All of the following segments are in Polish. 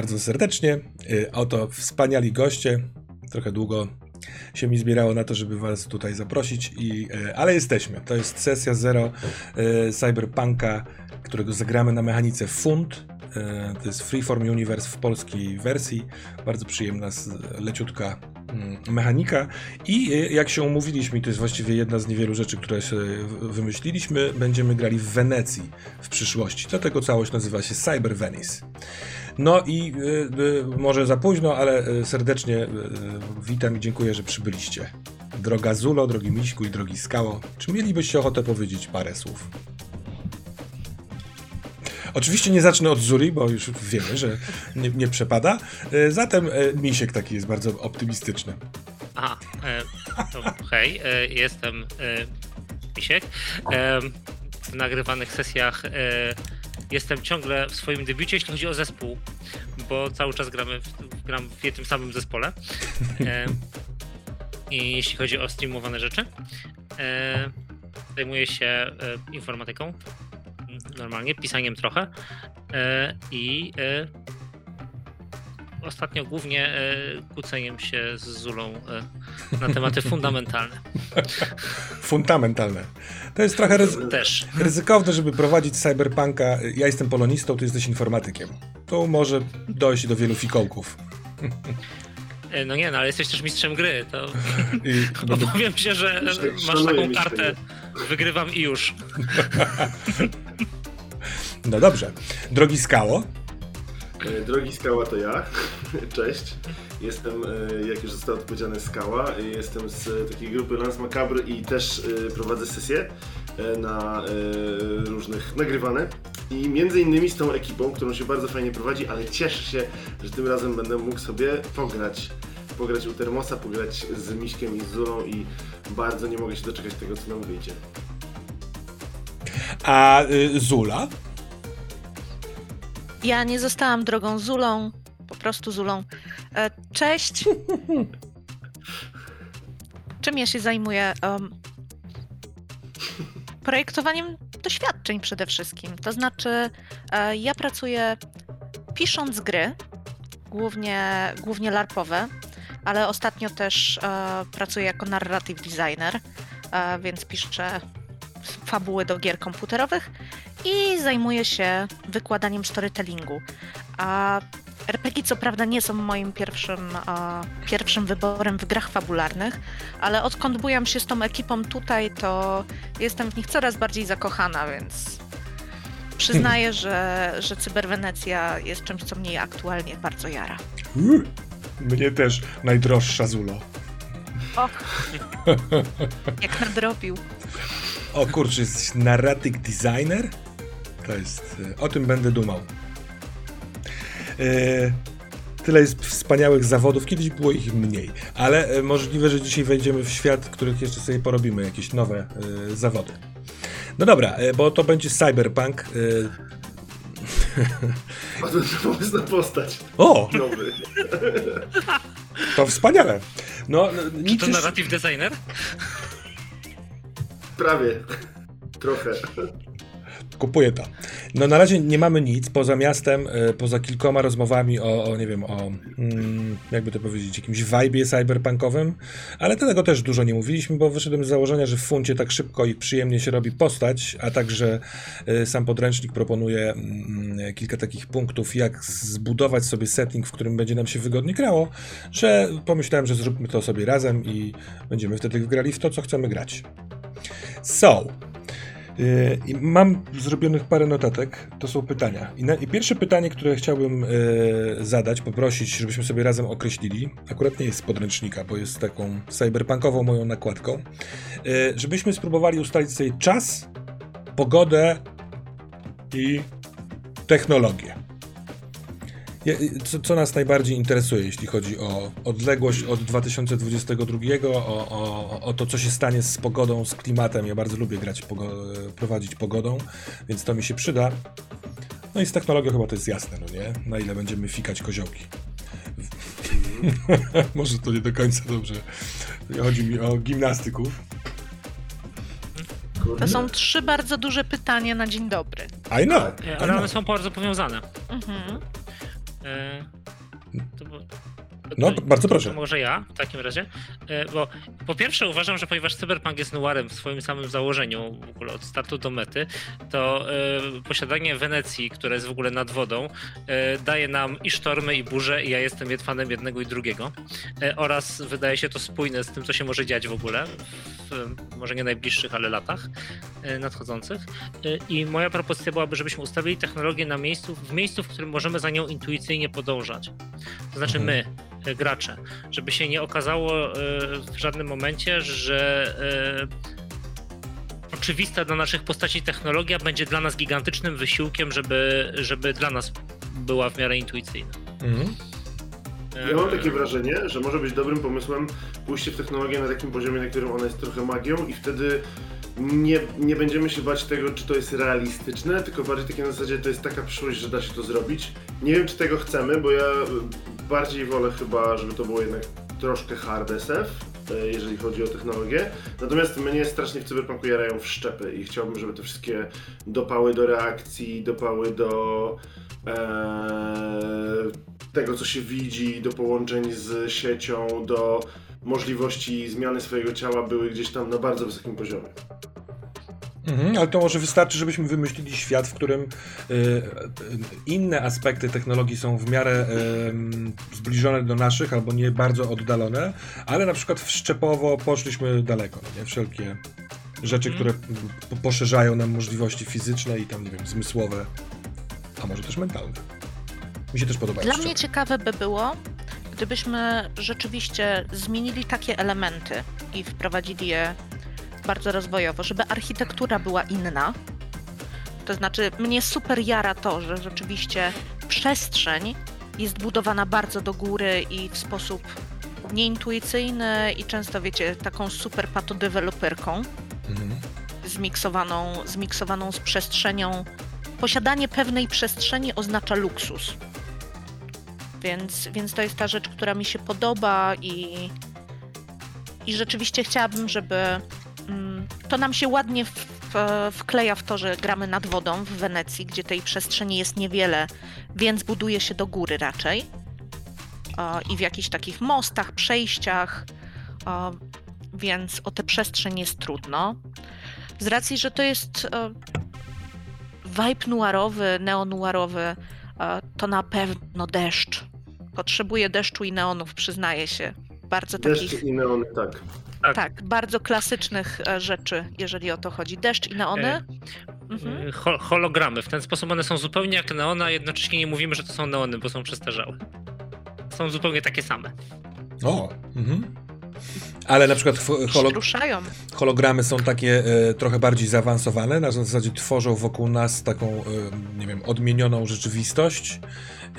bardzo serdecznie. Y, oto wspaniali goście. Trochę długo się mi zbierało na to, żeby was tutaj zaprosić, i, y, ale jesteśmy. To jest sesja zero y, Cyberpunka, którego zagramy na mechanice Fund. To jest Freeform Universe w polskiej wersji. Bardzo przyjemna, leciutka mm, mechanika. I jak się umówiliśmy, to jest właściwie jedna z niewielu rzeczy, które wymyśliliśmy, będziemy grali w Wenecji w przyszłości. Dlatego całość nazywa się Cyber Venice. No i y, y, może za późno, ale y, serdecznie witam i dziękuję, że przybyliście. Droga Zulo, drogi Miśku i drogi Skało, czy mielibyście ochotę powiedzieć parę słów? Oczywiście nie zacznę od Zuli, bo już wiemy, że nie, nie przepada. Zatem Misiek taki jest bardzo optymistyczny. Aha, e, to hej, e, jestem e, Misiek. W nagrywanych sesjach jestem ciągle w swoim debiucie, jeśli chodzi o zespół, bo cały czas gramy w, gram w tym samym zespole. E, I jeśli chodzi o streamowane rzeczy, e, zajmuję się e, informatyką, normalnie, pisaniem trochę e, i e, ostatnio głównie e, kłóceniem się z Zulą na tematy fundamentalne. Fundamentalne. To jest trochę ryzy Też. ryzykowne, żeby prowadzić cyberpunka. Ja jestem polonistą, ty jesteś informatykiem. To może dojść do wielu fikołków. No nie, no ale jesteś też mistrzem gry, to I, obawiam się, że masz taką kartę, wygrywam i już. No dobrze. Drogi Skało? E, drogi Skała to ja. Cześć. Jestem, e, jak już został odpowiedziany Skała, jestem z takiej grupy Lance Macabre i też e, prowadzę sesje na różnych nagrywane. I między innymi z tą ekipą, którą się bardzo fajnie prowadzi, ale cieszę się, że tym razem będę mógł sobie pograć. Pograć u Termosa, pograć z Miśkiem i z Zulą i bardzo nie mogę się doczekać tego, co nam wyjdzie. A y, Zula? Ja nie zostałam drogą Zulą, po prostu Zulą. E, cześć. Czym ja się zajmuję? Um, projektowaniem doświadczeń przede wszystkim. To znaczy, e, ja pracuję pisząc gry, głównie, głównie larpowe, ale ostatnio też e, pracuję jako narrative designer, e, więc piszę fabuły do gier komputerowych i zajmuję się wykładaniem storytellingu. A RPG co prawda nie są moim pierwszym, a, pierwszym wyborem w grach fabularnych, ale odkąd bujam się z tą ekipą tutaj, to jestem w nich coraz bardziej zakochana, więc przyznaję, że, że Cyberwenecja jest czymś, co mnie aktualnie bardzo jara. mnie też najdroższa Zulo. Och, jak nadrobił. O kurczę, jesteś narrative designer? To jest, e, o tym będę dumał. E, tyle jest wspaniałych zawodów, kiedyś było ich mniej, ale e, możliwe, że dzisiaj wejdziemy w świat, których jeszcze sobie porobimy, jakieś nowe zawody. No dobra, bo to będzie cyberpunk. Padłem na pomysł na postać. O! Nowy. To wspaniale. No, no Czy to narrative designer? Prawie. Trochę. Kupuję to. No na razie nie mamy nic poza miastem, e, poza kilkoma rozmowami o, o nie wiem, o mm, jakby to powiedzieć, jakimś vibe cyberpunkowym, ale tego też dużo nie mówiliśmy, bo wyszedłem z założenia, że w funcie tak szybko i przyjemnie się robi postać, a także y, sam podręcznik proponuje y, kilka takich punktów, jak zbudować sobie setting, w którym będzie nam się wygodnie grało, że pomyślałem, że zróbmy to sobie razem i będziemy wtedy grali w to, co chcemy grać. So, i mam zrobionych parę notatek, to są pytania. I, na, I, pierwsze pytanie, które chciałbym y, zadać, poprosić, żebyśmy sobie razem określili, akurat nie jest z podręcznika, bo jest taką cyberpunkową moją nakładką, y, żebyśmy spróbowali ustalić sobie czas, pogodę i technologię. Co, co, nas najbardziej interesuje, jeśli chodzi o odległość od 2022, o, o, o, to, co się stanie z pogodą, z klimatem. Ja bardzo lubię grać, pogo prowadzić pogodą, więc to mi się przyda. No i z technologią chyba to jest jasne, no nie? Na ile będziemy fikać koziołki. Może to nie do końca dobrze. Chodzi mi o gimnastyków. To są trzy bardzo duże pytania na dzień dobry. I know. Ale one są bardzo powiązane. Mhm. E, to, było- No, to- bardzo proszę. To może ja w takim razie. E, Bo po pierwsze uważam, że ponieważ Cyberpunk jest noirem w swoim samym założeniu, w ogóle od startu do mety, to e, posiadanie Wenecji, która jest w ogóle nad wodą, e, daje nam i sztormy, i burze, i ja jestem fanem jednego i drugiego. E, oraz wydaje się to spójne z tym, co się może dziać w ogóle, w, może nie najbliższych, ale latach nadchodzących. I moja propozycja byłaby, żebyśmy ustawili technologię na miejscu, w miejscu, w którym możemy za nią intuicyjnie podążać. To znaczy Mhm. my, gracze, żeby się nie okazało e, w żadnym momencie, że e, oczywista dla naszych postaci technologia będzie dla nas gigantycznym wysiłkiem, żeby, żeby dla nas była w miarę intuicyjna. Mhm. Ja mam E, takie wrażenie, że może być dobrym pomysłem pójście w technologię na takim poziomie, na którym ona jest trochę magią i wtedy nie, nie będziemy się bać tego, czy to jest realistyczne, tylko bardziej takie na zasadzie to jest taka przyszłość, że da się to zrobić. Nie wiem, czy tego chcemy, bo ja bardziej wolę chyba, żeby to było jednak troszkę hard SF, y, jeżeli chodzi o technologię. Natomiast mnie strasznie w cyberpunku jarają wszczepy i chciałbym, żeby te wszystkie dopały do reakcji, dopały do e, tego, co się widzi, do połączeń z siecią, do możliwości zmiany swojego ciała były gdzieś tam na bardzo wysokim poziomie. Mhm, ale to może wystarczy, żebyśmy wymyślili świat, w którym y, y, inne aspekty technologii są w miarę y, zbliżone do naszych albo nie bardzo oddalone, ale na przykład wszczepowo poszliśmy daleko. No nie? Wszelkie rzeczy, Mhm. które po- poszerzają nam możliwości fizyczne i tam, nie wiem, zmysłowe, a może też mentalne. Mi się też podoba. Dla mnie ciekawe by było, gdybyśmy rzeczywiście zmienili takie elementy i wprowadzili je bardzo rozwojowo, żeby architektura była inna. To znaczy, mnie super jara to, że rzeczywiście przestrzeń jest budowana bardzo do góry i w sposób nieintuicyjny i często, wiecie, taką super patodeweloperką Mhm. zmiksowaną, zmiksowaną z przestrzenią. Posiadanie pewnej przestrzeni oznacza luksus. Więc, więc to jest ta rzecz, która mi się podoba i, i rzeczywiście chciałabym, żeby to nam się ładnie w, w, wkleja w to, że gramy nad wodą w Wenecji, gdzie tej przestrzeni jest niewiele, więc buduje się do góry raczej. I w jakichś takich mostach, przejściach, więc o tę przestrzeń jest trudno. Z racji, że to jest e, vibe noirowy, neonuarowy, e, to na pewno deszcz. Potrzebuję deszczu i neonów, przyznaję się. Bardzo takich, Deszcz i neony, tak. Tak. tak, bardzo klasycznych e, rzeczy, jeżeli o to chodzi. Deszcz i neony. E, Mhm. e, ho- hologramy. W ten sposób one są zupełnie jak neona, a jednocześnie nie mówimy, że to są neony, bo są przestarzałe. Są zupełnie takie same. O, mhm. Ale na przykład holo, Ruszają. hologramy są takie e, trochę bardziej zaawansowane, na zasadzie tworzą wokół nas taką, e, nie wiem, odmienioną rzeczywistość.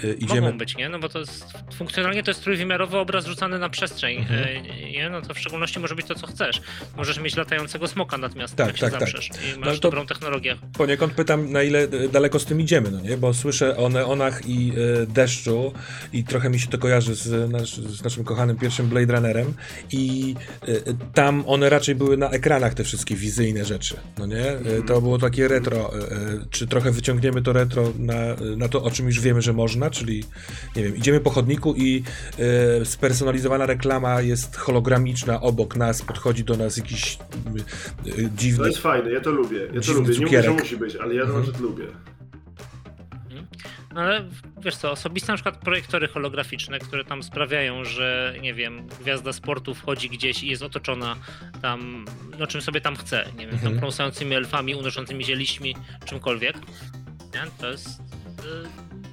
E, idziemy... Mogą być, nie? No bo to jest, funkcjonalnie to jest trójwymiarowy obraz rzucany na przestrzeń, Mhm. e, nie? No to w szczególności może być to, co chcesz. Możesz mieć latającego smoka nad miastem, Tak, jak się tak, tak. i No masz to- dobrą technologię. Poniekąd pytam, na ile e, daleko z tym idziemy, no nie? Bo słyszę o neonach i e, deszczu i trochę mi się to kojarzy z, nasz, z naszym kochanym pierwszym Blade Runnerem i e, tam one raczej były na ekranach te wszystkie wizyjne rzeczy, no nie? E, to było takie retro. E, czy trochę wyciągniemy to retro na, na to, o czym już wiemy, że można, czyli nie wiem, idziemy po chodniku i e, spersonalizowana reklama jest hologramiczna obok nas, podchodzi do nas jakiś e, To dziwny... jest fajne, ja to lubię. Ja to lubię. Nie mówię, cukierek. że musi być, ale ja to Mhm. nawet lubię. No ale wiesz co, osobiste na przykład projektory holograficzne, które tam sprawiają, że nie wiem, gwiazda sportu wchodzi gdzieś i jest otoczona tam, no czym sobie tam chce, nie wiem, Mhm. tam pląsającymi elfami, unoszącymi się liśćmi, czymkolwiek. Nie? To jest, y,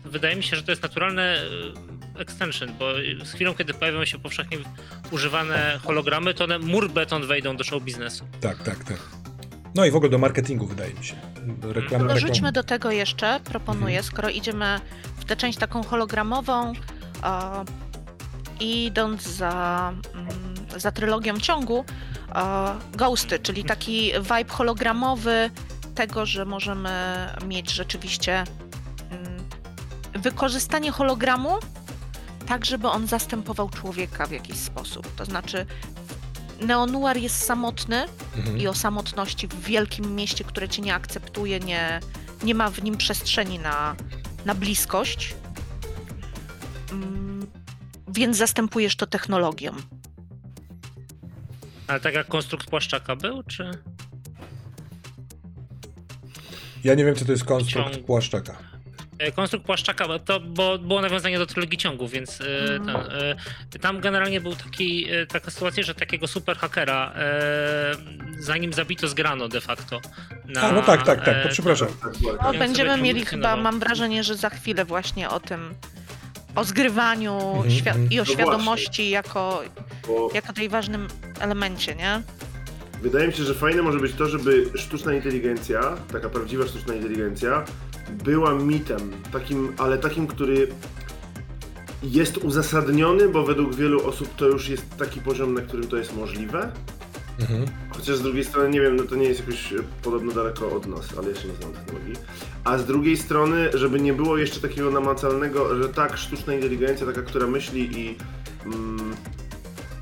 wydaje mi się, że to jest naturalne y, extension, bo z chwilą, kiedy pojawią się powszechnie używane hologramy, to one mur beton wejdą do show biznesu. Tak, tak, tak. No i w ogóle do marketingu wydaje mi się. Do reklamy. No rzućmy do tego jeszcze, proponuję, Mhm. skoro idziemy w tę część taką hologramową, e, idąc za, mm, za trylogią ciągu, e, Ghosty, czyli taki vibe hologramowy tego, że możemy mieć rzeczywiście wykorzystanie hologramu tak, żeby on zastępował człowieka w jakiś sposób. To znaczy, neonuar jest samotny, Mhm. i o samotności w wielkim mieście, które cię nie akceptuje, nie, nie ma w nim przestrzeni na, na bliskość. mm, więc zastępujesz to technologią. Ale tak jak konstrukt płaszczaka był, czy... Ja nie wiem, co to jest konstrukt Ciąg. płaszczaka. E, Konstrukt płaszczaka, bo to bo było nawiązanie do trylogii ciągów, więc e, Mhm. ten, e, tam generalnie był taki, taka sytuacja, że takiego super hakera, zanim zabito zgrano de facto. Na, A, no tak, tak, tak, to przepraszam. No, będziemy mieli chyba, mam wrażenie, że za chwilę właśnie o tym, o zgrywaniu Mhm, świ- mhm. i o No świadomości jako, bo jako tej ważnym elemencie, nie? wydaje mi się, że fajne może być to, żeby sztuczna inteligencja, taka prawdziwa sztuczna inteligencja, była mitem, takim, ale takim, który jest uzasadniony, bo według wielu osób to już jest taki poziom, na którym to jest możliwe. Mhm. Chociaż z drugiej strony, nie wiem, no to nie jest jakoś podobno daleko od nas, ale jeszcze nie znam technologii. A z drugiej strony, żeby nie było jeszcze takiego namacalnego, że tak, sztuczna inteligencja, taka, która myśli i mm,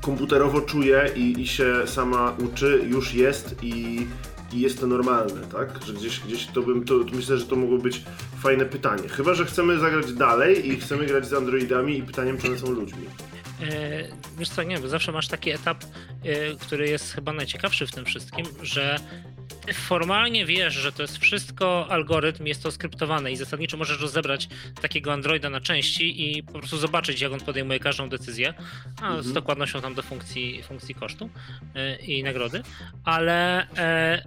komputerowo czuje i, i się sama uczy, już jest i, i jest to normalne, tak? Że gdzieś, gdzieś to bym, to, to myślę, że to mogło być fajne pytanie. Chyba, że chcemy zagrać dalej i chcemy grać z androidami i pytaniem, czy one są ludźmi. E, Wiesz co, nie, bo zawsze masz taki etap, e, który jest chyba najciekawszy w tym wszystkim, że formalnie wiesz, że to jest wszystko algorytm, jest to skryptowane i zasadniczo możesz rozebrać takiego androida na części i po prostu zobaczyć, jak on podejmuje każdą decyzję, a z Mhm. dokładnością tam do funkcji, funkcji kosztu e, i nagrody, ale, e,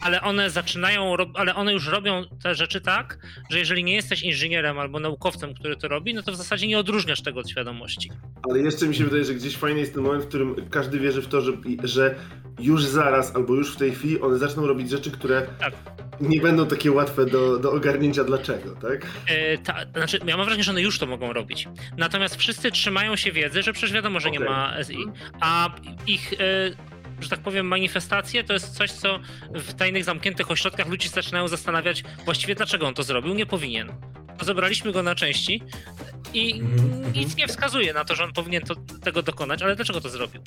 ale one zaczynają, ale one już robią te rzeczy tak, że jeżeli nie jesteś inżynierem albo naukowcem, który to robi, no to w zasadzie nie odróżniasz tego od świadomości. Ale jeszcze mi się wydaje, że gdzieś fajny jest ten moment, w którym każdy wierzy w to, że, że już zaraz albo już w tej chwili one zaczną robić rzeczy, które Tak. nie będą takie łatwe do, do ogarnięcia dlaczego, tak? E, ta, znaczy, ja mam wrażenie, że one już to mogą robić. Natomiast wszyscy trzymają się wiedzy, że przecież wiadomo, że nie Okej. ma SI, a ich, e, że tak powiem, manifestacje to jest coś, co w tajnych, zamkniętych ośrodkach ludzie zaczynają zastanawiać właściwie dlaczego on to zrobił. Nie powinien. Rozebraliśmy go na części i Mhm, nic nie wskazuje na to, że on powinien to, tego dokonać, ale dlaczego to zrobił?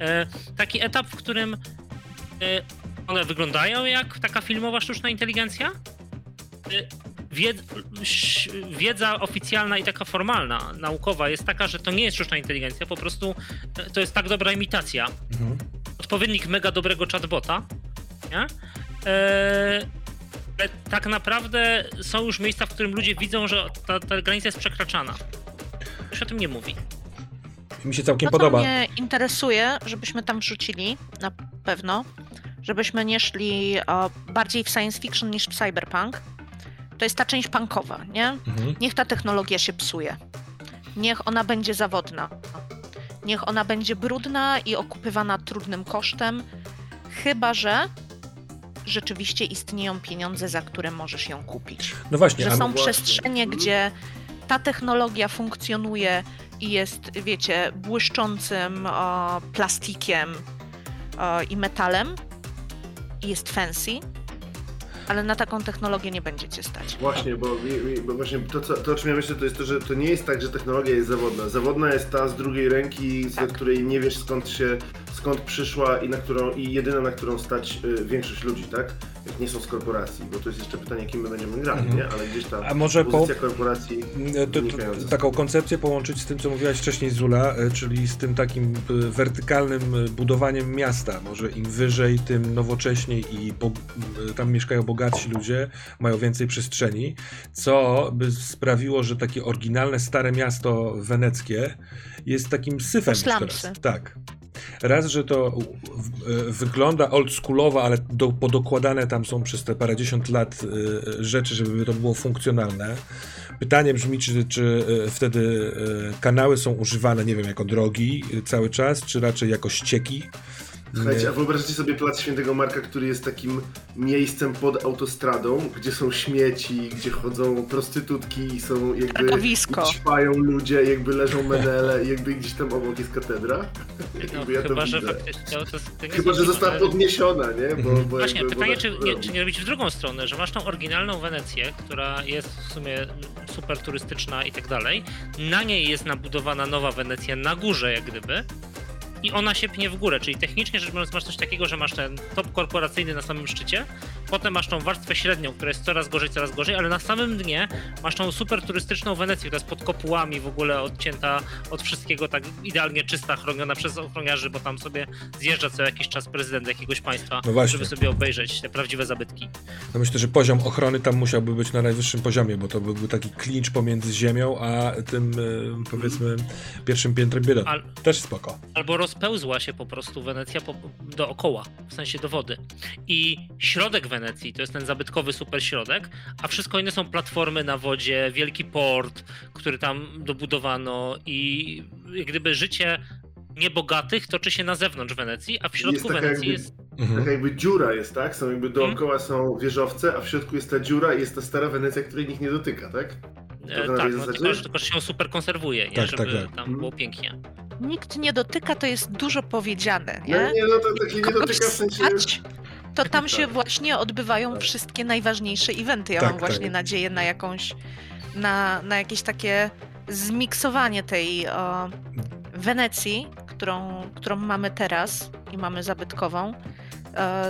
E, taki etap, w którym e, one wyglądają jak taka filmowa sztuczna inteligencja, Y, Wiedz, ś- wiedza oficjalna i taka formalna, naukowa jest taka, że to nie jest sztuczna inteligencja, po prostu to jest tak dobra imitacja. Mhm. Odpowiednik mega dobrego chatbota, nie? E, ale tak naprawdę są już miejsca, w którym ludzie widzą, że ta, ta granica jest przekraczana. Już się o tym nie mówi. Mi się całkiem To, co podoba. mnie interesuje, żebyśmy tam wrzucili, na pewno, żebyśmy nie szli o, bardziej w science fiction niż w cyberpunk, to jest ta część punkowa, nie? Mhm. Niech ta technologia się psuje. Niech ona będzie zawodna. Niech ona będzie brudna i okupywana trudnym kosztem, chyba że rzeczywiście istnieją pieniądze, za które możesz ją kupić. No właśnie, Że są właśnie. przestrzenie, Mhm. gdzie ta technologia funkcjonuje i jest, wiecie, błyszczącym o, plastikiem o, i metalem jest fancy, ale na taką technologię nie będziecie stać. Właśnie, bo, bo właśnie to, co, to, o czym ja myślę, to jest to, że to nie jest tak, że technologia jest zawodna. Zawodna jest ta z drugiej ręki, z Tak. której nie wiesz skąd się, skąd przyszła i na którą, i jedyna, na którą stać y, większość ludzi, tak? Jak nie są z korporacji, bo to jest jeszcze pytanie, kim my będziemy grali, Mhm. nie? Ale gdzieś ta A może po- pozycja korporacji To, to, wynikająca. taką koncepcję połączyć z tym, co mówiłaś wcześniej, Zula, e, czyli z tym takim e, wertykalnym e, budowaniem miasta. Może im wyżej, tym nowocześniej i bo, tam mieszkają bogatsi ludzie, mają więcej przestrzeni, co by sprawiło, że takie oryginalne, stare miasto weneckie jest takim syfem teraz. Tak. Raz, że to e, wygląda oldschoolowo, ale do, podokładane tam są przez te parędziesiąt lat e, rzeczy, żeby to było funkcjonalne. Pytanie brzmi, czy, czy e, wtedy kanały są używane, nie wiem, jako drogi cały czas, czy raczej jako ścieki. Słuchajcie, a wyobraźcie sobie plac Świętego Marka, który jest takim miejscem pod autostradą, gdzie są śmieci, gdzie chodzą prostytutki i są jakby... Targowisko. ludzie, jakby leżą menele i jakby gdzieś tam obok jest katedra. No, Jakby ja to chyba, że faktycznie Chyba, że została podniesiona, nie? Bo, Mhm. bo Właśnie, jakby, pytanie, bo czy tak- nie, czy nie robić w drugą stronę, że masz tą oryginalną Wenecję, która jest w sumie super turystyczna i tak dalej. Na niej jest nabudowana nowa Wenecja na górze, jak gdyby. I ona się pnie w górę, czyli technicznie rzecz biorąc masz coś takiego, że masz ten top korporacyjny na samym szczycie potem masz tą warstwę średnią, która jest coraz gorzej, coraz gorzej, ale na samym dnie masz tą super turystyczną Wenecję, która jest pod kopułami w ogóle odcięta od wszystkiego, tak idealnie czysta, chroniona przez ochroniarzy, bo tam sobie zjeżdża co jakiś czas prezydent jakiegoś państwa, No żeby sobie obejrzeć te prawdziwe zabytki. No myślę, że poziom ochrony tam musiałby być na najwyższym poziomie, bo to byłby taki klincz pomiędzy ziemią, a tym, e, powiedzmy, pierwszym piętrem biedoty. Al- Też spoko. albo rozpełzła się po prostu Wenecja po, dookoła, w sensie do wody. I środek Wenecji to jest ten zabytkowy super środek, a wszystko inne są platformy na wodzie, wielki port, który tam dobudowano i jak gdyby życie niebogatych toczy się na zewnątrz Wenecji, a w środku taka Wenecji jakby- jest... Mhm. Taka jakby dziura jest, tak? Są jakby dookoła są wieżowce, a w środku jest ta dziura i jest ta stara Wenecja, której nikt nie dotyka, tak? E, tak, no, tylko, że- tylko że się super konserwuje, nie? Tak, żeby tak, tak. tam Mhm. było pięknie. Nikt nie dotyka, to jest dużo powiedziane, No nie? nie, no to takie nie dotyka w sensie... stać, to tam się właśnie odbywają Tak. wszystkie najważniejsze eventy. Ja Tak, mam właśnie tak. nadzieję na jakąś, na, na jakieś takie zmiksowanie tej o, Wenecji, którą, którą mamy teraz i mamy zabytkową,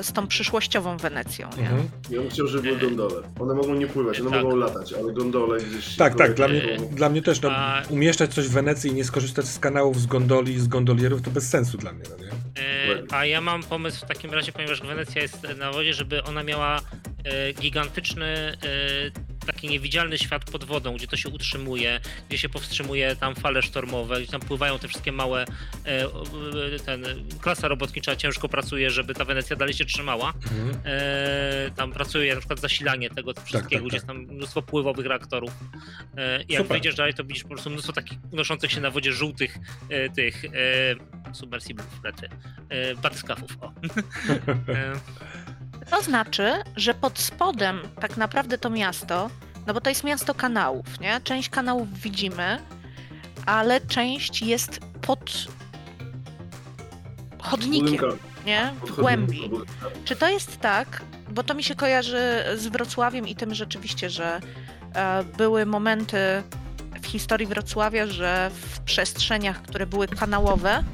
z tą przyszłościową Wenecją. Nie? Mhm. Ja bym chciał, żeby były gondole. One mogą nie pływać, one Tak. mogą latać, ale gondole gdzieś... Tak, tak, dla mnie, E, dla mnie też. No, a- umieszczać coś w Wenecji i nie skorzystać z kanałów, z gondoli, z gondolierów, to bez sensu dla mnie, no nie? E, A ja mam pomysł w takim razie, ponieważ Wenecja jest na wodzie, żeby ona miała e, gigantyczny, e, taki niewidzialny świat pod wodą, gdzie to się utrzymuje, gdzie się powstrzymuje tam fale sztormowe, gdzie tam pływają te wszystkie małe, e, e, ten, klasa robotnicza ciężko pracuje, żeby ta Wenecja dalej się trzymała. Mhm. E, tam pracuje na przykład zasilanie tego wszystkiego, tak, gdzie jest tam mnóstwo pływowych reaktorów. E, I jak Super. wejdziesz dalej, to widzisz po prostu mnóstwo takich unoszących się na wodzie żółtych e, tych e, submersiblów, lety, e, batyskafów. O. e, To znaczy, że pod spodem tak naprawdę to miasto, no bo to jest miasto kanałów, nie? Część kanałów widzimy, ale część jest pod chodnikiem. Nie? W głębi. Czy to jest tak, bo to mi się kojarzy z Wrocławiem i tym rzeczywiście, że e, były momenty w historii Wrocławia, że w przestrzeniach, które były kanałowe,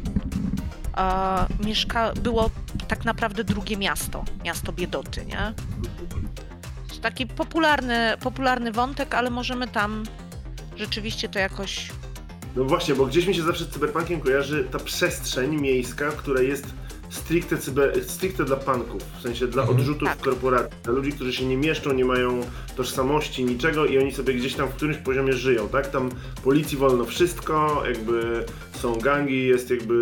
e, mieszka było tak naprawdę drugie miasto, miasto Biedoty, nie? To Taki popularny, popularny wątek, ale możemy tam rzeczywiście to jakoś No właśnie, bo gdzieś mi się zawsze z cyberpunkiem kojarzy ta przestrzeń miejska, która jest stricte, cyber, stricte dla punków, w sensie dla Mhm. odrzutów Tak. korporacji, dla ludzi, którzy się nie mieszczą, nie mają tożsamości, niczego i oni sobie gdzieś tam w którymś poziomie żyją, tak? Tam policji wolno wszystko, jakby są gangi, jest jakby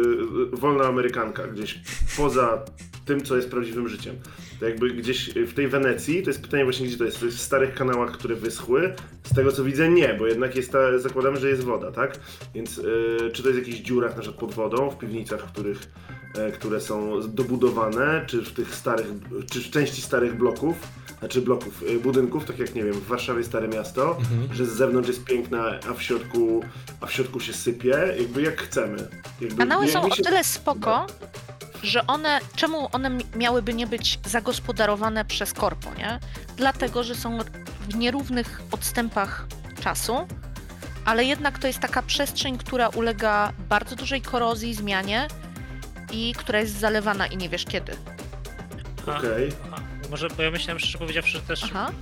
y, wolna amerykanka gdzieś poza tym, co jest prawdziwym życiem. To jakby gdzieś w tej Wenecji, to jest pytanie właśnie gdzie to jest, to jest w starych kanałach, które wyschły, z tego co widzę nie, bo jednak jest ta, zakładamy, że jest woda, tak? Więc y, czy to jest w jakichś dziurach na przykład pod wodą, w piwnicach, których, e, które są dobudowane, czy w tych starych, czy w części starych bloków, znaczy bloków, y, budynków, tak jak nie wiem, w Warszawie Stare Miasto, Mhm. że z zewnątrz jest piękna, a w środku, a w środku się sypie, jakby jak chcemy. Jakby, Kanały są jakby o tyle spoko, że one, czemu one mi- miałyby nie być zagospodarowane przez korpo, nie? Dlatego, że są w nierównych odstępach czasu, ale jednak to jest taka przestrzeń, która ulega bardzo dużej korozji, zmianie i która jest zalewana i nie wiesz kiedy. a- Okej. a, Może, bo ja myślałem szczerze powiedziawszy, że też Aha.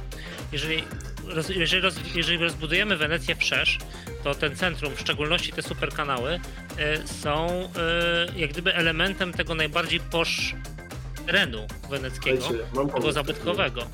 jeżeli, roz, jeżeli, roz, jeżeli rozbudujemy Wenecję wszerz, to ten centrum, w szczególności te superkanały, e, są e, jak gdyby elementem tego najbardziej posz terenu weneckiego, Słuchajcie, mam tego pomysł. zabytkowego.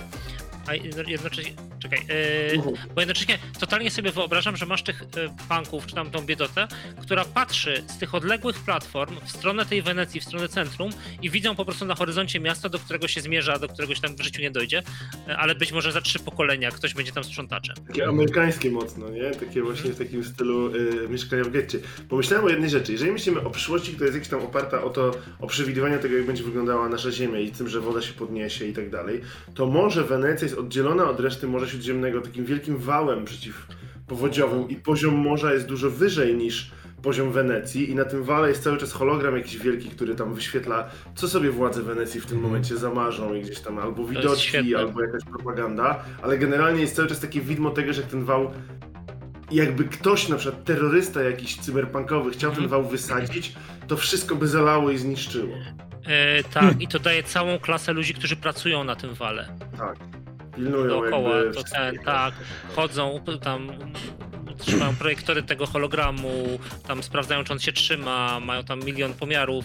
A jedno- jednocześnie, czekaj, e, Mhm. bo jednocześnie totalnie sobie wyobrażam, że masz tych e, punków, czy tam tą biedotę, która patrzy z tych odległych platform w stronę tej Wenecji, w stronę centrum i widzą po prostu na horyzoncie miasta, do którego się zmierza, do któregoś tam w życiu nie dojdzie, e, ale być może za trzy pokolenia ktoś będzie tam sprzątaczem. Takie amerykańskie mocno, nie? Takie właśnie w takim stylu y, mieszkania w getcie. Pomyślałem o jednej rzeczy. Jeżeli myślimy o przyszłości, która jest jakaś tam oparta o to, o przewidywanie tego, jak będzie wyglądała nasza Ziemia i tym, że woda się podniesie i tak dalej, to może Wenecja jest oddzielona od reszty Morza Śródziemnego takim wielkim wałem przeciwpowodziowym i poziom morza jest dużo wyżej niż poziom Wenecji i na tym wale jest cały czas hologram jakiś wielki, który tam wyświetla, co sobie władze Wenecji w tym momencie zamarzą i gdzieś tam albo widoczki, albo jakaś propaganda, ale generalnie jest cały czas takie widmo tego, że jak ten wał jakby ktoś, na przykład terrorysta jakiś cyberpunkowy chciał ten Mhm. wał wysadzić, to wszystko by zalało i zniszczyło. E, tak, i to daje całą klasę ludzi, którzy pracują na tym wale. Tak. Pilnują Dookoła, jakby to ten, tak, chodzą tam, trzymają projektory tego hologramu, tam sprawdzają, czy on się trzyma, mają tam milion pomiarów.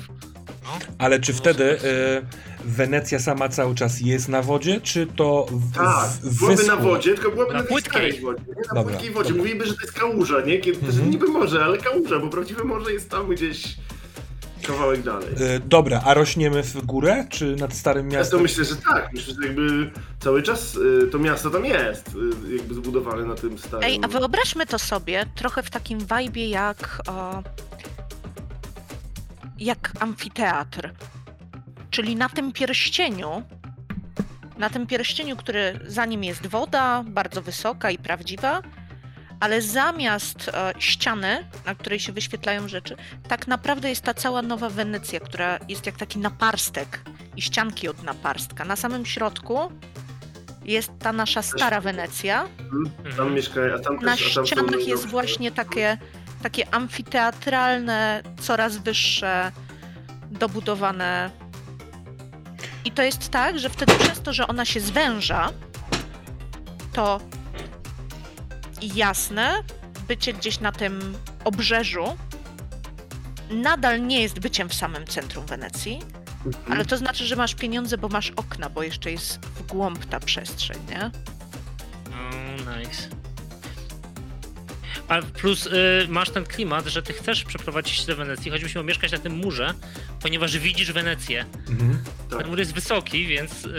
No. Ale czy No, wtedy y, Wenecja sama cały czas jest na wodzie, czy to w, Tak, w, byłaby wyschło? na wodzie, tylko byłaby Na na, tej płytkiej. starej wodzie. Nie? Na Dobra, płytkiej wodzie. dobra. Mówiliby, że to jest kałuża, nie? Kiedy, Mhm. że niby morze, ale kałuża, bo prawdziwe morze jest tam gdzieś kawałek dalej. Y, dobra, a rośniemy w górę, czy nad Starym Ja to Miastem? myślę, że tak. Myślę, że jakby cały czas y, to miasto tam jest, y, jakby zbudowane na tym starym. Ej, a wyobraźmy to sobie trochę w takim vibe'ie jak. O, jak amfiteatr. Czyli na tym pierścieniu. Na tym pierścieniu, który za nim jest woda, bardzo wysoka i prawdziwa, ale zamiast e, ściany, na której się wyświetlają rzeczy, tak naprawdę jest ta cała nowa Wenecja, która jest jak taki naparstek i ścianki od naparstka. Na samym środku jest ta nasza stara Wenecja, Mhm. Tam mieszka, a tam na też, a tam ścianach jest właśnie takie, takie amfiteatralne, coraz wyższe, dobudowane. I to jest tak, że wtedy przez to, że ona się zwęża, to jasne, bycie gdzieś na tym obrzeżu nadal nie jest byciem w samym centrum Wenecji, Mhm. ale to znaczy, że masz pieniądze, bo masz okna, bo jeszcze jest w głąb ta przestrzeń, nie? Oh, nice. A plus y, masz ten klimat, że ty chcesz przeprowadzić się do Wenecji, choć byś miał mieszkać na tym murze, ponieważ widzisz Wenecję. Mhm. Tak. Ten mur jest wysoki, więc y,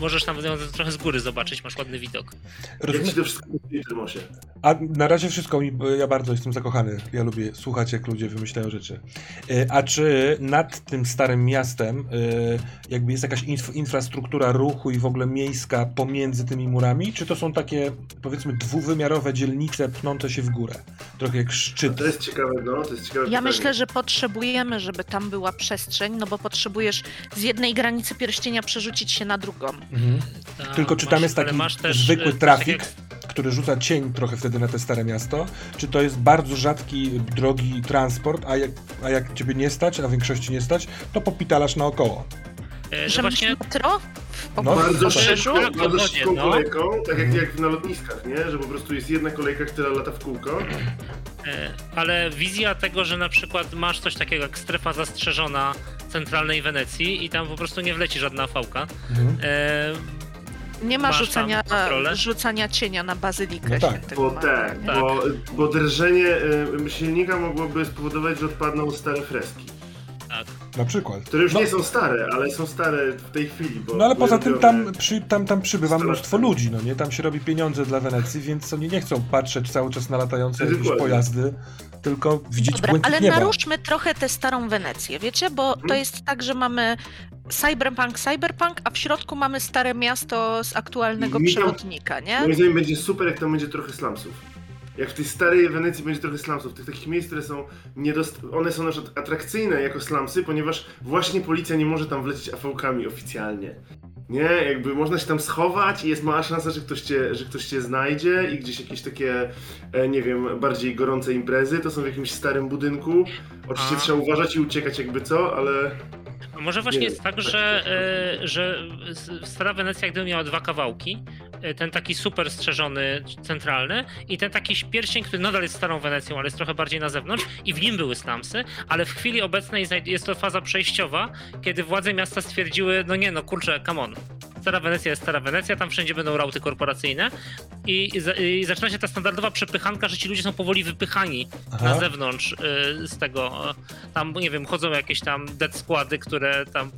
możesz tam ją trochę z góry zobaczyć, masz ładny widok. Jak Rozumiem. ci to wszystko w Termosie? A na razie wszystko mi, ja bardzo jestem zakochany. Ja lubię słuchać, jak ludzie wymyślają rzeczy. E, A czy nad tym starym miastem e, jakby jest jakaś inf infrastruktura ruchu i w ogóle miejska pomiędzy tymi murami? Czy to są takie, powiedzmy, dwuwymiarowe dzielnice pnące się w górę? Trochę jak szczyt. To jest ciekawe, no, to jest ciekawe Ja pytanie. myślę, że potrzebujemy, żeby tam była przestrzeń, no bo potrzebujesz z jednej granicy pierścienia przerzucić się na drugą. Mhm. Ta, Tylko czy tam masz- jest taki też, zwykły coś trafik, takiego który rzuca cień trochę wtedy na te stare miasto? Czy to jest bardzo rzadki, drogi transport, a jak, a jak ciebie nie stać, a w większości nie stać, to popitalasz naokoło? Jak- y, Że no właśnie... metro No, Bardzo szybko, Tak, bardzo szybką no. kolejką, tak jak, jak na lotniskach, nie? Że po prostu jest jedna kolejka, która lata w kółko. E, Ale wizja tego, że na przykład masz coś takiego jak strefa zastrzeżona centralnej Wenecji i tam po prostu nie wleci żadna fałka. Mhm. E, Nie ma Masz rzucania, rzucania cienia na bazylikę No tak. Bo tak? Tak. bo, bo drżenie silnika mogłoby spowodować, że odpadną stare freski. Na przykład. Które już No. nie są stare, ale są stare w tej chwili. Bo No ale poza tym tam, przy, tam, tam przybywa Straszne. mnóstwo ludzi, no nie? Tam się robi pieniądze dla Wenecji, więc oni nie chcą patrzeć cały czas na latające jakieś Dokładnie. pojazdy, tylko widzieć Dobra, ale nieba. naruszmy trochę tę starą Wenecję, wiecie? Bo to Mhm. jest tak, że mamy cyberpunk, cyberpunk, a w środku mamy stare miasto z aktualnego Mi przewodnika, nie? Moim zdaniem będzie super, jak tam będzie trochę slumsów. Jak w tej starej Wenecji będzie trochę slumsów, tych takich miejsc, które są niedost... One są na przykład atrakcyjne jako slumsy, ponieważ właśnie policja nie może tam wlecieć afałkami oficjalnie. Nie, jakby można się tam schować i jest mała szansa, że ktoś cię, że ktoś cię znajdzie i gdzieś jakieś takie, e, nie wiem, bardziej gorące imprezy, to są w jakimś starym budynku. Oczywiście A. trzeba uważać i uciekać jakby co, ale... A może właśnie Nie jest tak, tak że, e, że s- stara Wenecja gdyby miała dwa kawałki, ten taki super strzeżony, centralny i ten taki pierścień, który nadal jest starą Wenecją, ale jest trochę bardziej na zewnątrz i w nim były slumsy, ale w chwili obecnej jest to faza przejściowa, kiedy władze miasta stwierdziły, no nie no kurczę, come on. Stara Wenecja jest Stara Wenecja, tam wszędzie będą rauty korporacyjne i, i, i zaczyna się ta standardowa przepychanka, że ci ludzie są powoli wypychani Aha. na zewnątrz y, z tego. y, Tam, nie wiem, chodzą jakieś tam dead składy, które tam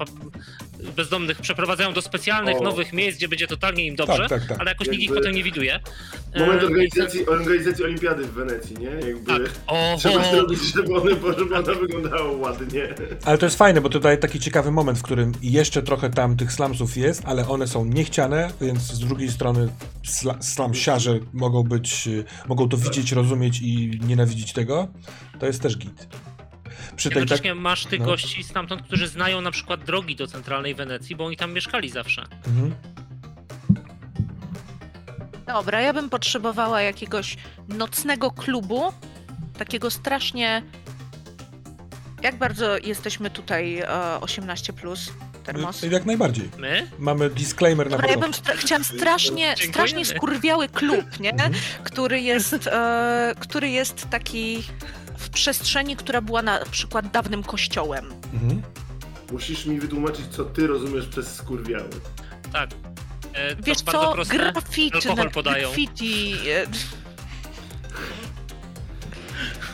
bezdomnych przeprowadzają do specjalnych O. nowych miejsc, gdzie będzie totalnie im dobrze, Tak, tak, tak. ale jakoś nikt ich potem nie widuje. Moment Y, organizacji, organizacji olimpiady w Wenecji, nie? Jakby... Tak. O, Trzeba o, zrobić, żeby one, żeby ona wyglądała ładnie. Ale to jest fajne, bo to daje taki ciekawy moment, w którym jeszcze trochę tam tych slumsów jest, ale one są niechciane, więc z drugiej strony sla, slumsiarze mogą być, y, mogą to widzieć, rozumieć i nienawidzić tego. To jest też git. Przy tej tak... Masz tych no. gości stamtąd, którzy znają na przykład drogi do centralnej Wenecji, bo oni tam mieszkali zawsze. Mhm. Dobra, ja bym potrzebowała jakiegoś nocnego klubu, takiego strasznie Jak bardzo jesteśmy tutaj e, 18 plus termos? Jak najbardziej. My? Mamy disclaimer na Dobra, ja początku. bym stra- chciałam strasznie, Dziękujemy. strasznie skurwiały klub, nie? Mhm. Który jest, e, który jest taki w przestrzeni, która była na przykład dawnym kościołem. Mhm. Musisz mi wytłumaczyć, co ty rozumiesz przez skurwiały. Tak. E, to Wiesz bardzo co, proste. Alkohol na podają. graffiti, e,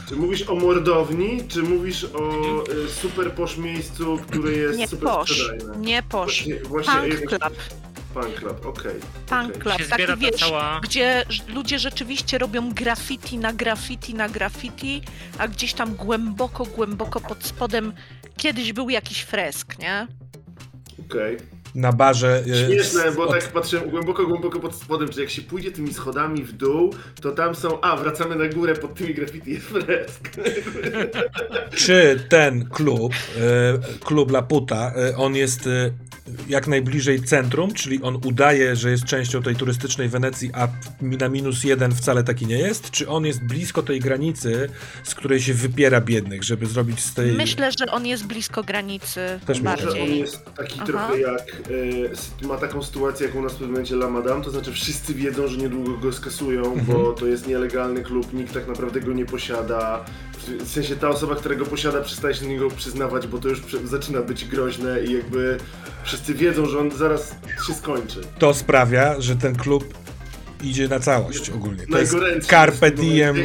Czy mówisz o mordowni, czy mówisz o y, super posz miejscu, które jest nie super posz, sprzedajne? nie posz. Właśnie, właśnie Punk jednak- club, Punk club, okej. punk okej. club, się zbiera taki ta wiesz, cała... gdzie ż- ludzie rzeczywiście robią graffiti na graffiti na graffiti, a gdzieś tam głęboko, głęboko pod spodem kiedyś był jakiś fresk, nie? Okej. Na barze. e, Śmieszne, bo od- tak patrzę głęboko, głęboko pod spodem, czy jak się pójdzie tymi schodami w dół, to tam są, a wracamy na górę, pod tymi graffiti jest fresk. Czy ten klub, e, klub Laputa, e, on jest jak najbliżej centrum, czyli on udaje, że jest częścią tej turystycznej Wenecji, a na minus jeden wcale taki nie jest? Czy on jest blisko tej granicy, z której się wypiera biednych, żeby zrobić z tej... Myślę, że on jest blisko granicy Też myślę, Że on bardziej. jest taki Aha. trochę jak, s- ma taką sytuację, jak u nas w pewnym momencie La Madame, to znaczy wszyscy wiedzą, że niedługo go skasują, Mhm. bo to jest nielegalny klub, nikt tak naprawdę go nie posiada. W- sensie ta osoba, która go posiada, przestaje się do niego przyznawać, bo to już zaczyna być groźne i jakby wszyscy wiedzą, że on zaraz się skończy. To sprawia, że ten klub idzie na całość ogólnie. To jest carpe diem,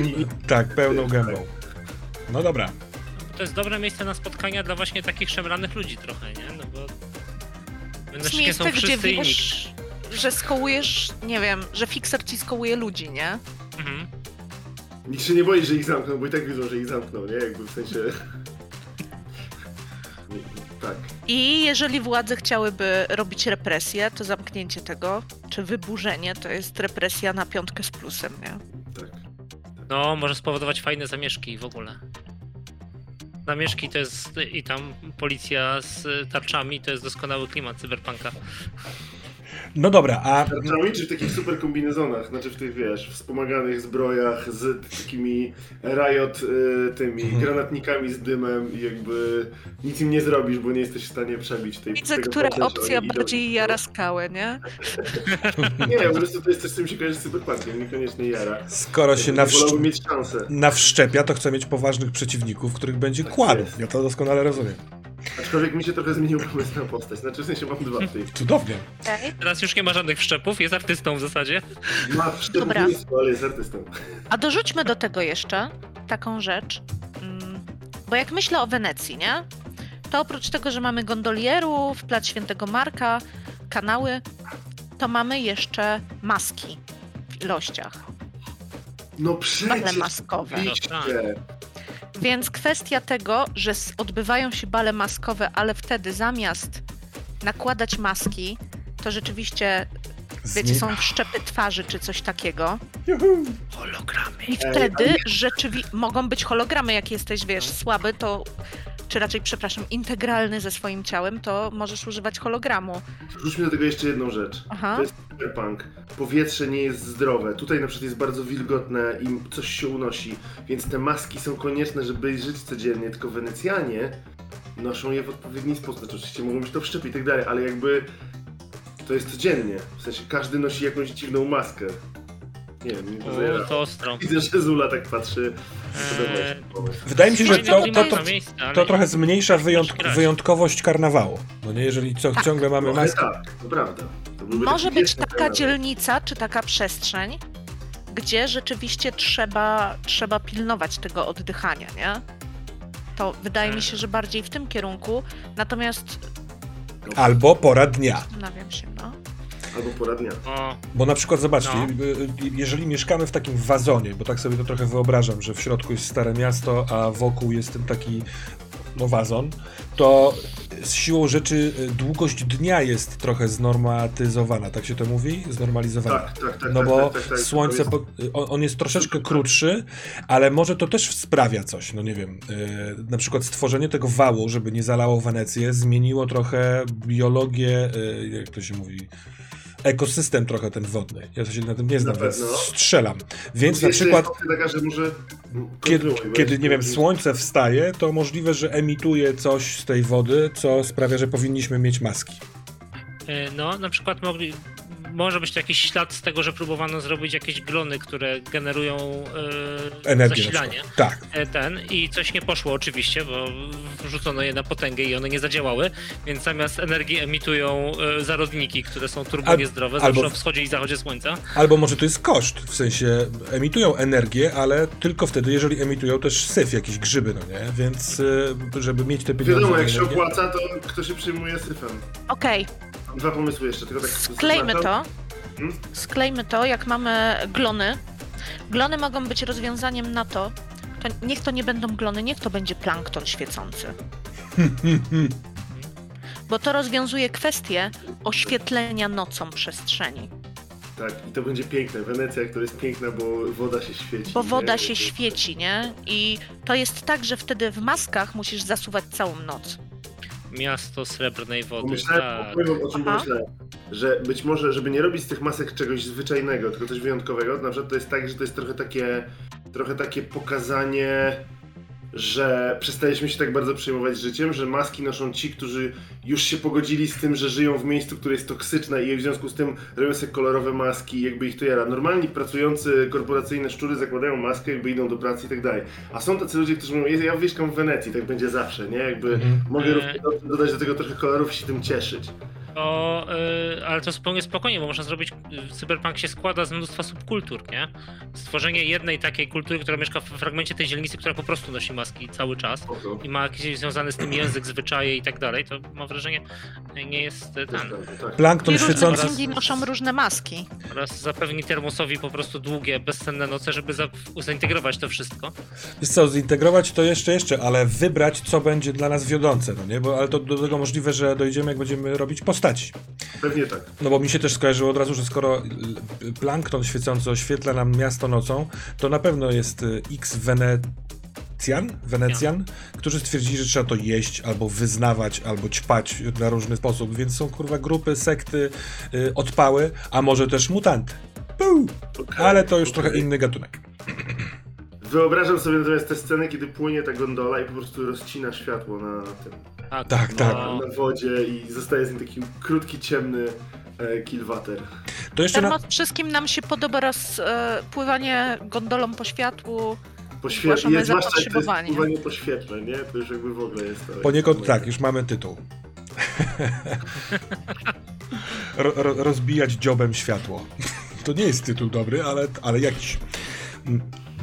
tak, pełną Tak. gębą. No dobra. To jest dobre miejsce na spotkania dla właśnie takich szemranych ludzi trochę, nie? No bo... To Będą jest są gdzie wszyscy nikt. wiesz, że skołujesz, nie wiem, że fixer ci skołuje ludzi, nie? Mhm. Nikt się nie boi, że ich zamkną, bo i tak wiedzą, że ich zamkną, nie? Jakby w sensie... Tak. I jeżeli władze chciałyby robić represję, to zamknięcie tego, czy wyburzenie, to jest represja na piątkę z plusem, nie? Tak. No, może spowodować fajne zamieszki w ogóle. Zamieszki to jest i tam policja z tarczami to jest doskonały klimat cyberpunka. No dobra, a Tarczami czy w takich super kombinezonach, znaczy w tych, wiesz, wspomaganych zbrojach z takimi riot y, tymi Mhm. granatnikami z dymem i jakby nic im nie zrobisz, bo nie jesteś w stanie przebić tej Widzę, tego która opcja bardziej jara skałę, nie? Nie, po prostu to jest coś, co mi się kojarzy z cyberpunkiem, niekoniecznie jara. skoro się nawsz... Wolałbym mieć szansę. nawszczepia, to chce mieć poważnych przeciwników, których będzie Tak kładł. Ja to doskonale rozumiem. Aczkolwiek mi się trochę zmienił pomysł na postać, znaczy w sensie mam dwa w tej. Cudownie. Okej. Teraz już nie ma żadnych wszczepów, jest artystą w zasadzie. Ma Dobra. szczególnictwo, ale jest artystą. A dorzućmy do tego jeszcze taką rzecz, mm, bo jak myślę o Wenecji, nie? To oprócz tego, że mamy gondolierów, plac Świętego Marka, kanały, to mamy jeszcze maski w ilościach. No Bale przecież, maskowe. oczywiście. Więc kwestia tego, że odbywają się bale maskowe, ale wtedy zamiast nakładać maski, to rzeczywiście, wiecie, są wszczepy twarzy czy coś takiego. Juhu. Hologramy. I wtedy rzeczywiście mogą być hologramy, jak jesteś, wiesz, słaby, to czy raczej, przepraszam, integralny ze swoim ciałem, to możesz używać hologramu. Wrzućmy do tego jeszcze jedną rzecz. Aha. To jest cyberpunk. Powietrze nie jest zdrowe. Tutaj na przykład jest bardzo wilgotne i coś się unosi, więc te maski są konieczne, żeby żyć codziennie. Tylko Wenecjanie noszą je w odpowiedni sposób. Znaczy, oczywiście mogą być to wszczepy i tak dalej, ale jakby to jest codziennie. W sensie każdy nosi jakąś dziwną maskę. Nie wiem, nie O, to to ostro. Widzę, że Zula tak patrzy. Eee. Wydaje mi się, że to, to, to, to trochę zmniejsza wyjątk, wyjątkowość karnawału. No nie, jeżeli co, Tak. ciągle mamy Trochę maskę. tak, to prawda. To byłby Może taki być wieczny taka temat. dzielnica, czy taka przestrzeń, gdzie rzeczywiście trzeba, trzeba pilnować tego oddychania, nie? To wydaje mi się, że bardziej w tym kierunku, natomiast Albo pora dnia. zastanawiam się, no. Albo pora dnia. Bo na przykład zobaczcie, No. y, y, jeżeli mieszkamy w takim wazonie, bo tak sobie to trochę wyobrażam, że w środku jest stare miasto, a wokół jest ten taki no, wazon, to z siłą rzeczy y, długość dnia jest trochę znormatyzowana, tak się to mówi? Znormalizowana. Tak, tak, tak. No tak, bo tak, tak, tak. słońce, jest- po- on, on jest troszeczkę krótszy, ale może to też sprawia coś, no nie wiem, yy, na przykład stworzenie tego wału, żeby nie zalało Wenecję, zmieniło trochę biologię, yy, jak to się mówi, ekosystem trochę ten wodny. Ja się na tym nie znam, Na więc strzelam. Więc na przykład taka, że może... kiedy, kiedy nie wiem, słońce wstaje, to możliwe, że emituje coś z tej wody, co sprawia, że powinniśmy mieć maski. E, No, na przykład mogli, może być to jakiś ślad z tego, że próbowano zrobić jakieś glony, które generują e, Energię zasilanie. Tak. E, Ten i coś nie poszło oczywiście, bo wrzucono je na potęgę i one nie zadziałały, więc zamiast energii emitują e, zarodniki, które są turbo Al- niezdrowe, albo- o wschodzie i zachodzie słońca. Albo może to jest koszt, w sensie emitują energię, ale tylko wtedy, jeżeli emitują też syf, jakieś grzyby, no nie? Więc y, żeby mieć te pieniądze Wiadomo, jak się opłaca, to kto się przyjmuje syfem. Okej, Mam dwa pomysły jeszcze, tylko tak sklejmy to. Hmm? Sklejmy to, jak mamy glony. Glony mogą być rozwiązaniem na to, to niech to nie będą glony, niech to będzie plankton świecący. Bo to rozwiązuje kwestię oświetlenia nocą przestrzeni. Tak, i to będzie piękne. Wenecja, która jest piękna, bo woda się świeci. Bo woda nie? się świeci, nie? I to jest tak, że wtedy w maskach musisz zasuwać całą noc. Miasto srebrnej wody. Pomyślałem, Tak. powiem, o czym Aha. pomyślałem, że być może, żeby nie robić z tych masek czegoś zwyczajnego, tylko coś wyjątkowego, na przykład to jest tak, że to jest trochę takie, trochę takie pokazanie, że przestaliśmy się tak bardzo przejmować życiem, że maski noszą ci, którzy już się pogodzili z tym, że żyją w miejscu, które jest toksyczne i w związku z tym robią sobie kolorowe maski i jakby ich to jara. Normalni pracujący korporacyjne szczury zakładają maskę, jakby idą do pracy i tak dalej. A są tacy ludzie, którzy mówią, ja mieszkam w Wenecji, tak będzie zawsze, nie? Jakby Mhm. mogę E. dodać do tego trochę kolorów i się tym cieszyć. To, y, ale to zupełnie spokojnie, bo można zrobić. y, Cyberpunk się składa z mnóstwa subkultur, nie? Stworzenie jednej takiej kultury, która mieszka w fragmencie tej dzielnicy, która po prostu nosi maski cały czas i ma jakiś związany z tym język, zwyczaje i tak dalej, to mam wrażenie, nie jest y, ten. Tak. Plankton I różne świecący. księgi noszą różne maski. Oraz zapewni termosowi po prostu długie, bezcenne noce, żeby za, zaintegrować to wszystko. Wiesz co, zintegrować to jeszcze, jeszcze, ale wybrać, co będzie dla nas wiodące, no nie? Bo, ale to do tego możliwe, że dojdziemy, jak będziemy robić postaci. Pewnie tak. No bo mi się też skojarzyło od razu, że skoro plankton świecący oświetla nam miasto nocą, to na pewno jest y, x Wenecjan, Wenecjan, którzy stwierdzili, że trzeba to jeść, albo wyznawać, albo ćpać na różny sposób, więc są kurwa grupy, sekty, y, odpały, a może też mutanty. Okej, Ale to już okej. trochę inny gatunek. Wyobrażam sobie natomiast tę scenę, kiedy płynie ta gondola i po prostu rozcina światło na tym, Tak, Tak, tak. no, na wodzie i zostaje z nim taki krótki, ciemny e, kilwater. To jeszcze na... Wszystkim nam się podoba raz e, pływanie gondolą po światłu. Poświe- Zgłaszamy jest zwłaszcza to jest pływanie po świetle, nie? To już jakby w ogóle jest to. Poniekąd tak, już mamy tytuł. Ro, ro, rozbijać dziobem światło. To nie jest tytuł dobry, ale, ale jakiś.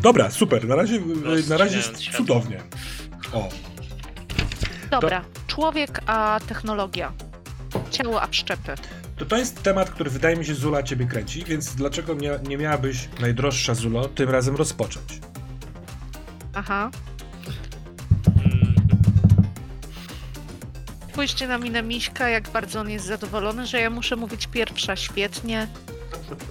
Dobra, super. Na razie, na razie jest cudownie. O, Dobra, człowiek a technologia. Ciało a wszczepy. to, to jest temat, który wydaje mi się, Zula, ciebie kręci, więc dlaczego nie, nie miałabyś, najdroższa Zulo, tym razem rozpocząć? Aha. Spójrzcie na minę Miśka, jak bardzo on jest zadowolony, że ja muszę mówić pierwsza. Świetnie.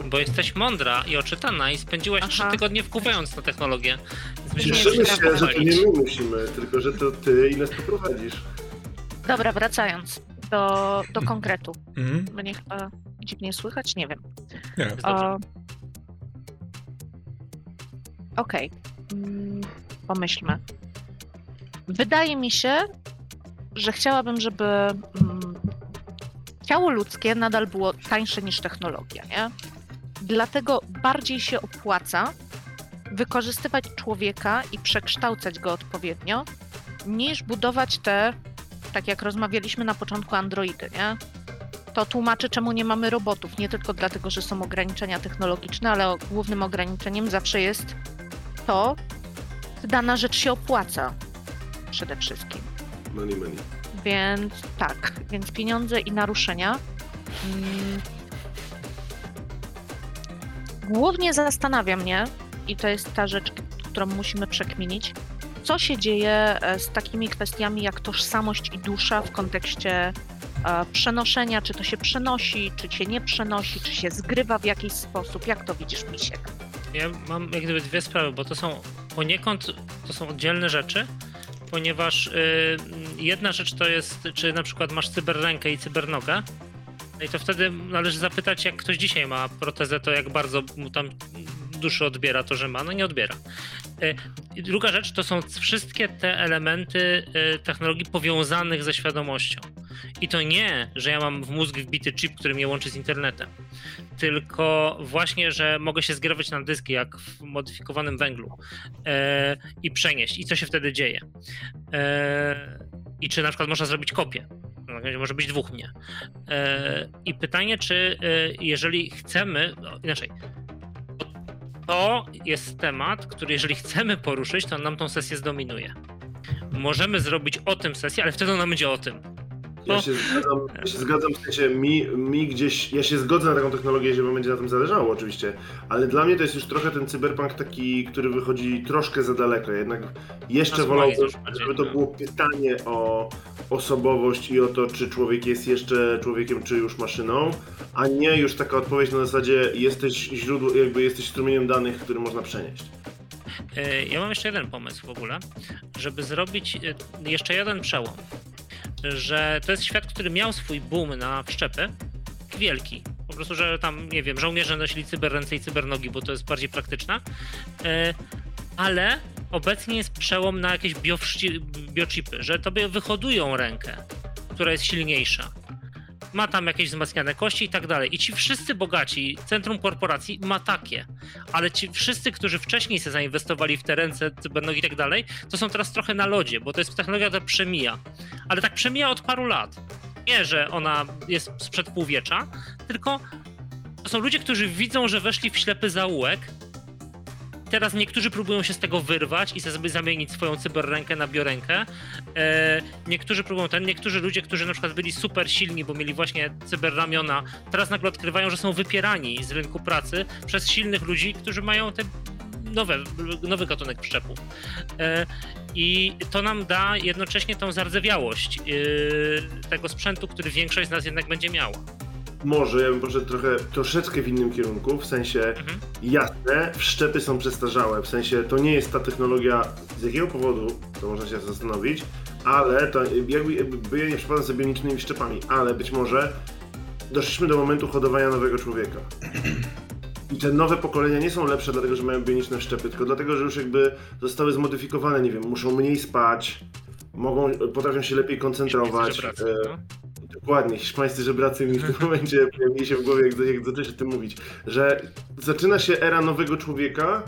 Bo jesteś mądra i oczytana i spędziłaś Aha. trzy tygodnie wkuwając na technologię. Więc byśmy Nie Cieszymy się, prawo że to nie my musimy, tylko że to ty i nas poprowadzisz. Dobra, wracając do, do konkretu. Mhm. Mnie chyba dziwnie słychać? Nie wiem. Nie. O... Okej. Mm, Pomyślmy. Wydaje mi się, że chciałabym, żeby mm, ciało ludzkie nadal było tańsze niż technologia, nie? Dlatego bardziej się opłaca wykorzystywać człowieka i przekształcać go odpowiednio, niż budować te, tak jak rozmawialiśmy na początku, androidy, nie? To tłumaczy, czemu nie mamy robotów. Nie tylko dlatego, że są ograniczenia technologiczne, ale głównym ograniczeniem zawsze jest to, dana rzecz się opłaca. Przede wszystkim. Money, money. Więc tak, więc pieniądze i naruszenia. Mm, Głównie zastanawia mnie, i to jest ta rzecz, którą musimy przekminić, co się dzieje e, z takimi kwestiami jak tożsamość i dusza w kontekście e, przenoszenia, czy to się przenosi, czy się nie przenosi, czy się zgrywa w jakiś sposób. Jak to widzisz, Misiek? Ja mam jak gdyby dwie sprawy, bo to są poniekąd to są oddzielne rzeczy, ponieważ y, jedna rzecz to jest, czy na przykład masz cyberrękę i cybernogę, No i to wtedy należy zapytać, jak ktoś dzisiaj ma protezę, to jak bardzo mu tam duszy odbiera to, że ma, no nie odbiera. I druga rzecz to są wszystkie te elementy e, technologii powiązanych ze świadomością. I to nie, że ja mam w mózg wbity chip, który mnie łączy z internetem, tylko właśnie, że mogę się zgrywać na dyski jak w modyfikowanym węglu e, i przenieść. I co się wtedy dzieje? E, I czy na przykład można zrobić kopię? No, może być dwóch mnie. E, I pytanie, czy e, jeżeli chcemy, no, inaczej, to jest temat, który jeżeli chcemy poruszyć, to nam tą sesję zdominuje. Możemy zrobić o tym sesję, ale wtedy ona będzie o tym. Ja się zgadzam, ja się zgadzam w sensie mi, mi gdzieś, ja się zgodzę na taką technologię, jeżeli będzie na tym zależało oczywiście, ale dla mnie to jest już trochę ten cyberpunk taki, który wychodzi troszkę za daleko, jednak jeszcze wolałbym, żeby to było pytanie o osobowość i o to, czy człowiek jest jeszcze człowiekiem, czy już maszyną, a nie już taka odpowiedź na zasadzie jesteś źródło, jakby jesteś strumieniem danych, który można przenieść. E, ja mam jeszcze jeden pomysł w ogóle, żeby zrobić e, jeszcze jeden przełom że to jest świat, który miał swój boom na wszczepy, wielki. Po prostu, że tam, nie wiem, żołnierze nosili cyberręce i cybernogi, bo to jest bardziej praktyczne. E, ale obecnie jest przełom na jakieś biochipy, że tobie wyhodują rękę, która jest silniejsza ma tam jakieś wzmacniane kości i tak dalej. I ci wszyscy bogaci, centrum korporacji ma takie, ale ci wszyscy, którzy wcześniej się zainwestowali w te ręce, cybernogi i tak dalej, to są teraz trochę na lodzie, bo to jest technologia, która przemija. Ale tak przemija od paru lat. Nie, że ona jest sprzed półwiecza, tylko to są ludzie, którzy widzą, że weszli w ślepy zaułek teraz niektórzy próbują się z tego wyrwać i sobie zamienić swoją cyberrękę na biorękę. E, niektórzy próbują ten, niektórzy ludzie, którzy na przykład byli super silni, bo mieli właśnie cyberramiona, teraz nagle odkrywają, że są wypierani z rynku pracy przez silnych ludzi, którzy mają te nowe, nowy gatunek przyczepów. E, I to nam da jednocześnie tą zardzewiałość e, tego sprzętu, który większość z nas jednak będzie miała może ja bym poszedł trochę, troszeczkę w innym kierunku, w sensie mhm. jasne, wszczepy są przestarzałe, w sensie to nie jest ta technologia, z jakiego powodu, to można się zastanowić, ale to jakby, jakby ja nie przypadam sobie nicznymi wszczepami, ale być może doszliśmy do momentu hodowania nowego człowieka. I te nowe pokolenia nie są lepsze dlatego, że mają bioniczne wszczepy, tylko dlatego, że już jakby zostały zmodyfikowane, nie wiem, muszą mniej spać, mogą, potrafią się lepiej koncentrować. E, no. Dokładnie, hiszpańscy żebracy mi w tym momencie pojawili się w głowie, jak, jak zacząłeś o tym mówić, że zaczyna się era nowego człowieka,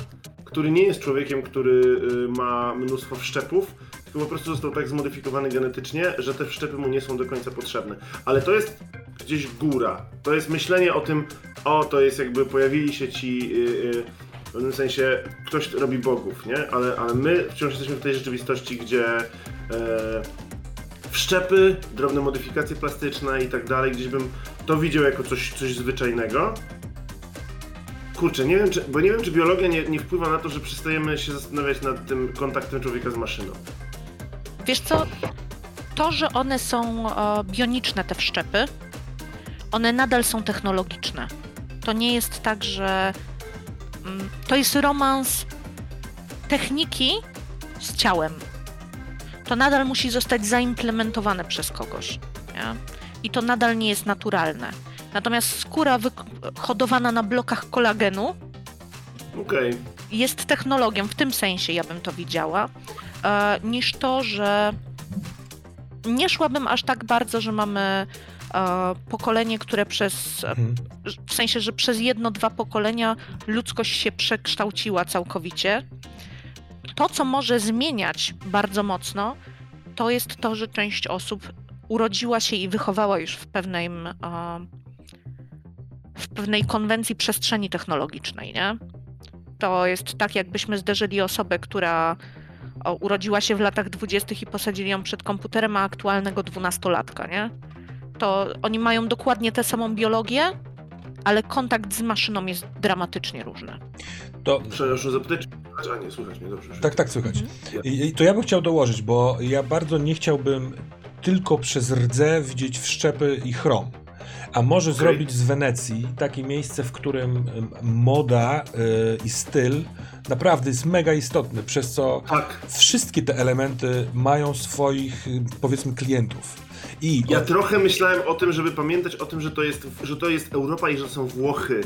który nie jest człowiekiem, który y, ma mnóstwo wszczepów, tylko po prostu został tak zmodyfikowany genetycznie, że te wszczepy mu nie są do końca potrzebne. Ale to jest gdzieś góra. To jest myślenie o tym, o, to jest jakby pojawili się ci... Yy, yy, w pewnym sensie ktoś robi bogów, nie? Ale, ale my wciąż jesteśmy w tej rzeczywistości, gdzie e, wszczepy, drobne modyfikacje plastyczne i tak dalej, gdzieś bym to widział jako coś, coś zwyczajnego. Kurczę, nie wiem, czy, bo nie wiem, czy biologia nie, nie wpływa na to, że przestajemy się zastanawiać nad tym kontaktem człowieka z maszyną. Wiesz co, to, że one są e, bioniczne, te wszczepy, one nadal są technologiczne. To nie jest tak, że mm, to jest romans techniki z ciałem to nadal musi zostać zaimplementowane przez kogoś. Nie? I to nadal nie jest naturalne. Natomiast skóra hodowana na blokach kolagenu okay. jest technologią, w tym sensie ja bym to widziała, e, niż to, że nie szłabym aż tak bardzo, że mamy e, pokolenie, które przez, mhm. w sensie, że przez jedno, dwa pokolenia ludzkość się przekształciła całkowicie to, co może zmieniać bardzo mocno, to jest to, że część osób urodziła się i wychowała już w pewnej, w pewnej konwencji przestrzeni technologicznej, nie? To jest tak, jakbyśmy zderzyli osobę, która urodziła się w latach dwudziestych i posadzili ją przed komputerem, a aktualnego dwunastolatka, nie? To oni mają dokładnie tę samą biologię, ale kontakt z maszyną jest dramatycznie różny. To... Przepraszam, zapytać, a nie, słychać mnie dobrze. Tak, tak, słychać. Mhm. I, to ja bym chciał dołożyć, bo ja bardzo nie chciałbym tylko przez rdze widzieć wszczepy i chrom. A może okay. zrobić z Wenecji takie miejsce, w którym moda yy, i styl naprawdę jest mega istotny, przez co tak. wszystkie te elementy mają swoich, powiedzmy, klientów. I Ja trochę myślałem o tym, żeby pamiętać o tym, że to jest, że to jest Europa i że to są Włochy.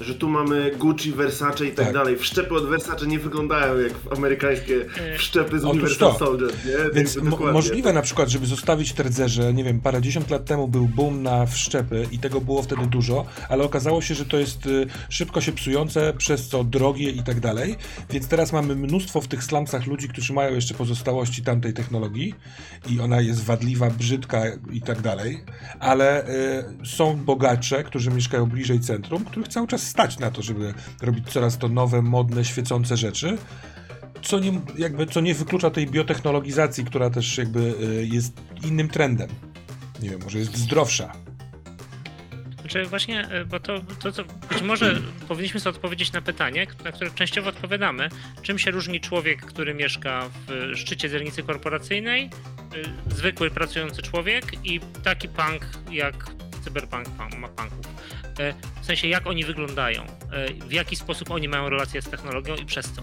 Że tu mamy Gucci, Versace i tak, Tak. dalej. Wszczepy od Versace nie wyglądają jak amerykańskie wszczepy z Universal. Soldier, nie? Więc mo- możliwe na przykład, żeby zostawić te rdzerze, nie wiem, parędziesiąt lat temu był boom na wszczepy i tego było wtedy dużo, ale okazało się, że to jest y, szybko się psujące, przez co drogie i tak dalej, więc teraz mamy mnóstwo w tych slumsach ludzi, którzy mają jeszcze pozostałości tamtej technologii i ona jest wadliwa, brzydka i tak dalej, ale y, są bogacze, którzy mieszkają bliżej centrum, których cały czas stać na to, żeby robić coraz to nowe, modne, świecące rzeczy, co nie, jakby, co nie wyklucza tej biotechnologizacji, która też jakby y, jest innym trendem. Nie wiem, może jest zdrowsza. Znaczy właśnie, e, bo to, to, to być może powinniśmy sobie odpowiedzieć na pytanie, na które częściowo odpowiadamy. Czym się różni człowiek, który mieszka w szczycie dzielnicy korporacyjnej, y, zwykły pracujący człowiek i taki punk jak cyberpunk ma punków? E, W sensie jak oni wyglądają, e, w jaki sposób oni mają relacje z technologią i przez co.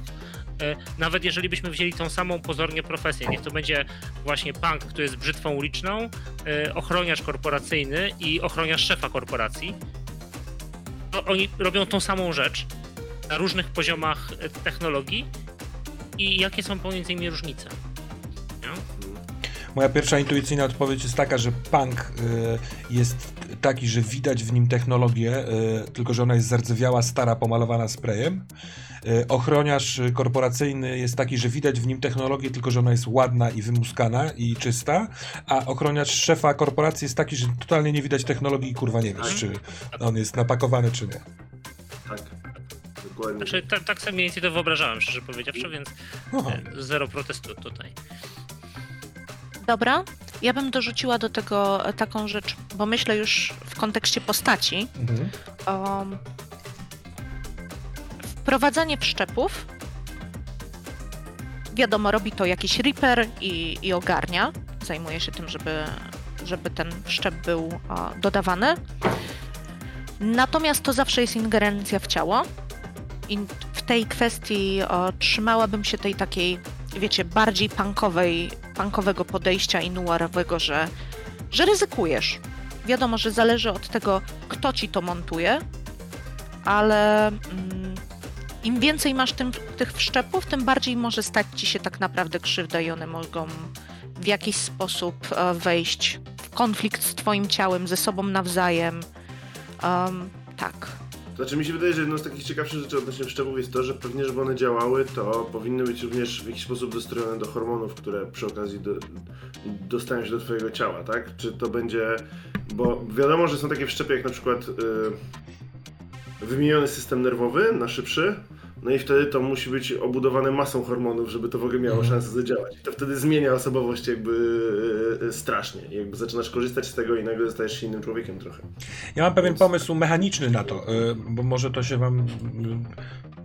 E, Nawet jeżeli byśmy wzięli tą samą pozornie profesję, niech to będzie właśnie punk, który jest brzytwą uliczną, e, ochroniarz korporacyjny i ochroniarz szefa korporacji, to oni robią tą samą rzecz na różnych poziomach e, technologii i jakie są pomiędzy nimi różnice. Nie? Moja pierwsza intuicyjna odpowiedź jest taka, że punk y, jest taki, że widać w nim technologię, y, tylko że ona jest zardzewiała, stara, pomalowana sprayem. Y, ochroniarz korporacyjny jest taki, że widać w nim technologię, tylko że ona jest ładna i wymuskana i czysta, a ochroniarz szefa korporacji jest taki, że totalnie nie widać technologii i kurwa nie wiesz, czy on jest napakowany, czy nie. Tak. Dokładnie. Znaczy, ta, tak sobie mniej więcej to wyobrażałem, szczerze powiedziawszy, więc Aha. zero protestu tutaj. Dobra, ja bym dorzuciła do tego e, taką rzecz, bo myślę już w kontekście postaci. Mhm. Um, wprowadzanie wszczepów. Wiadomo, robi to jakiś Reaper i, i ogarnia. Zajmuje się tym, żeby, żeby ten wszczep był a, dodawany. Natomiast to zawsze jest ingerencja w ciało. I w tej kwestii o, trzymałabym się tej takiej, wiecie, bardziej punkowej, punkowego podejścia i nuarowego, że, że ryzykujesz. Wiadomo, że zależy od tego, kto ci to montuje, ale mm, im więcej masz tym, tych wszczepów, tym bardziej może stać ci się tak naprawdę krzywda i one mogą w jakiś sposób e, wejść w konflikt z twoim ciałem, ze sobą nawzajem. Um, tak. Znaczy mi się wydaje, że jedną z takich ciekawszych rzeczy odnośnie wszczepów jest to, że pewnie, żeby one działały, to powinny być również w jakiś sposób dostrojone do hormonów, które przy okazji do, dostają się do twojego ciała, tak? Czy to będzie... Bo wiadomo, że są takie wszczepy jak na przykład yy, wymieniony system nerwowy na szybszy, no i wtedy to musi być obudowane masą hormonów, żeby to w ogóle miało szansę zadziałać. To wtedy zmienia osobowość jakby yy, strasznie. Jakby zaczynasz korzystać z tego i nagle stajesz się innym człowiekiem trochę. Ja mam pewien pomysł mechaniczny na to, y, bo może to się wam.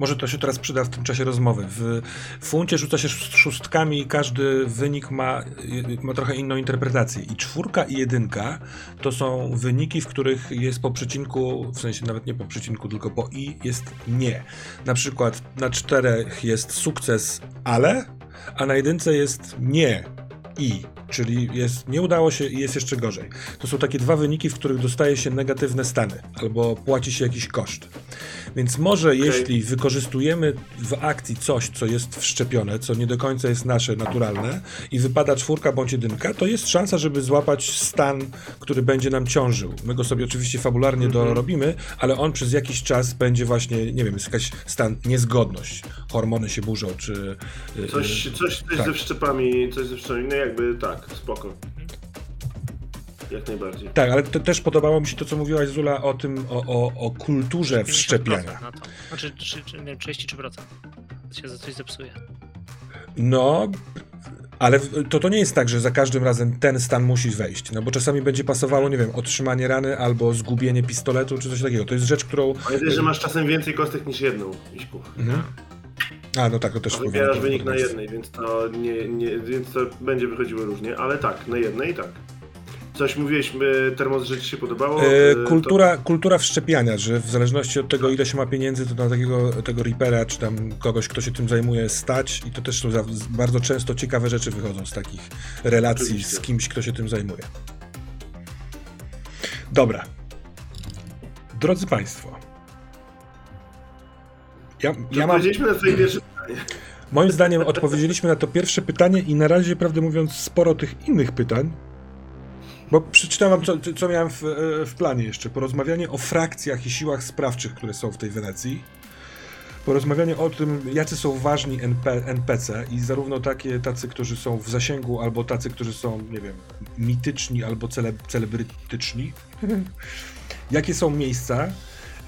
Może to się teraz przyda w tym czasie rozmowy. W funcie rzuca się sz- szóstkami i każdy wynik ma, y, ma trochę inną interpretację. I czwórka i jedynka to są wyniki, w których jest po przecinku, w sensie nawet nie po przecinku, tylko po i jest nie. Na przykład na czterech jest sukces, ale, a na jedynce jest nie i, czyli jest, nie udało się i jest jeszcze gorzej. To są takie dwa wyniki, w których dostaje się negatywne stany albo płaci się jakiś koszt. Więc może jeśli wykorzystujemy w akcji coś, co jest wszczepione, co nie do końca jest nasze, naturalne i wypada czwórka bądź jedynka, to jest szansa, żeby złapać stan, który będzie nam ciążył. My go sobie oczywiście fabularnie dorobimy, ale on przez jakiś czas będzie właśnie, nie wiem, jest jakaś stan niezgodność. Hormony się burzą, czy... y, Coś, y, coś, coś tak. ze wszczepami, coś ze wszczepami, no jakby tak, spoko. Jak najbardziej. Tak, ale to też podobało mi się to, co mówiłaś Zula o tym, o, o, o kulturze 50% wszczepiania. Na to. Znaczy, czy, czy, nie wiem, 33%. To się za coś zepsuje. No, ale to, to nie jest tak, że za każdym razem ten stan musi wejść, no bo czasami będzie pasowało, nie wiem, otrzymanie rany albo zgubienie pistoletu czy coś takiego. To jest rzecz, którą... Pamiętaj, że masz czasem więcej kostek niż jedną, Miśku. Mhm. A, no tak, to też wpływa wybierasz wynik na jednej, więc to, nie, nie, więc to będzie wychodziło różnie, ale tak, na jednej tak. Coś mówiłeś, y, termos, że ci się podobało? E, y, to- kultura, kultura wszczepiania, że w zależności od tego, ile się ma pieniędzy, to na takiego tego Reapera, czy tam kogoś, kto się tym zajmuje, stać i to też są za, bardzo często ciekawe rzeczy wychodzą z takich relacji Oczywiście. z kimś, kto się tym zajmuje. Dobra. Drodzy Państwo. Ja, ja mam. Odpowiedzieliśmy na twoje pierwsze pytanie. Moim zdaniem odpowiedzieliśmy na to pierwsze pytanie i na razie, prawdę mówiąc, sporo tych innych pytań. Bo przeczytam wam, co, co miałem w, e, w planie jeszcze. Porozmawianie o frakcjach i siłach sprawczych, które są w tej Wenecji. Porozmawianie o tym, jacy są ważni NP, NPC i zarówno takie, tacy, którzy są w zasięgu, albo tacy, którzy są, nie wiem, mityczni albo cele, celebrytyczni. Jakie są miejsca,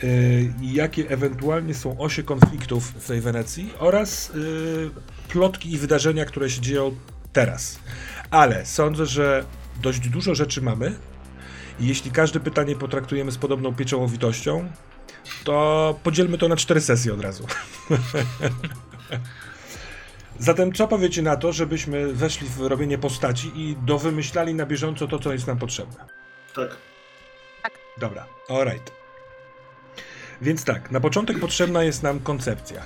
y, i jakie ewentualnie są osie konfliktów w tej Wenecji oraz y, plotki i wydarzenia, które się dzieją teraz. Ale sądzę, że dość dużo rzeczy mamy i jeśli każde pytanie potraktujemy z podobną pieczołowitością, to podzielmy to na cztery sesje od razu. Zatem co powiecie na to, żebyśmy weszli w robienie postaci i dowymyślali na bieżąco to, co jest nam potrzebne? Tak. Dobra, alright. Więc tak, na początek potrzebna jest nam koncepcja.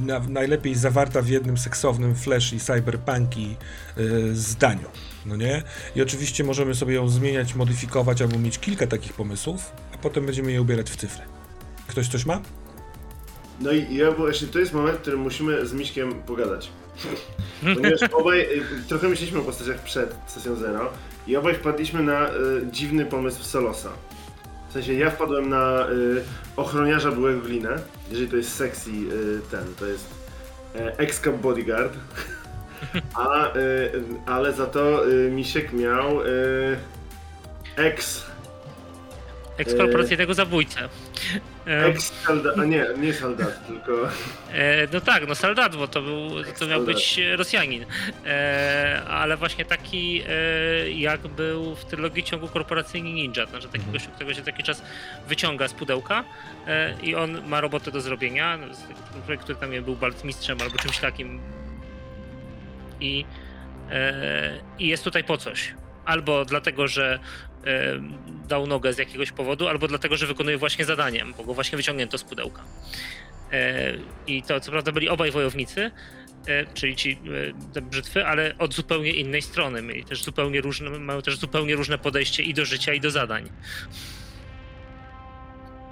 Na, najlepiej zawarta w jednym seksownym flash i cyberpunki yy, zdaniu. No nie? I oczywiście możemy sobie ją zmieniać, modyfikować albo mieć kilka takich pomysłów, a potem będziemy je ubierać w cyfry. Ktoś coś ma? No i ja właśnie to jest moment, w którym musimy z Miśkiem pogadać. Ponieważ obaj y, trochę myśleliśmy o postaciach przed sesją zero i obaj wpadliśmy na y, dziwny pomysł Solosa. W sensie ja wpadłem na y, ochroniarza byłego glinę, jeżeli to jest sexy y, ten, to jest e, ex-cop bodyguard. A, y, ale za to y, Misiek miał y, ex Ekskorporacyjnego zabójcę. E, Ex-saldat, a nie, nie saldat, tylko... E, no tak, no Saldat, bo to, był, to miał być Rosjanin. E, ale właśnie taki, e, jak był w trylogii ciągu korporacyjny ninja, to znaczy taki Mhm. którego się taki czas wyciąga z pudełka i on ma robotę do zrobienia, no, z- który, tam był baltmistrzem albo czymś takim. I, e, I jest tutaj po coś. Albo dlatego, że e, dał nogę z jakiegoś powodu, albo dlatego, że wykonuje właśnie zadaniem, bo go właśnie wyciągnięto z pudełka. E, I to co prawda byli obaj wojownicy, czyli ci brzytwy, ale od zupełnie innej strony. Mieli też zupełnie różne, mają też zupełnie różne podejście i do życia, i do zadań.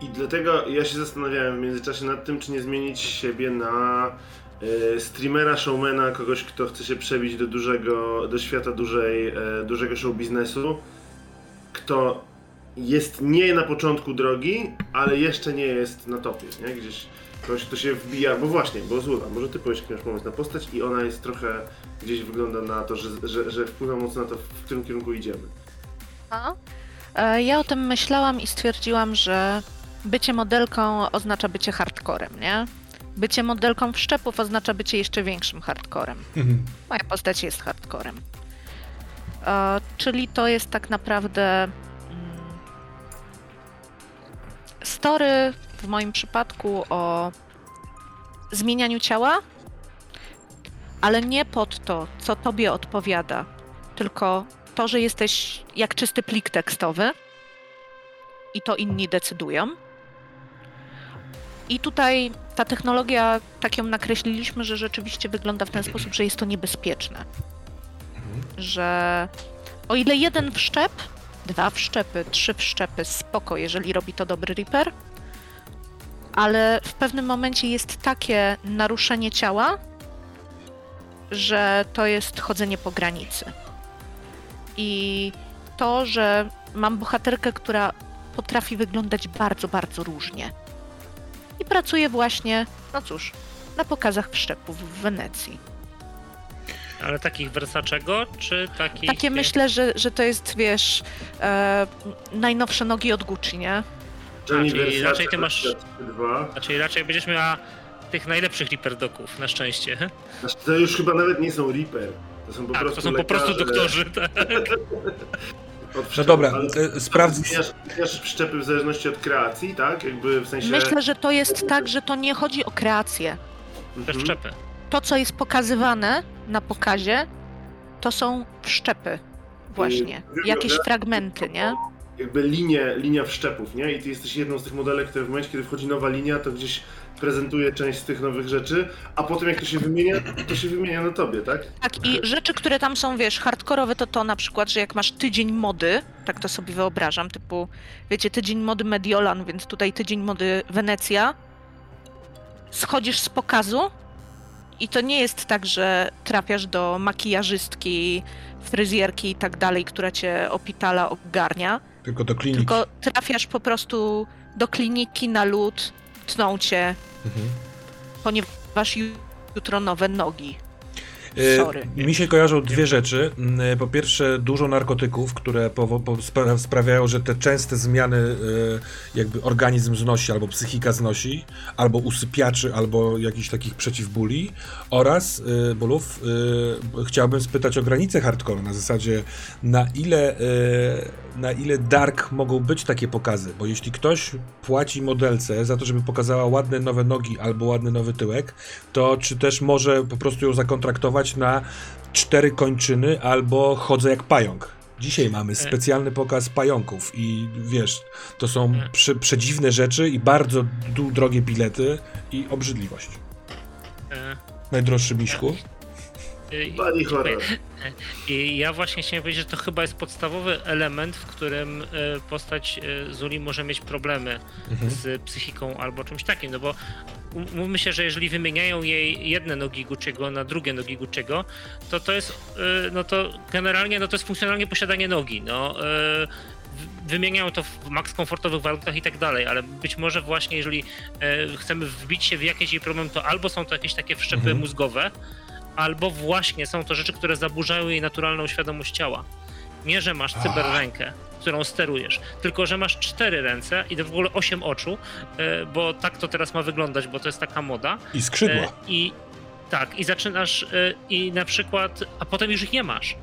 I dlatego ja się zastanawiałem w międzyczasie nad tym, czy nie zmienić siebie na streamera, showmana, kogoś, kto chce się przebić do dużego, do świata dużej, e, dużego show biznesu, kto jest nie na początku drogi, ale jeszcze nie jest na topie, nie? Gdzieś ktoś, kto się wbija, bo właśnie, bo Zula, może ty powiesz, jaki masz pomysł na postać i ona jest trochę, gdzieś wygląda na to, że, że, że wpływa mocno na to, w którym kierunku idziemy. A? E, Ja o tym myślałam i stwierdziłam, że bycie modelką oznacza bycie hardcorem, nie? Bycie modelką wszczepów oznacza bycie jeszcze większym hardcorem. Mhm. Moja postać jest hardcorem. E, czyli to jest tak naprawdę mm, story w moim przypadku o zmienianiu ciała, ale nie pod to, co tobie odpowiada, tylko to, że jesteś jak czysty plik tekstowy i to inni decydują. I tutaj ta technologia, tak ją nakreśliliśmy, że rzeczywiście wygląda w ten sposób, że jest to niebezpieczne. Że o ile jeden wszczep, dwa wszczepy, trzy wszczepy, spoko, jeżeli robi to dobry Reaper, ale w pewnym momencie jest takie naruszenie ciała, że to jest chodzenie po granicy. I to, że mam bohaterkę, która potrafi wyglądać bardzo, bardzo różnie. Pracuje właśnie, no cóż, na pokazach wszczepów w Wenecji. Ale takich Versaczego, czy takich... Takie myślę, że, że to jest, wiesz, e, najnowsze nogi od Gucci, nie? Johnny raczej ty masz- 2. Znaczy raczej będziesz miała tych najlepszych Reaperdoków, na szczęście. To już chyba nawet nie są Reaper. To są po Tak, prostu to są po prostu doktorzy. Tak. od No dobra, ale sprawdź. Zmieniasz, zmieniasz wszczepy w zależności od kreacji, tak? Jakby w sensie... Myślę, że to jest tak, że to nie chodzi o kreację. Te Mhm. wszczepy. To, co jest pokazywane na pokazie, to są wszczepy. Właśnie. Yy, Jakieś fragmenty, nie? jakby linię, linia wszczepów, nie? I ty jesteś jedną z tych modelek, które w momencie, kiedy wchodzi nowa linia, to gdzieś prezentuje część z tych nowych rzeczy, a potem jak to się wymienia, to się wymienia na tobie, tak? Tak, i rzeczy, które tam są, wiesz, hardkorowe, to to na przykład, że jak masz tydzień mody, tak to sobie wyobrażam, typu, wiecie, tydzień mody Mediolan, więc tutaj tydzień mody Wenecja, schodzisz z pokazu i to nie jest tak, że trafiasz do makijażystki, fryzjerki i tak dalej, która cię opitala, ogarnia, Tylko do kliniki. tylko trafiasz po prostu do kliniki na lód, tną cię, Mhm. ponieważ jutro nowe nogi. E, Sorry. Mi się kojarzą dwie rzeczy. Mm, Po pierwsze, dużo narkotyków, które sprawiają, że te częste zmiany e, jakby organizm znosi, albo psychika znosi, albo usypiaczy, albo jakichś takich przeciwbóli. Oraz e, bólów e, chciałbym spytać o granice hardcore, na zasadzie na ile, e, na ile dark mogą być takie pokazy, bo jeśli ktoś płaci modelce za to, żeby pokazała ładne nowe nogi albo ładny nowy tyłek, to czy też może po prostu ją zakontraktować na cztery kończyny albo chodzę jak pająk. Dzisiaj mamy specjalny pokaz pająków i wiesz, to są prze, przedziwne rzeczy i bardzo drogie bilety i obrzydliwość. E, Najdroższy miśku. Body horror. I ja właśnie chciałem powiedzieć, że to chyba jest podstawowy element, w którym e, postać e, Zuli może mieć problemy Mhm. z psychiką albo czymś takim, no bo mówmy się, że jeżeli wymieniają jej jedne nogi Gucci'ego na drugie nogi Gucci'ego, to to jest, no to generalnie, no to jest funkcjonalnie posiadanie nogi, no. Wymieniają to w max komfortowych warunkach i tak dalej, ale być może właśnie jeżeli chcemy wbić się w jakiś jej problem, to albo są to jakieś takie wszczepy Mhm. mózgowe, albo właśnie są to rzeczy, które zaburzają jej naturalną świadomość ciała. Nie, że masz cyberrękę, którą sterujesz, tylko że masz cztery ręce i w ogóle osiem oczu, e, bo tak to teraz ma wyglądać, bo to jest taka moda. I skrzydła. E, I tak, i zaczynasz e, i na przykład, a potem już ich nie masz.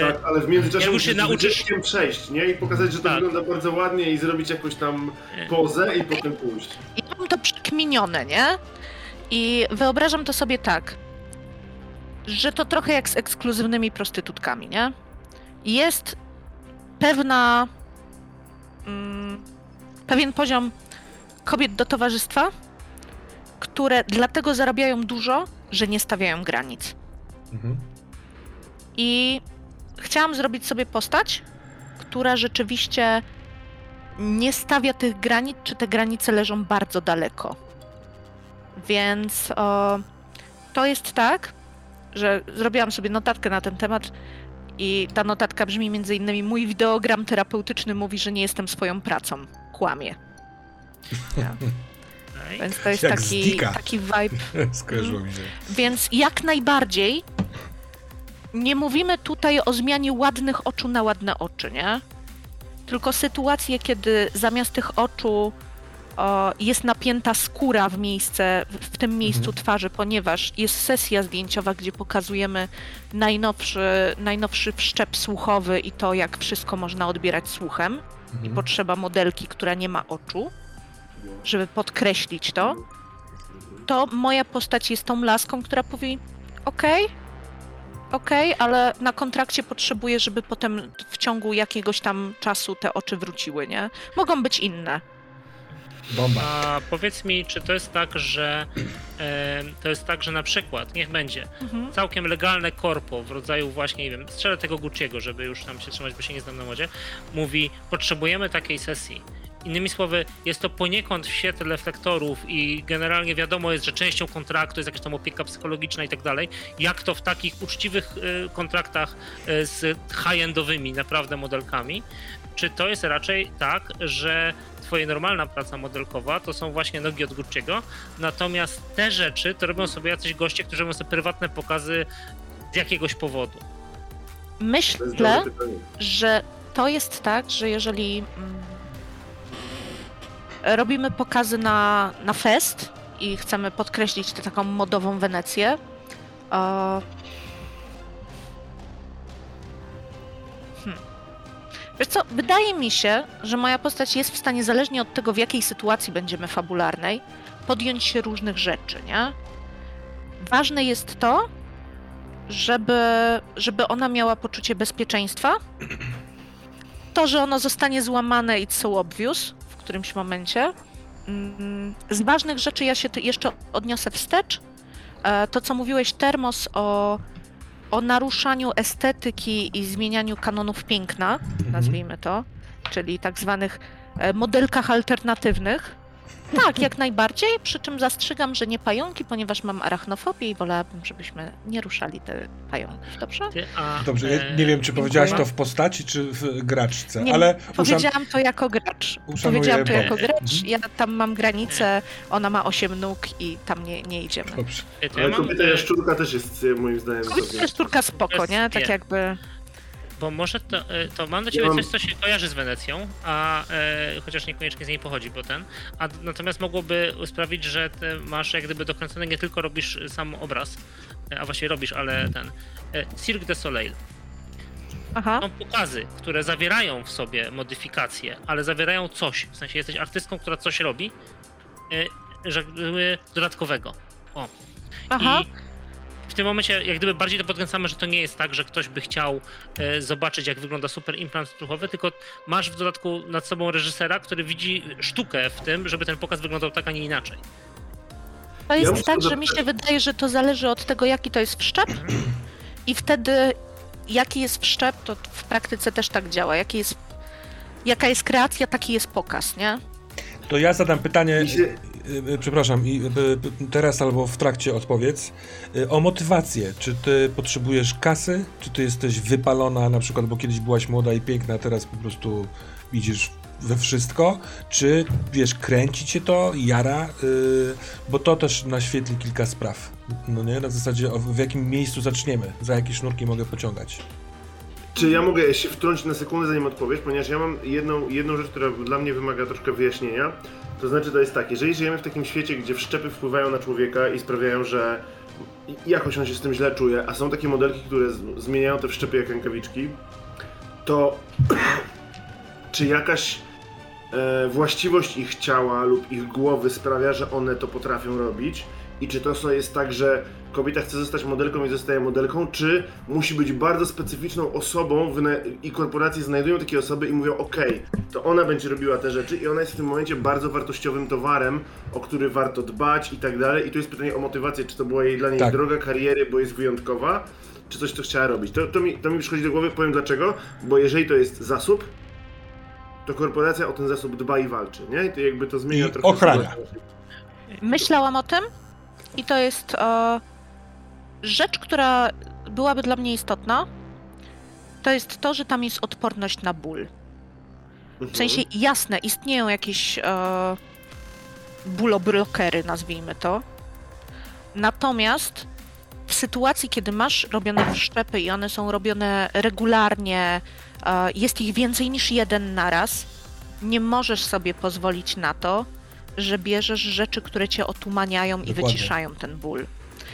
Tak, ale w międzyczasie już się musisz nauczysz- przejść, nie? I pokazać, że to Tak. wygląda bardzo ładnie i zrobić jakąś tam pozę i potem pójść. I mam to przekminione, nie? I wyobrażam to sobie tak, że to trochę jak z ekskluzywnymi prostytutkami, nie? Jest pewna. Mm, pewien poziom kobiet do towarzystwa, które dlatego zarabiają dużo, że nie stawiają granic. Mhm. I chciałam zrobić sobie postać, która rzeczywiście nie stawia tych granic, czy te granice leżą bardzo daleko. Więc o, to jest tak, że zrobiłam sobie notatkę na ten temat i ta notatka brzmi między innymi mój wideogram terapeutyczny mówi, że nie jestem swoją pracą. Kłamie. okej. Więc to jest Jak taki, taki vibe Skojarzyło mi się. Więc jak najbardziej nie mówimy tutaj o zmianie ładnych oczu na ładne oczy, nie? Tylko sytuacje, kiedy zamiast tych oczu o, jest napięta skóra w miejsce, w- tym miejscu twarzy, ponieważ jest sesja zdjęciowa, gdzie pokazujemy najnowszy, najnowszy wszczep słuchowy i to, jak wszystko można odbierać słuchem. I Mhm. potrzeba modelki, która nie ma oczu, żeby podkreślić to to moja postać jest tą laską, która powie okej, okej, ale na kontrakcie potrzebuję, żeby potem w ciągu jakiegoś tam czasu te oczy wróciły, nie? Mogą być inne. Bomba. A powiedz mi, czy to jest tak, że e, to jest tak, że na przykład, niech będzie, Mhm. całkiem legalne korpo w rodzaju właśnie, nie wiem, strzelę tego Gucci'ego, żeby już tam się trzymać, bo się nie znam na modzie, mówi, potrzebujemy takiej sesji. Innymi słowy, jest to poniekąd w świetle reflektorów i generalnie wiadomo jest, że częścią kontraktu jest jakaś tam opieka psychologiczna i tak dalej. Jak to w takich uczciwych y, kontraktach y, z high-endowymi naprawdę modelkami, czy to jest raczej tak, że twoja normalna praca modelkowa to są właśnie nogi od Gucci'ego, natomiast te rzeczy to robią sobie jacyś goście, którzy robią sobie prywatne pokazy z jakiegoś powodu. Myślę, że to jest tak, że jeżeli mm, robimy pokazy na, na fest i chcemy podkreślić tę taką modową Wenecję, Wiesz co, wydaje mi się, że moja postać jest w stanie, zależnie od tego, w jakiej sytuacji będziemy fabularnej, podjąć się różnych rzeczy, nie? Ważne jest to, żeby, żeby ona miała poczucie bezpieczeństwa to, że ono zostanie złamane i so obvious w którymś momencie. Mm, Z ważnych rzeczy ja się jeszcze odniosę wstecz. E, To, co mówiłeś, Termos, o, o naruszaniu estetyki i zmienianiu kanonów piękna, nazwijmy to, czyli tak zwanych e, modelkach alternatywnych. Tak, jak najbardziej, przy czym zastrzegam, że nie pająki, ponieważ mam arachnofobię i wolałabym, żebyśmy nie ruszali te pająków, dobrze? Dobrze, ja e, nie wiem, czy powiedziałaś to w postaci, czy w graczce, Nie, ale uszan... Powiedziałam to jako gracz. Uszanuję, Powiedziałam to bo- jako gracz. Mhm. Ja tam mam granicę, ona ma 8 nóg i tam nie, nie idziemy. Dobrze. Ale kobieta jaszczurka też jest moim zdaniem Kobieta szturka spoko, nie? Tak jakby... Bo może to, e, to mam do Ja ciebie mam- coś, co się kojarzy z Wenecją, a e, chociaż niekoniecznie z niej pochodzi, bo ten. A natomiast mogłoby sprawić, że ty masz jak gdyby dokręcone, nie tylko robisz sam obraz, e, a właściwie robisz, ale ten. E, Cirque du Soleil. Aha. Są pokazy, które zawierają w sobie modyfikacje, ale zawierają coś. W sensie jesteś artystką, która coś robi, e, dodatkowego. O. Aha. I w tym momencie, jak gdyby bardziej to podkręcamy, że to nie jest tak, że ktoś by chciał e, zobaczyć, jak wygląda super implant struchowy, tylko masz w dodatku nad sobą reżysera, który widzi sztukę w tym, żeby ten pokaz wyglądał tak, a nie inaczej. To Ja jest muszę tak, że mi się wydaje, że to zależy od tego, jaki to jest wszczep. I wtedy, jaki jest wszczep, to w praktyce też tak działa. Jaki jest, jaka jest kreacja, taki jest pokaz, nie? To ja zadam pytanie, się- przepraszam, i, y, y, teraz albo w trakcie odpowiedz, y, o motywację. Czy ty potrzebujesz kasy? Czy ty jesteś wypalona na przykład, bo kiedyś byłaś młoda i piękna, teraz po prostu widzisz we wszystko? Czy, wiesz, kręci cię to, jara? Y, bo to też naświetli kilka spraw. No nie? Na zasadzie w jakim miejscu zaczniemy, za jakie sznurki mogę pociągać. Czy ja mogę się wtrącić na sekundę, zanim odpowiesz, ponieważ ja mam jedną, jedną rzecz, która dla mnie wymaga troszkę wyjaśnienia. To znaczy, to jest tak, jeżeli żyjemy w takim świecie, gdzie wszczepy wpływają na człowieka i sprawiają, że jakoś on się z tym źle czuje, a są takie modelki, które zmieniają te wszczepy jak rękawiczki, to czy jakaś e, właściwość ich ciała lub ich głowy sprawia, że one to potrafią robić? I czy to jest tak, że kobieta chce zostać modelką i zostaje modelką, czy musi być bardzo specyficzną osobą wyna- i korporacje znajdują takie osoby i mówią, okej, to ona będzie robiła te rzeczy i ona jest w tym momencie bardzo wartościowym towarem, o który warto dbać i tak dalej. I tu jest pytanie o motywację, czy to była jej dla niej Tak. droga kariery, bo jest wyjątkowa, czy coś, co chciała robić. To, to, mi, to mi przychodzi do głowy, powiem dlaczego, bo jeżeli to jest zasób, to korporacja o ten zasób dba i walczy, nie? I to jakby to zmienia I trochę... ochrania. Myślałam o tym i to jest e, rzecz, która byłaby dla mnie istotna. To jest to, że tam jest odporność na ból. W Mhm. sensie jasne, istnieją jakieś e, bólobrokery, nazwijmy to. Natomiast w sytuacji, kiedy masz robione wszczepy i one są robione regularnie, e, jest ich więcej niż jeden naraz, nie możesz sobie pozwolić na to, że bierzesz rzeczy, które cię otumaniają i Dokładnie. wyciszają ten ból.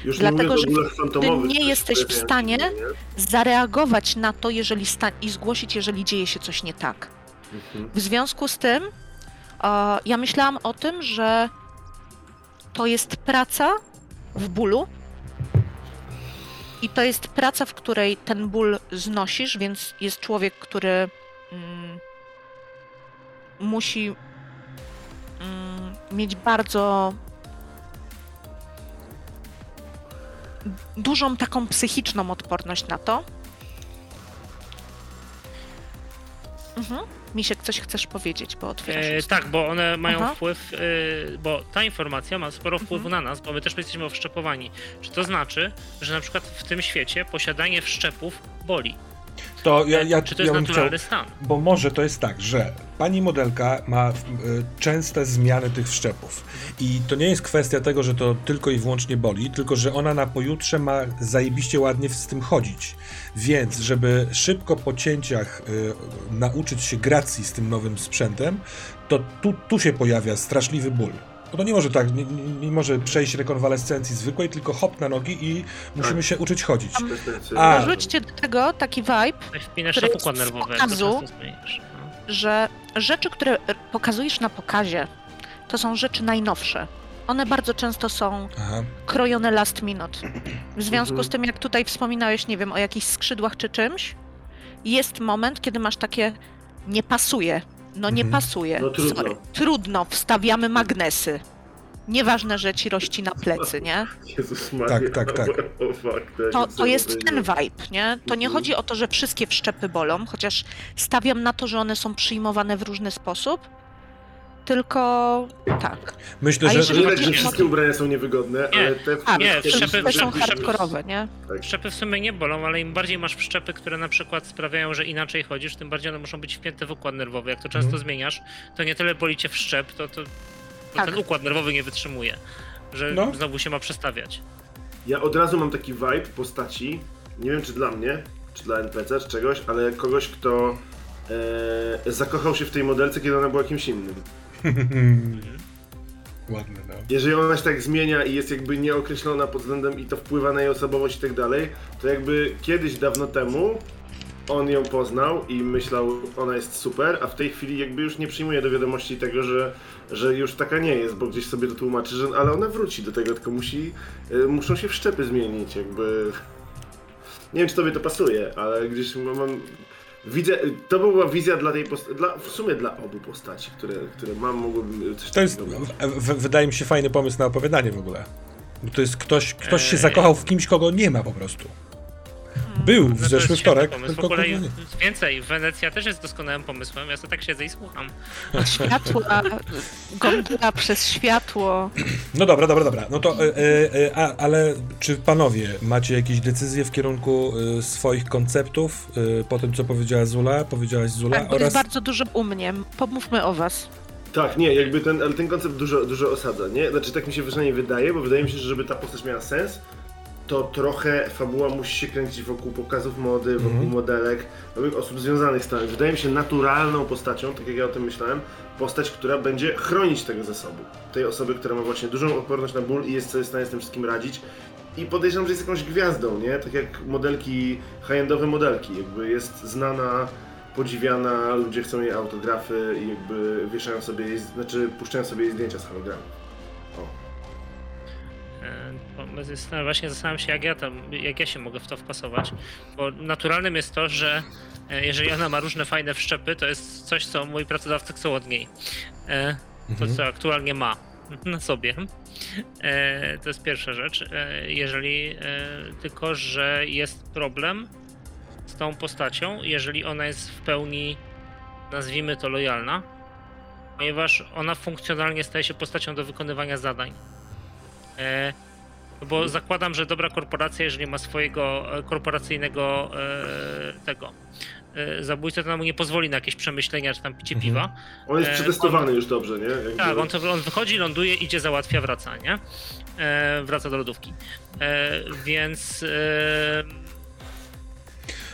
Już dlatego, nie że fantomowych, nie jesteś w stanie-? Zareagować na to, jeżeli sta- i zgłosić, jeżeli dzieje się coś nie tak. Mhm. W związku z tym, e, ja myślałam o tym, że to jest praca w bólu. I to jest praca, w której ten ból znosisz, więc jest człowiek, który mm, musi mm, mieć bardzo dużą taką psychiczną odporność na to. Mhm. Misiek, coś chcesz powiedzieć, bo otwierasz E, tak, bo one mają Aha. wpływ, e, bo ta informacja ma sporo wpływu Mhm. na nas, bo my też jesteśmy wszczepowani. Czy to znaczy, że na przykład w tym świecie posiadanie wszczepów boli? To ja, ja, Czy to ja jest chciał, naturalny stan? Bo może to jest tak, że pani modelka ma y, częste zmiany tych wszczepów. I to nie jest kwestia tego, że to tylko i wyłącznie boli, tylko że ona na pojutrze ma zajebiście ładnie z tym chodzić. Więc, żeby szybko po cięciach y, nauczyć się gracji z tym nowym sprzętem, to tu, tu się pojawia straszliwy ból. Bo to nie może tak, nie, nie, nie może przejść rekonwalescencji zwykłej, tylko hop na nogi i musimy Tak. się uczyć chodzić. A. Dorzućcie do tego taki vibe, wpinasz który jest układ nerwowy, pokazu. No. że rzeczy, które pokazujesz na pokazie, to są rzeczy najnowsze. One bardzo często są Aha. krojone last minute. W związku Mhm. z tym, jak tutaj wspominałeś, nie wiem, o jakichś skrzydłach czy czymś, jest moment, kiedy masz takie Nie pasuje. No nie Mhm. pasuje. No trudno. Sorry. Trudno, wstawiamy magnesy. Nieważne, że ci rości na plecy, nie? Jezus Maria. Tak, tak, tak. O fuck, To, jest to jest ten vibe, nie? To nie Mhm. chodzi o to, że wszystkie wszczepy bolą, chociaż stawiam na to, że one są przyjmowane w różny sposób. Tylko tak. Myślę, A że... jeżeli Nie tak, że wszystkie ubrania są niewygodne, Nie. ale te, A, Nie, wszczepy- te są hardkorowe, nie? Wszczepy w sumie nie bolą, ale im bardziej masz wszczepy, które na przykład sprawiają, że inaczej chodzisz, tym bardziej one muszą być wpięte w układ nerwowy. Jak to często Mhm. zmieniasz, to nie tyle boli cię wszczep, to, to, to Tak. ten układ nerwowy nie wytrzymuje, że No. znowu się ma przestawiać. Ja od razu mam taki vibe postaci, nie wiem czy dla mnie, czy dla NPC, czy czegoś, ale kogoś, kto e, zakochał się w tej modelce, kiedy ona była kimś innym. Ładne, no. Jeżeli ona się tak zmienia i jest jakby nieokreślona pod względem i to wpływa na jej osobowość i tak dalej, to jakby kiedyś dawno temu on ją poznał i myślał, ona jest super, a w tej chwili jakby już nie przyjmuje do wiadomości tego, że, że już taka nie jest, bo gdzieś sobie to tłumaczy, że ale ona wróci do tego, tylko musi, y, muszą się wszczepy zmienić, jakby... Nie wiem, czy tobie to pasuje, ale gdzieś mam... widzę, to była wizja dla tej postaci, dla, w sumie dla obu postaci, które, które mam, mogłbym coś To jest, w, w, wydaje mi się, fajny pomysł na opowiadanie w ogóle. Bo to jest ktoś, ktoś się zakochał w kimś, kogo nie ma po prostu. Był w No to zeszły wtorek, Pomysł. W tylko ogóle kogo nie. więcej, Wenecja też jest doskonałym pomysłem. Ja sobie tak siedzę i słucham. Światła, gondola przez światło. No dobra, dobra, dobra. No to, e, e, e, a, ale czy panowie macie jakieś decyzje w kierunku e, swoich konceptów e, po tym, co powiedziała Zula, powiedziałaś Zula Tak, oraz... jest bardzo dużo u mnie. Pomówmy o was. Tak, nie, jakby ten, ale ten koncept dużo, dużo osadza, nie? Znaczy tak mi się przynajmniej wydaje, bo wydaje mi się, że żeby ta postać miała sens, to trochę fabuła musi się kręcić wokół pokazów mody, wokół Mhm. modelek, nowych osób związanych z tym. Wydaje mi się naturalną postacią, tak jak ja o tym myślałem, postać, która będzie chronić tego zasobu. Tej osoby, która ma właśnie dużą odporność na ból i jest sobie w stanie z tym wszystkim radzić. I podejrzewam, że jest jakąś gwiazdą, nie? Tak jak modelki, high-endowe modelki, jakby jest znana, podziwiana, ludzie chcą jej autografy i jakby wieszają sobie jej, znaczy puszczają sobie jej zdjęcia z hologramów. O. Zastanawiam- Właśnie zastanawiam się, jak ja, tam, jak ja się mogę w to wpasować. Bo naturalnym jest to, że e, jeżeli ona ma różne fajne wszczepy, to jest coś, co moi pracodawcy chcą od niej. E, To, Mhm. co aktualnie ma na sobie. E, To jest pierwsza rzecz. Jeżeli tylko, że jest problem z tą postacią, jeżeli ona jest w pełni, nazwijmy to, lojalna, ponieważ ona funkcjonalnie staje się postacią do wykonywania zadań. Bo zakładam, że dobra korporacja, jeżeli ma swojego e, korporacyjnego e, tego e, zabójcę, to nam mu nie pozwoli na jakieś przemyślenia czy tam picie Mhm. piwa. On jest E, przetestowany już dobrze, nie? Jakby... Tak, on, to, on wychodzi, ląduje, idzie, załatwia, wraca, nie? E, wraca do lodówki. E, więc. E,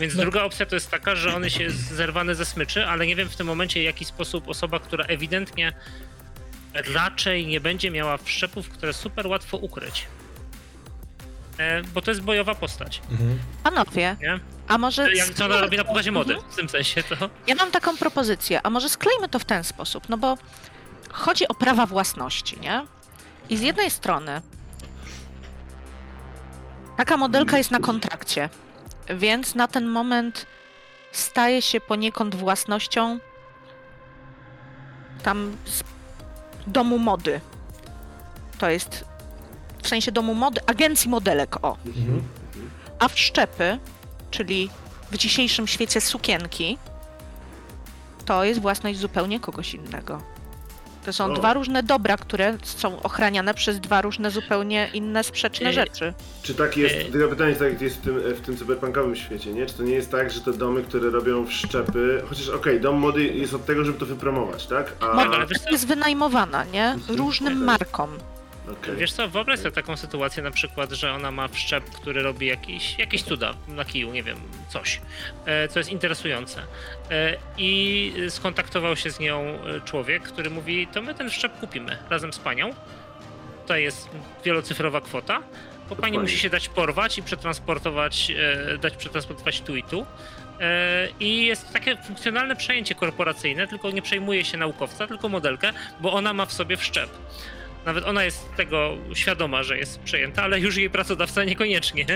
więc No. druga opcja to jest taka, że on się jest zerwany ze smyczy, ale nie wiem w tym momencie, w jaki sposób osoba, która ewidentnie raczej nie będzie miała wszczepów, które super łatwo ukryć. E, bo to jest bojowa postać, Mhm. Panowie, nie? a może... Jak co ona robi na pokazie mody, Mhm. w tym sensie to. Ja mam taką propozycję, a może sklejmy to w ten sposób, no bo chodzi o prawa własności, nie? I z jednej strony taka modelka jest na kontrakcie, więc na ten moment staje się poniekąd własnością tam z domu mody. To jest w sensie domu mody, agencji modelek, o. Mhm. A wszczepy, czyli w dzisiejszym świecie sukienki, to jest własność zupełnie kogoś innego. To są O. dwa różne dobra, które są ochraniane przez dwa różne zupełnie inne sprzeczne Yy, rzeczy. Czy tak jest, E- tylko pytanie jest tak jest w tym, w tym cyberpunkowym świecie, nie? Czy to nie jest tak, że te domy, które robią wszczepy, chociaż okej, dom mody jest od tego, żeby to wypromować, tak? A, co? Jest wynajmowana, nie? Różnym Okej. markom. Okej. Wiesz co, wyobraź sobie taką sytuację na przykład, że ona ma wszczep, który robi jakiś, jakieś cuda na kiju, nie wiem, coś, e, co jest interesujące. E, I skontaktował się z nią e, człowiek, który mówi, to my ten wszczep kupimy razem z panią. Tutaj jest wielocyfrowa kwota, bo pani musi się dać porwać i przetransportować, dać przetransportować tu i tu. I jest takie funkcjonalne przejęcie korporacyjne, tylko nie przejmuje się naukowca, tylko modelkę, bo ona ma w sobie wszczep. Nawet ona jest tego świadoma, że jest przejęta, ale już jej pracodawca niekoniecznie.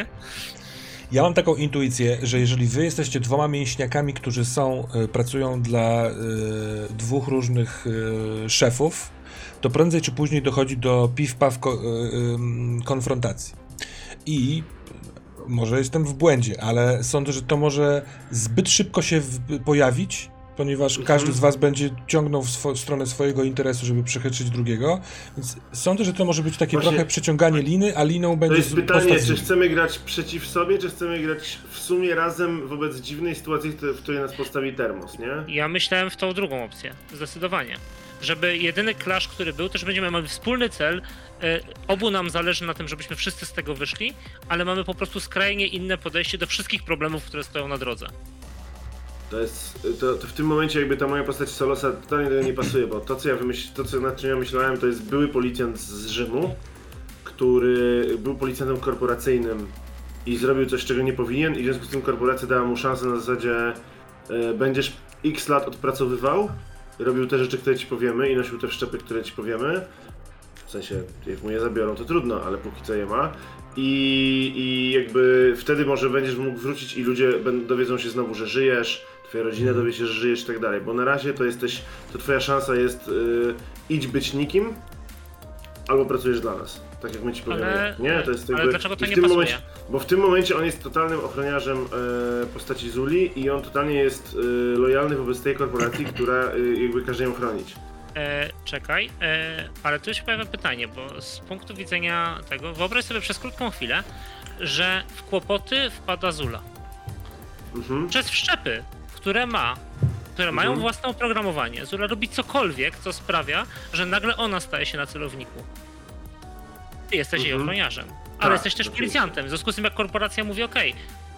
Ja mam taką intuicję, że jeżeli wy jesteście dwoma mięśniakami, którzy są, y, pracują dla y, dwóch różnych y, szefów, to prędzej czy później dochodzi do piw-paw ko- y, konfrontacji. I może jestem w błędzie, ale sądzę, że to może zbyt szybko się w- pojawić, ponieważ Mhm. każdy z was będzie ciągnął w, swo- stronę swojego interesu, żeby przechytrzyć drugiego, więc sądzę, że to może być takie Właśnie- trochę przeciąganie liny, a liną To będzie jest z- pytanie, czy chcemy grać przeciw sobie, czy chcemy grać w sumie razem wobec dziwnej sytuacji, w której nas postawi termos, nie? Ja myślałem w tą drugą opcję, zdecydowanie. Żeby jedyny clash, który był, to że będziemy mamy wspólny cel. e, Obu nam zależy na tym, żebyśmy wszyscy z tego wyszli, ale mamy po prostu skrajnie inne podejście do wszystkich problemów, które stoją na drodze. To jest, to, to w tym momencie jakby ta moja postać Solosa totalnie do tego nie pasuje, bo to co ja wymyśl, to co nad czym ja myślałem, to jest były policjant z Rzymu, który był policjantem korporacyjnym i zrobił coś, czego nie powinien i w związku z tym korporacja dała mu szansę na zasadzie e, będziesz x lat odpracowywał, robił te rzeczy, które ci powiemy i nosił te wszczepy, które ci powiemy. W sensie, jak mu je zabiorą, to trudno, ale póki co je ma. I, I jakby wtedy może będziesz mógł wrócić i ludzie będą, dowiedzą się znowu, że żyjesz, twoja rodzina dowie się, że żyjesz i tak dalej. Bo na razie to jesteś, to twoja szansa jest y, idź być nikim, albo pracujesz dla nas. Tak jak my ci powiemy. Ale- nie, to jest ale jakby, dlaczego to i w nie tym pasuje? momencie, Bo w tym momencie on jest totalnym ochroniarzem e, postaci Zuli i on totalnie jest e, lojalny wobec tej korporacji, która e, jakby każe ją chronić. E, czekaj, e, ale tu się pojawia pytanie, bo z punktu widzenia tego, wyobraź sobie przez krótką chwilę, że w kłopoty wpada Zula. Mhm. Przez wszczepy, które ma, które mają Mhm. własne oprogramowanie, Zula robi cokolwiek, co sprawia, że nagle ona staje się na celowniku. Ty jesteś jej Mhm. ochroniarzem, ale Tak, jesteś też policjantem. W związku z tym, jak korporacja mówi, OK,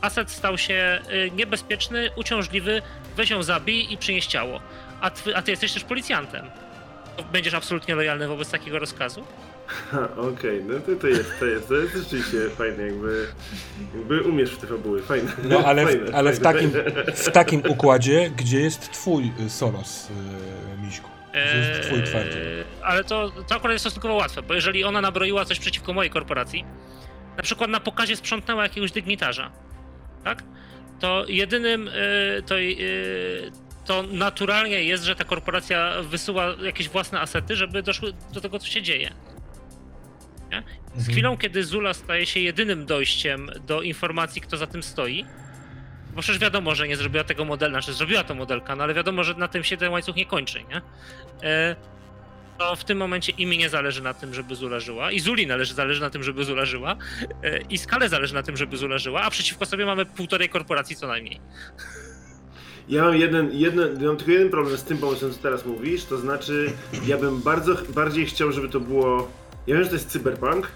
aset stał się y, niebezpieczny, uciążliwy, weź ją zabij i przynieś ciało. A ty, a ty jesteś też policjantem. To będziesz absolutnie lojalny wobec takiego rozkazu? Ha, Okej, no to, to jest, to jest, to jest rzeczywiście fajne, jakby, jakby umiesz w te fabuły, fajne. No ale, fajne, w, ale w, fajne. takim, w takim układzie, gdzie jest twój y, Soros, y, Miśku? Gdzie jest twój? Eee, ale to, to akurat jest stosunkowo łatwe, bo jeżeli ona nabroiła coś przeciwko mojej korporacji, na przykład na pokazie sprzątnęła jakiegoś dygnitarza, tak? To jedynym, e, to, e, to naturalnie jest, że ta korporacja wysyła jakieś własne asety, żeby doszły do tego, co się dzieje. Nie? Z Mhm. chwilą, kiedy Zula staje się jedynym dojściem do informacji, kto za tym stoi, bo przecież wiadomo, że nie zrobiła tego modela, znaczy zrobiła to modelka, no ale wiadomo, że na tym się ten łańcuch nie kończy, nie? E, to w tym momencie i mi nie zależy na tym, żeby Zula żyła, i Zuli należy, zależy na tym, żeby Zula żyła, e, i Skale zależy na tym, żeby Zula żyła, a przeciwko sobie mamy półtorej korporacji co najmniej. Ja mam jeden, jeden, ja mam tylko jeden problem z tym pomysłem, co teraz mówisz, to znaczy ja bym bardzo, bardziej chciał, żeby to było, ja wiem, że to jest cyberpunk,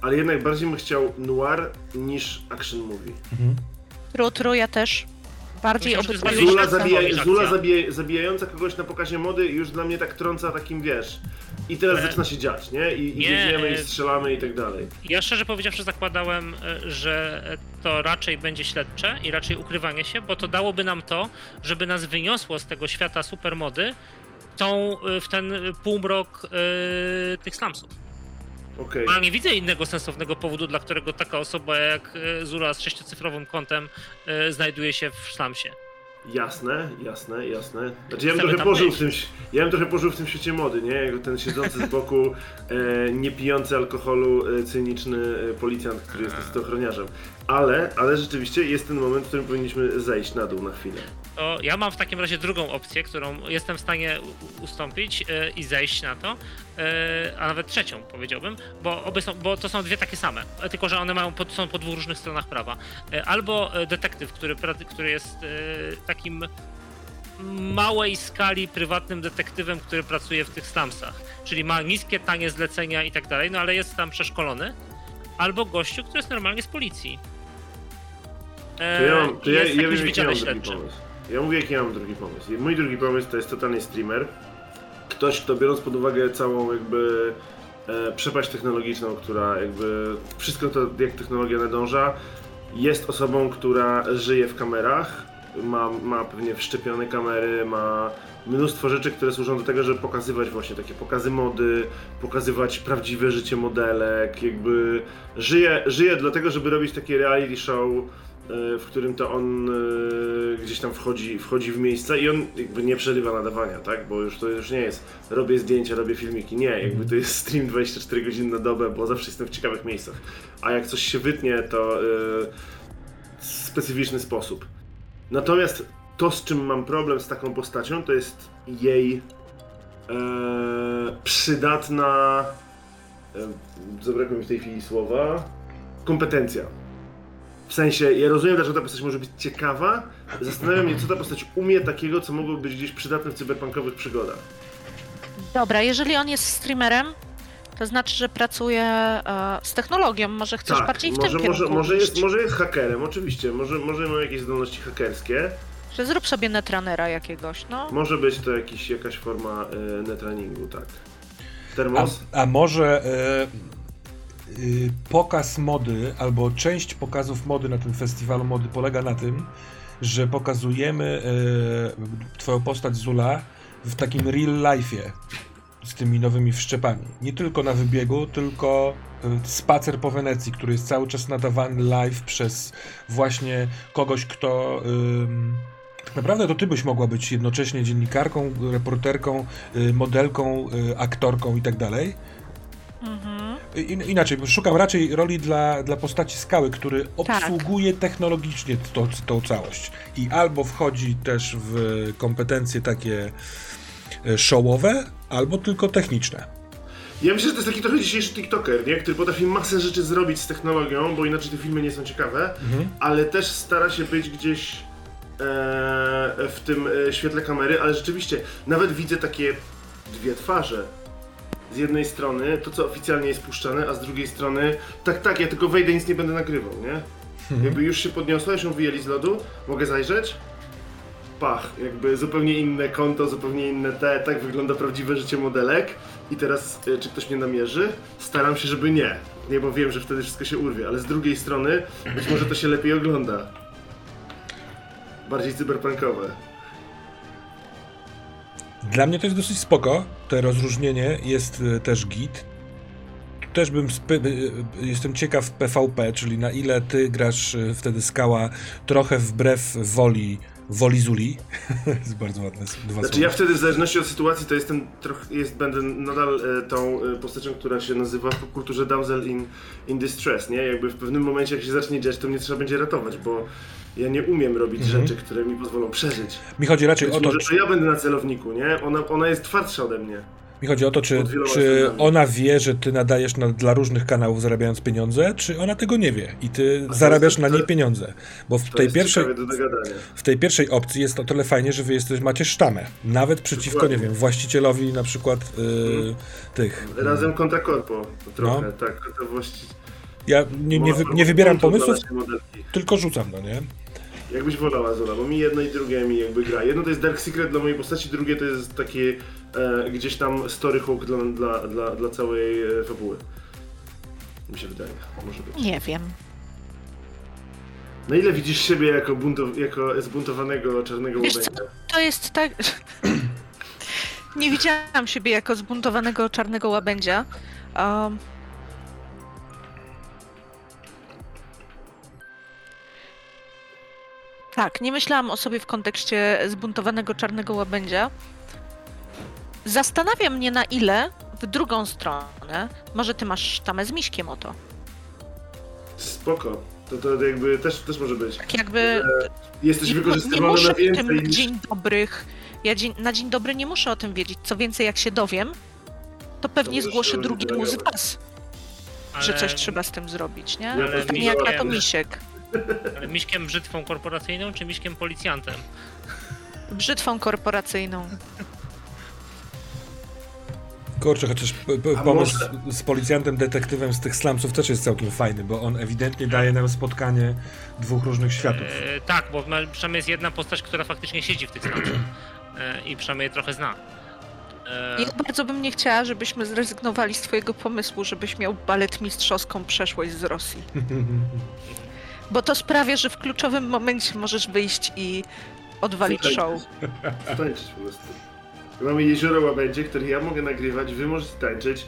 ale jednak bardziej bym chciał noir niż action movie. Rutru, ja też. Bardziej jest Zula, zabija. Zula zabija, zabijająca kogoś na pokazie mody już dla mnie tak trąca takim, wiesz, i teraz E, zaczyna się dziać, nie? I, i nie, biegniemy i e, strzelamy i tak dalej. Ja szczerze powiedziawszy zakładałem, e, że to raczej będzie śledcze i raczej ukrywanie się, bo to dałoby nam to, żeby nas wyniosło z tego świata supermody w tą, w ten półmrok e, tych slumsów. Bo Ja nie widzę innego sensownego powodu, dla którego taka osoba jak e, Zula z sześciocyfrowym kontem e, znajduje się w slumsie. Jasne, jasne, jasne. Znaczy ja bym trochę pożył w tym, ja bym trochę pożył w tym świecie mody, nie? Jako ten siedzący z boku, e, nie pijący alkoholu, e, cyniczny e, policjant, który jest niestety ochroniarzem. Ale, ale rzeczywiście jest ten moment, w którym powinniśmy zejść na dół na chwilę. To ja mam w takim razie drugą opcję, którą jestem w stanie ustąpić e, i zejść na to, e, a nawet trzecią powiedziałbym, bo, obie są, bo to są dwie takie same, e, tylko że one mają są po dwóch różnych stronach prawa. Albo detektyw, który, który jest takim małej skali prywatnym detektywem, który pracuje w tych slumsach, czyli ma niskie, tanie zlecenia i tak dalej, no ale jest tam przeszkolony, albo gościu, który jest normalnie z policji. E, To ja, mam, to ja, jest ja wiem, jaki mam drugi pomysł. Ja mówię, jaki ja mam drugi pomysł. I Mój drugi pomysł to jest totalnie streamer. Ktoś, kto biorąc pod uwagę całą jakby e, przepaść technologiczną, która jakby wszystko to, jak technologia nadąża, jest osobą, która żyje w kamerach, ma, ma pewnie wszczepione kamery, ma mnóstwo rzeczy, które służą do tego, żeby pokazywać właśnie takie pokazy mody, pokazywać prawdziwe życie modelek, jakby żyje, żyje dlatego, żeby robić takie reality show w którym to on e, gdzieś tam wchodzi, wchodzi w miejsca i on jakby nie przerywa nadawania, tak? Bo już to już nie jest robię zdjęcia, robię filmiki. Nie, jakby to jest stream 24 godziny na dobę, bo zawsze jestem w ciekawych miejscach. A jak coś się wytnie, to w specyficzny sposób. Natomiast to, z czym mam problem z taką postacią, to jest jej e, przydatna. E, zabrakło mi w tej chwili słowa. Kompetencja. W sensie, ja rozumiem, dlaczego ta postać może być ciekawa. Zastanawiam się, co ta postać umie takiego, co mogłoby być gdzieś przydatne w cyberpunkowych przygodach. Dobra, jeżeli on jest streamerem, to znaczy, że pracuje e, z technologią. Może chcesz tak, bardziej w może, tym może, kierunku może jest, może jest hakerem, oczywiście. Może, może ma jakieś zdolności hakerskie. Że zrób sobie netrunnera jakiegoś, no. Może być to jakiś, jakaś forma e, netrunningu, tak. Termos? A, a może e, y, pokaz mody, albo część pokazów mody na tym festiwalu mody polega na tym, że pokazujemy e, twoją postać Zula w takim real life'ie z tymi nowymi wszczepami. Nie tylko na wybiegu, tylko e, spacer po Wenecji, który jest cały czas nadawany live przez właśnie kogoś, kto... tak naprawdę to ty byś mogła być jednocześnie dziennikarką, reporterką, y, modelką, y, aktorką i tak dalej. Mhm. I- Inaczej, szukam raczej roli dla, dla postaci skały, który obsługuje technologicznie to, tą całość. I albo wchodzi też w kompetencje takie e, showowe, albo tylko techniczne. Ja myślę, że to jest taki trochę dzisiejszy TikToker, nie? który potrafi masę rzeczy zrobić z technologią, bo inaczej te filmy nie są ciekawe, Mhm. ale też stara się być gdzieś e, w tym e, świetle kamery, ale rzeczywiście nawet widzę takie dwie twarze. Z jednej strony to, co oficjalnie jest puszczane, a z drugiej strony tak, tak, ja tylko wejdę nic nie będę nagrywał, nie? Jakby już się podniosła, już ją wyjęli z lodu, mogę zajrzeć? Pach, jakby zupełnie inne konto, zupełnie inne te, tak wygląda prawdziwe życie modelek. I teraz, e, czy ktoś mnie namierzy? Staram się, żeby nie. Nie, bo wiem, że wtedy wszystko się urwie, ale z drugiej strony być może to się lepiej ogląda. Bardziej cyberpunkowe. Dla mnie to jest dosyć spoko. To rozróżnienie jest e, też git. Też bym spy- e, jestem ciekaw PvP, czyli na ile ty grasz wtedy skała trochę wbrew woli woli Zuli. jest bardzo ładne dwa Znaczy słowa. ja wtedy w zależności od sytuacji to jestem trochę, jest, będę nadal e, tą e, postacią, która się nazywa w kulturze damsel in, in distress, nie? Jakby w pewnym momencie jak się zacznie dziać, to mnie trzeba będzie ratować, bo ja nie umiem robić Mhm. rzeczy, które mi pozwolą przeżyć. Mi chodzi raczej Więc o to, może czy, ja będę na celowniku, nie? Ona, ona jest twardsza ode mnie. mi chodzi o to, czy, czy ona wie, że ty nadajesz na, dla różnych kanałów zarabiając pieniądze, czy ona tego nie wie i ty zarabiasz na niej pieniądze. Bo w tej pierwszej, w tej pierwszej opcji jest o tyle fajnie, że wy jesteś, macie sztamę. Nawet przeciwko, Dokładnie. nie wiem, właścicielowi na przykład yy, tych. Razem kontra korpo, trochę, No. tak, to. Ja nie, nie, wy, nie wybieram pomysłów, tylko rzucam, no nie? Jakbyś wolała Zola, bo mi jedno i drugie mi jakby gra. Jedno to jest Dark Secret dla mojej postaci, drugie to jest takie e, gdzieś tam story hook dla, dla, dla, dla całej e, fabuły. Mi się wydaje, może być. Nie wiem. Na ile widzisz siebie jako, bunto, jako zbuntowanego czarnego Wiesz łabędzia? To jest tak. Nie widziałam siebie jako zbuntowanego czarnego łabędzia. Um, tak, nie myślałam o sobie w kontekście zbuntowanego czarnego łabędzia. Zastanawia mnie na ile w drugą stronę, może ty masz sztamę z miśkiem o to. Spoko. To, to jakby też, też może być. Tak jakby Jesteś nie, nie wykorzystywany muszę na w tym więcej niż... dzień dobrych. Ja dzień, na dzień dobry nie muszę o tym wiedzieć. Co więcej, jak się dowiem, to pewnie możesz zgłoszę drugiemu z was, Ale, że coś trzeba z tym zrobić, nie? Ja Pytanie też jak na to misiek. Ale miśkiem brzytwą korporacyjną czy miśkiem policjantem? Brzytwą korporacyjną. Kurczę, chociaż p- p- A pomysł może- z policjantem, detektywem z tych slumsów też jest całkiem fajny, bo on ewidentnie daje nam spotkanie dwóch różnych światów. E, tak, bo przynajmniej jest jedna postać, która faktycznie siedzi w tych stanach e, i przynajmniej je trochę zna. E, Ja bardzo bym nie chciała, żebyśmy zrezygnowali z twojego pomysłu, żebyś miał balet mistrzowską przeszłość z Rosji. Bo to sprawia, że w kluczowym momencie możesz wyjść i odwalić show. Tańczyć po prostu. Mamy jezioro łabędzie, które ja mogę nagrywać, wy możecie tańczyć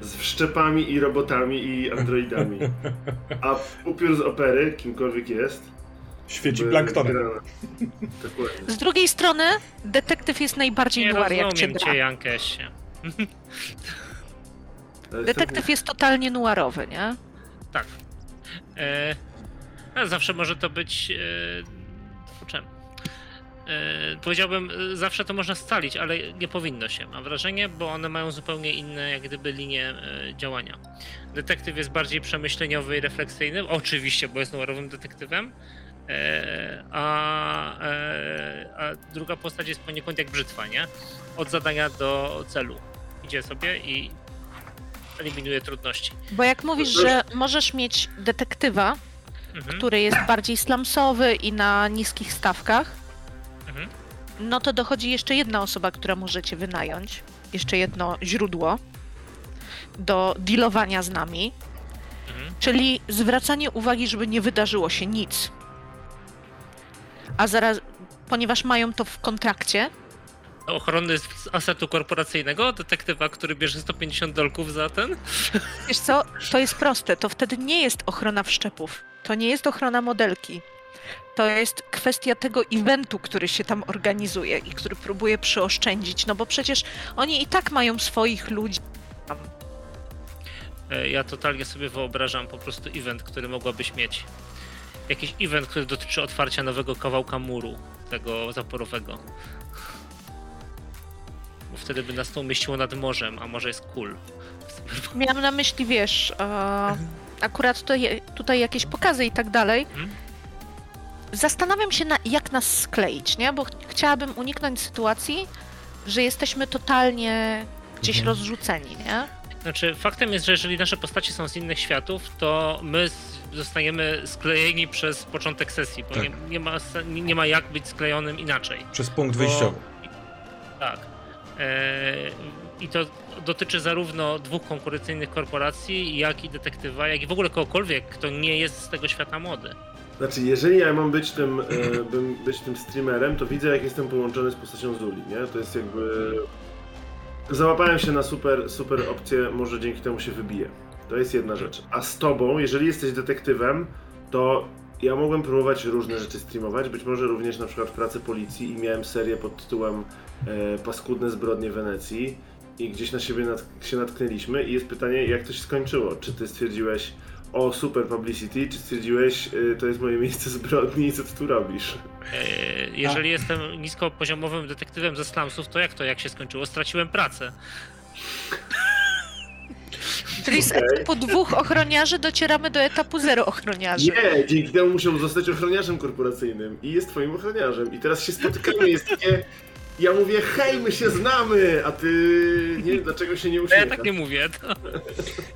z wszczepami i robotami i androidami. A upiór z opery, kimkolwiek jest, Świeci planktonem. Z drugiej strony, detektyw jest najbardziej Nie noir, jak cię gra. Jankesie. Detektyw jest totalnie noirowy, nie? Tak. E, a zawsze może to być. E, kurczę. E, powiedziałbym, e, zawsze to można scalić, ale nie powinno się, mam wrażenie, bo one mają zupełnie inne, jak gdyby, linie e, działania. Detektyw jest bardziej przemyśleniowy i refleksyjny, oczywiście, bo jest noirowym detektywem, e, a, a druga postać jest poniekąd jak brzytwa, nie? Od zadania do celu. Idzie sobie i eliminuje trudności. Bo jak mówisz, że możesz mieć detektywa, Mhm. który jest bardziej slumsowy i na niskich stawkach, Mhm. no to dochodzi jeszcze jedna osoba, która możecie wynająć. Jeszcze jedno źródło do dealowania z nami, Mhm. czyli zwracanie uwagi, żeby nie wydarzyło się nic. A zaraz, ponieważ mają to w kontrakcie, ochrony z asetu korporacyjnego, detektywa, który bierze 150 dolków za ten. wiesz co, to jest proste, to wtedy nie jest ochrona wszczepów, to nie jest ochrona modelki. To jest kwestia tego eventu, który się tam organizuje i który próbuje przyoszczędzić, no bo przecież oni i tak mają swoich ludzi. tam. E, Ja totalnie sobie wyobrażam po prostu event, który mogłabyś mieć. Jakiś event, który dotyczy otwarcia nowego kawałka muru, tego zaporowego. Bo wtedy by nas to umieściło nad morzem, a morze jest cool. Miałam na myśli, wiesz, e, akurat je, tutaj jakieś pokazy i tak dalej. Mhm. Zastanawiam się, na, jak nas skleić, nie? Bo ch- chciałabym uniknąć sytuacji, że jesteśmy totalnie gdzieś Mhm. rozrzuceni, nie? Znaczy, faktem jest, że jeżeli nasze postacie są z innych światów, to my zostajemy sklejeni przez początek sesji, bo Tak. nie, nie, ma, nie ma jak być sklejonym inaczej. Przez punkt Bo- wyjściowy. Tak. E, I to dotyczy zarówno dwóch konkurencyjnych korporacji, jak i detektywa, jak i w ogóle kogokolwiek, kto nie jest z tego świata mody. Znaczy, jeżeli ja mam być tym, e, bym być tym streamerem, to widzę, jak jestem połączony z postacią Zuli, nie? To jest jakby... Załapałem się na super, super opcję, może dzięki temu się wybiję. To jest jedna rzecz. A z tobą, jeżeli jesteś detektywem, to ja mogłem próbować różne rzeczy streamować, być może również na przykład pracę policji i miałem serię pod tytułem e, Paskudne zbrodnie Wenecji i gdzieś na siebie nat- się natknęliśmy i jest pytanie, jak to się skończyło? Czy ty stwierdziłeś, o super publicity, czy stwierdziłeś, y, to jest moje miejsce zbrodni i co ty tu robisz? E, Jeżeli jestem niskopoziomowym detektywem ze slumsów, to jak to, jak się skończyło? Straciłem pracę. Czyli z etapu dwóch ochroniarzy docieramy do etapu zero ochroniarzy. Nie, dzięki temu musiał zostać ochroniarzem korporacyjnym i jest twoim ochroniarzem. I teraz się spotykamy, jest takie... Ja mówię, hej, my się znamy, a ty nie wiem, dlaczego się nie Ja uśmiechasz. tak nie mówię. To...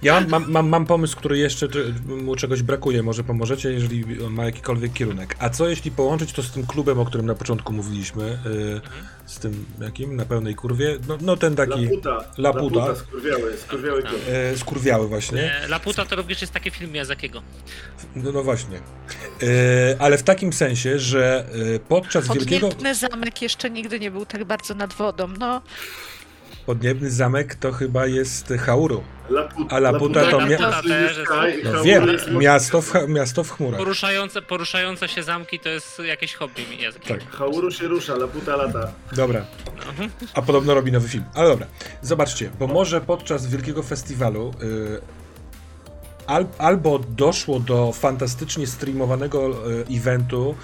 Ja mam, mam, mam, pomysł, który jeszcze mu czegoś brakuje. Może pomożecie, jeżeli on ma jakikolwiek kierunek. A co jeśli połączyć to z tym klubem, o którym na początku mówiliśmy? y, z tym jakim? Na pełnej kurwie? No, no ten taki Laputa. Laputa. Laputa, skurwiały, skurwiały Laputa. klub. y, skurwiały właśnie. E, Laputa to również jest taki film Miyazakiego. No, no właśnie. Y, ale w takim sensie, że y, podczas wielkiego... Podniebny zamek jeszcze nigdy nie był tak bardzo nad wodą, no. Podniebny zamek to chyba jest Hauru. Laputa, A Laputa to Laputa mia- to jest Sky, No wiem, jest- miasto w, miasto w chmurach. Poruszające, poruszające się zamki to jest jakieś hobby. Tak. Hauru się rusza, Laputa lata. Dobra. No. A podobno robi nowy film. Ale dobra. Zobaczcie, bo może podczas wielkiego festiwalu y, al, albo doszło do fantastycznie streamowanego y, eventu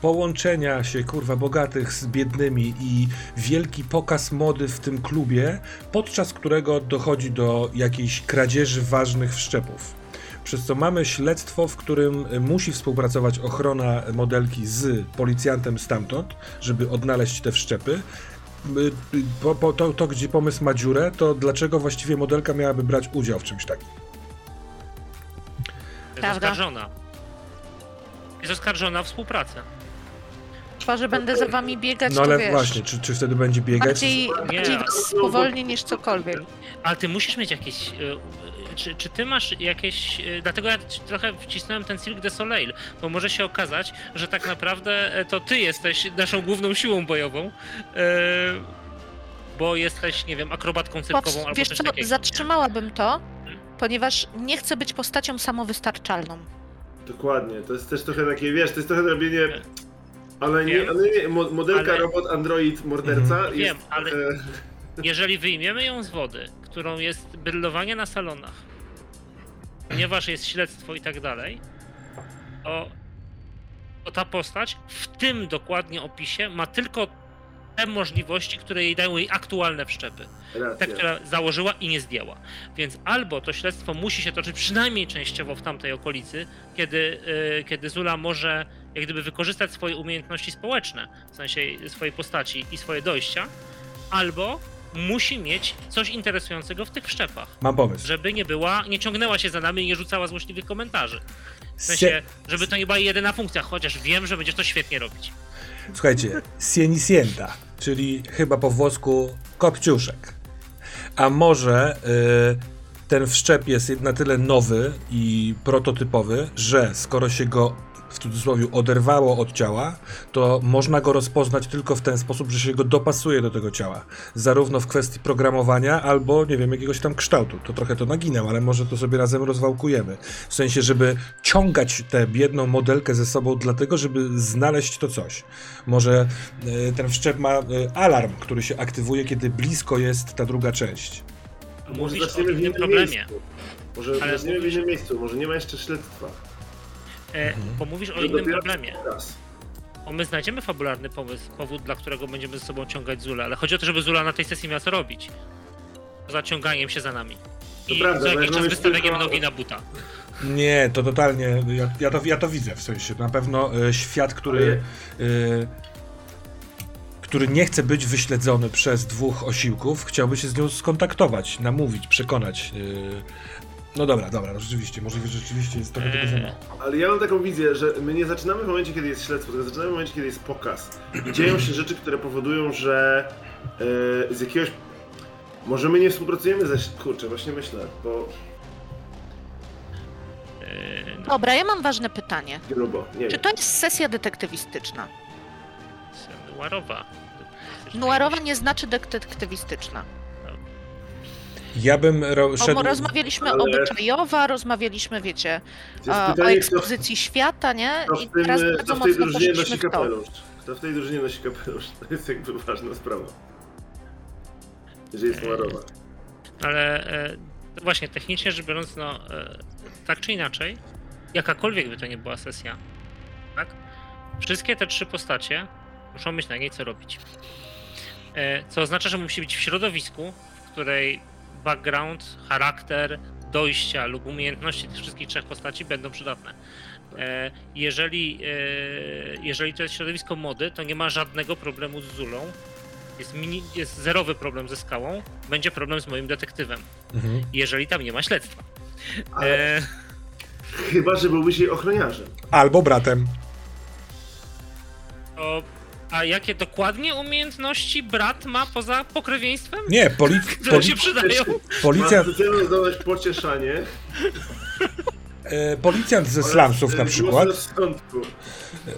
połączenia się kurwa bogatych z biednymi i wielki pokaz mody w tym klubie, podczas którego dochodzi do jakiejś kradzieży ważnych wszczepów. Przez co mamy śledztwo, w którym musi współpracować ochrona modelki z policjantem stamtąd, żeby odnaleźć te wszczepy. Po, po, to, to, gdzie pomysł ma dziurę, to dlaczego właściwie modelka miałaby brać udział w czymś takim? Jest Prawda. oskarżona. Jest oskarżona o współpracę. Chyba, że będę za wami biegać, No to ale wiesz. właśnie, czy, czy wtedy będzie biegać? Bardziej, bardziej Nie. was spowolni niż cokolwiek. Ale ty musisz mieć jakieś. y, y, Czy, czy ty masz jakieś. y, Dlatego ja ci trochę wcisnąłem ten Cirque de Soleil, bo może się okazać, że tak naprawdę e, to ty jesteś naszą główną siłą bojową. e, Bo jesteś, nie wiem, akrobatką cyrkową Pops, albo wiesz coś co, takiego. zatrzymałabym to, ponieważ nie chcę być postacią samowystarczalną. Dokładnie, to jest też trochę takie, wiesz, to jest trochę robienie... Ale nie, ale nie mo- modelka, Ale- robot, android, morderca Mhm. jest Wiem, ale- trochę- Jeżeli wyjmiemy ją z wody, którą jest brylowanie na salonach, ponieważ jest śledztwo i tak dalej, to, to ta postać w tym dokładnie opisie ma tylko te możliwości, które jej dają jej aktualne wszczepy. Te, Racja. które założyła i nie zdjęła. Więc albo to śledztwo musi się toczyć przynajmniej częściowo w tamtej okolicy, kiedy, y, kiedy Zula może jak gdyby wykorzystać swoje umiejętności społeczne, w sensie swojej postaci i swoje dojścia, albo musi mieć coś interesującego w tych wszczepach, Mam pomysł. żeby nie była, nie ciągnęła się za nami i nie rzucała złośliwych komentarzy. W sensie, żeby to nie była jedyna funkcja, chociaż wiem, że będziesz to świetnie robić. Słuchajcie, Sienicienta, czyli chyba po włosku kopciuszek. A może y, ten wszczep jest na tyle nowy i prototypowy, że skoro się go cudzysłowie oderwało od ciała, to można go rozpoznać tylko w ten sposób, że się go dopasuje do tego ciała. Zarówno w kwestii programowania, albo nie wiem, jakiegoś tam kształtu. To trochę to naginam, ale może to sobie razem rozwałkujemy. W sensie, żeby ciągać tę biedną modelkę ze sobą, dlatego, żeby znaleźć to coś. Może e, ten wszczep ma e, alarm, który się aktywuje, kiedy blisko jest ta druga część. A może zaczniemy w innym problemie. miejscu. Może Ale zaczniemy w innym miejscu, może nie ma jeszcze śledztwa. E, bo mówisz o innym problemie. Teraz. O, my znajdziemy fabularny pomysł, powód, dla którego będziemy ze sobą ciągać Zulę, ale chodzi o to, żeby Zula na tej sesji miała co robić. Poza ciąganiem się za nami. To I prawda, za ale jakiś czas mamy wystawieniem tylko- nogi na buta. Nie, to totalnie, ja, ja, to, ja to widzę w sensie. Na pewno e, świat, który, e, który nie chce być wyśledzony przez dwóch osiłków, chciałby się z nią skontaktować, namówić, przekonać. No dobra, dobra, no rzeczywiście, możliwe, że rzeczywiście jest trochę tego za Eee. mało. Ale ja mam taką wizję, że my nie zaczynamy w momencie, kiedy jest śledztwo, tylko zaczynamy w momencie, kiedy jest pokaz. I dzieją się rzeczy, które powodują, że e, z jakiegoś... Może my nie współpracujemy ze... Kurczę, właśnie myślę, bo... E, no, Dobra, ja mam ważne pytanie. Grubo, nie Czy wiem. to jest sesja detektywistyczna? Noirowa. Noirowa nie znaczy detektywistyczna. Ja bym ro, Bo szedł... rozmawialiśmy ale- obyczajowa, rozmawialiśmy, wiecie, To jest e, o pytanie, kto, ekspozycji świata, nie? I w, tym, teraz bardzo w tej mocno drużynie nosi kapelusz. Kto w tej drużynie nosi kapelusz? To jest jakby ważna sprawa. Jeżeli jest Marowa. Ale e, właśnie technicznie rzecz biorąc, no e, tak czy inaczej, jakakolwiek by to nie była sesja, tak? Wszystkie te trzy postacie muszą mieć na niej co robić. E, co oznacza, że musi być w środowisku, w której background, charakter, dojścia lub umiejętności tych wszystkich trzech postaci będą przydatne. E, jeżeli, e, jeżeli to jest środowisko mody, to nie ma żadnego problemu z Zulą. Jest, mini, jest zerowy problem ze skałą, będzie problem z moim detektywem, Mhm. jeżeli tam nie ma śledztwa. Ale E, chyba, że byłbyś jej ochroniarzem. Albo bratem. to, a jakie dokładnie umiejętności brat ma poza pokrewieństwem? Nie, polic... Które poli... się przydają. policja... Ma specjalną zdolność pocieszanie. e, policjant ze slumsów e, na przykład,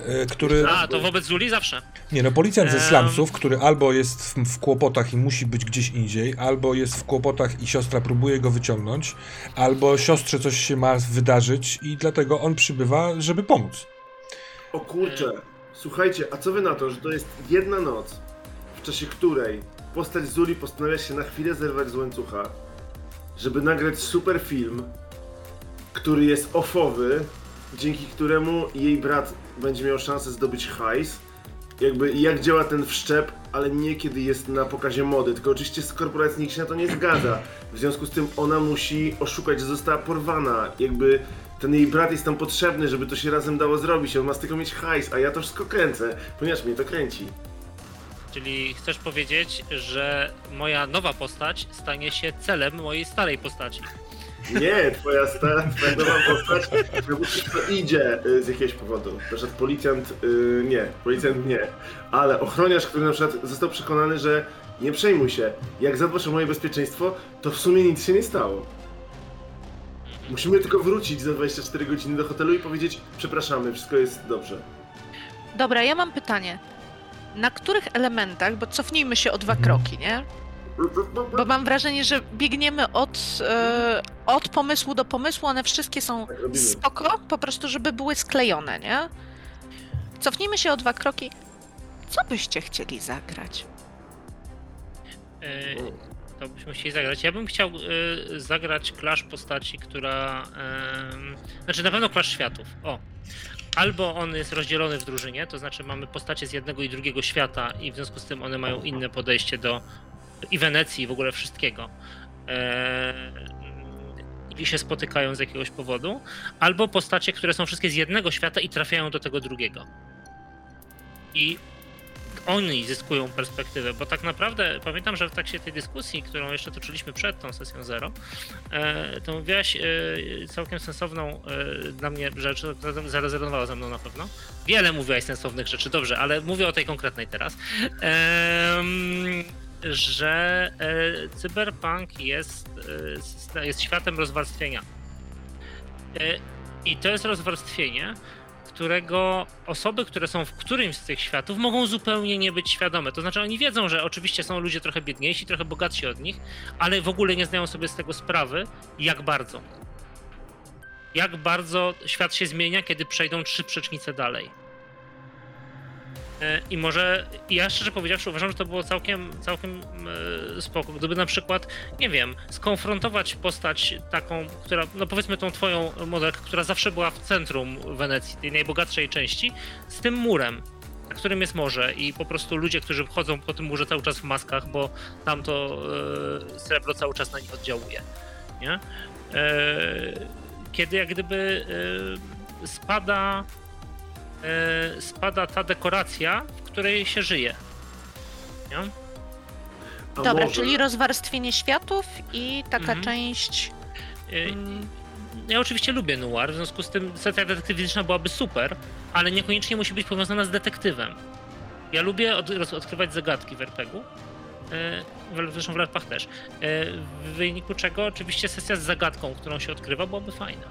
e, który... A, to wobec Zuli zawsze. Nie no, policjant ze slumsów, który albo jest w, w kłopotach i musi być gdzieś indziej, albo jest w kłopotach i siostra próbuje go wyciągnąć, albo siostrze coś się ma wydarzyć i dlatego on przybywa, żeby pomóc. O kurczę, słuchajcie, a co wy na to, że to jest jedna noc, w czasie której postać Zuli postanawia się na chwilę zerwać z łańcucha, żeby nagrać super film, który jest offowy, dzięki któremu jej brat będzie miał szansę zdobyć hajs, jakby jak działa ten wszczep, ale nie kiedy jest na pokazie mody, tylko oczywiście z korporacji nikt się na to nie zgadza. W związku z tym ona musi oszukać, że została porwana, jakby ten jej brat jest tam potrzebny, żeby to się razem dało zrobić, on ma z tego mieć hajs, a ja to wszystko kręcę, ponieważ mnie to kręci. Czyli chcesz powiedzieć, że moja nowa postać stanie się celem mojej starej postaci. Nie, twoja stara, twoja nowa postać to idzie y, z jakiegoś powodu. Na przykład policjant, y, nie, policjant nie, ale ochroniarz, który na przykład został przekonany, że nie przejmuj się, jak zadbasz o moje bezpieczeństwo, to w sumie nic się nie stało. Musimy tylko wrócić za 24 godziny do hotelu i powiedzieć, przepraszamy, wszystko jest dobrze. Dobra, ja mam pytanie. Na których elementach, bo cofnijmy się o dwa kroki, nie? Bo mam wrażenie, że biegniemy od, e, od pomysłu do pomysłu, one wszystkie są Tak robimy. spoko, po prostu żeby były sklejone, nie? Cofnijmy się o dwa kroki. Co byście chcieli zagrać? E, to byśmy zagrać. Ja bym chciał e, zagrać Clash postaci, która. em, znaczy na pewno Clash światów. O. Albo on jest rozdzielony w drużynie, to znaczy mamy postacie z jednego i drugiego świata i w związku z tym one mają inne podejście do i Wenecji i w ogóle wszystkiego. E, i się spotykają z jakiegoś powodu, albo postacie, które są wszystkie z jednego świata i trafiają do tego drugiego. I oni zyskują perspektywę, bo tak naprawdę pamiętam, że w trakcie tej dyskusji, którą jeszcze toczyliśmy przed tą sesją zero, e, to mówiłaś e, całkiem sensowną e, dla mnie rzecz, która zarezonowała ze mną na pewno. Wiele mówiłaś sensownych rzeczy, dobrze, ale mówię o tej konkretnej teraz. Że cyberpunk jest, jest światem rozwarstwienia. I to jest rozwarstwienie, którego osoby, które są w którymś z tych światów, mogą zupełnie nie być świadome. To znaczy, oni wiedzą, że oczywiście są ludzie trochę biedniejsi, trochę bogatsi od nich, ale w ogóle nie zdają sobie z tego sprawy, jak bardzo. Jak bardzo świat się zmienia, kiedy przejdą trzy przecznice dalej. E, I może, ja szczerze powiedziawszy, uważam, że to było całkiem, całkiem e, spoko. Gdyby na przykład, nie wiem, skonfrontować postać taką, która, no powiedzmy tą twoją modelkę, która zawsze była w centrum Wenecji, tej najbogatszej części, z tym murem, na którym jest morze i po prostu ludzie, którzy chodzą po tym murze cały czas w maskach, bo tam to e, srebro cały czas na nich oddziałuje, nie? E, kiedy jak gdyby e, spada spada ta dekoracja, w której się żyje. Nie? Dobra, może- czyli rozwarstwienie światów i taka Mhm. część. E, Ja oczywiście lubię noir, w związku z tym sesja detektywistyczna byłaby super, ale niekoniecznie musi być powiązana z detektywem. Ja lubię od, roz- odkrywać zagadki w RPG-u, e, w- zresztą w larpach też. E, W wyniku czego oczywiście sesja z zagadką, którą się odkrywa, byłaby fajna.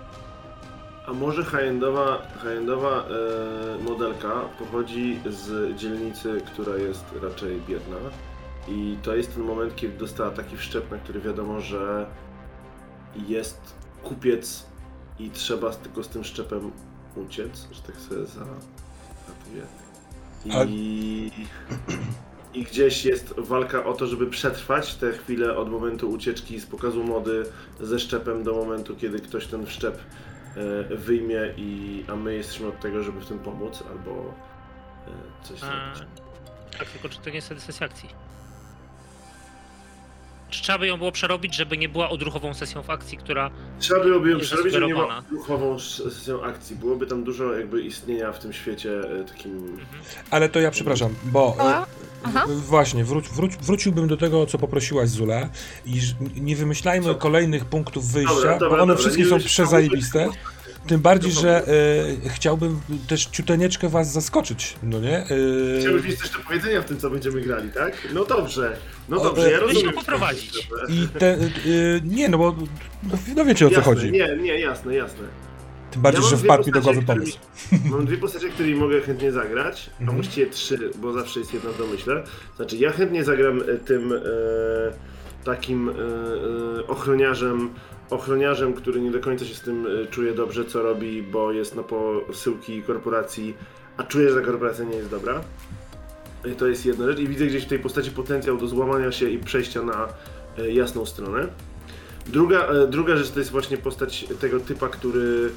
A może high-endowa, high-endowa e, modelka pochodzi z dzielnicy, która jest raczej biedna i to jest ten moment, kiedy dostała taki wszczep, na który wiadomo, że jest kupiec i trzeba tylko z tym szczepem uciec, że tak sobie zarapuję. I, I gdzieś jest walka o to, żeby przetrwać te chwile od momentu ucieczki z pokazu mody ze szczepem do momentu, kiedy ktoś ten wszczep e, wyjmie, i, a my jesteśmy od tego, żeby w tym pomóc, albo e, coś A, zrobić. tak, tylko czy to nie jest wtedy sesja akcji? Czy trzeba by ją było przerobić, żeby nie była odruchową sesją w akcji, która Trzeba byłoby ją jest przerobić, żeby nie była sz- sesją akcji. Byłoby tam dużo jakby istnienia w tym świecie e, takim... Ale to ja przepraszam, bo A? Aha. właśnie, wróć, wróć, wróciłbym do tego, o co poprosiłaś Zula i nie wymyślajmy Co? kolejnych punktów wyjścia, Dobra, dobra, bo one dobra, wszystkie są przezajebiste. Tym bardziej, Dobra. że e, chciałbym też ciuteńeczkę was zaskoczyć, no nie? E, Chciałbyś mieć coś do powiedzenia w tym, co będziemy grali, tak? No dobrze, no O, dobrze, ja e, rozumiem. Musimy poprowadzić. I te, e, nie, no bo no, no wiecie o co jasne, chodzi. Nie, nie, jasne, jasne. Tym bardziej, Ja że wpadł mi do głowy pomysł. którymi- Mam dwie postacie, którymi mogę chętnie zagrać, a Mhm. właściwie trzy, bo zawsze jest jedna w domyśle. Znaczy, ja chętnie zagram e, tym e, takim e, e, ochroniarzem, ochroniarzem, który nie do końca się z tym e, czuje dobrze, co robi, bo jest na posyłki korporacji, a czuje, że ta korporacja nie jest dobra. I to jest jedna rzecz i widzę gdzieś w tej postaci potencjał do złamania się i przejścia na jasną stronę. Druga, druga rzecz to jest właśnie postać tego typa, który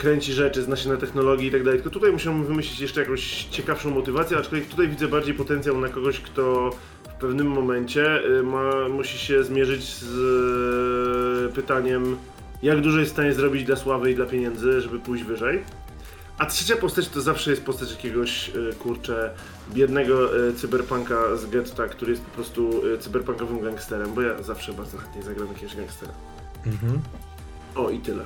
kręci rzeczy, zna się na technologii i tak dalej. Tylko tutaj musiałbym wymyślić jeszcze jakąś ciekawszą motywację, aczkolwiek tutaj widzę bardziej potencjał na kogoś, kto w pewnym momencie y, ma, musi się zmierzyć z y, pytaniem, jak dużo jest w stanie zrobić dla sławy i dla pieniędzy, żeby pójść wyżej. A trzecia postać to zawsze jest postać jakiegoś, y, kurczę, biednego cyberpunka z getta, który jest po prostu cyberpunkowym gangsterem, bo ja zawsze bardzo chętnie zagram jakiegoś gangstera. Mhm. O, i tyle.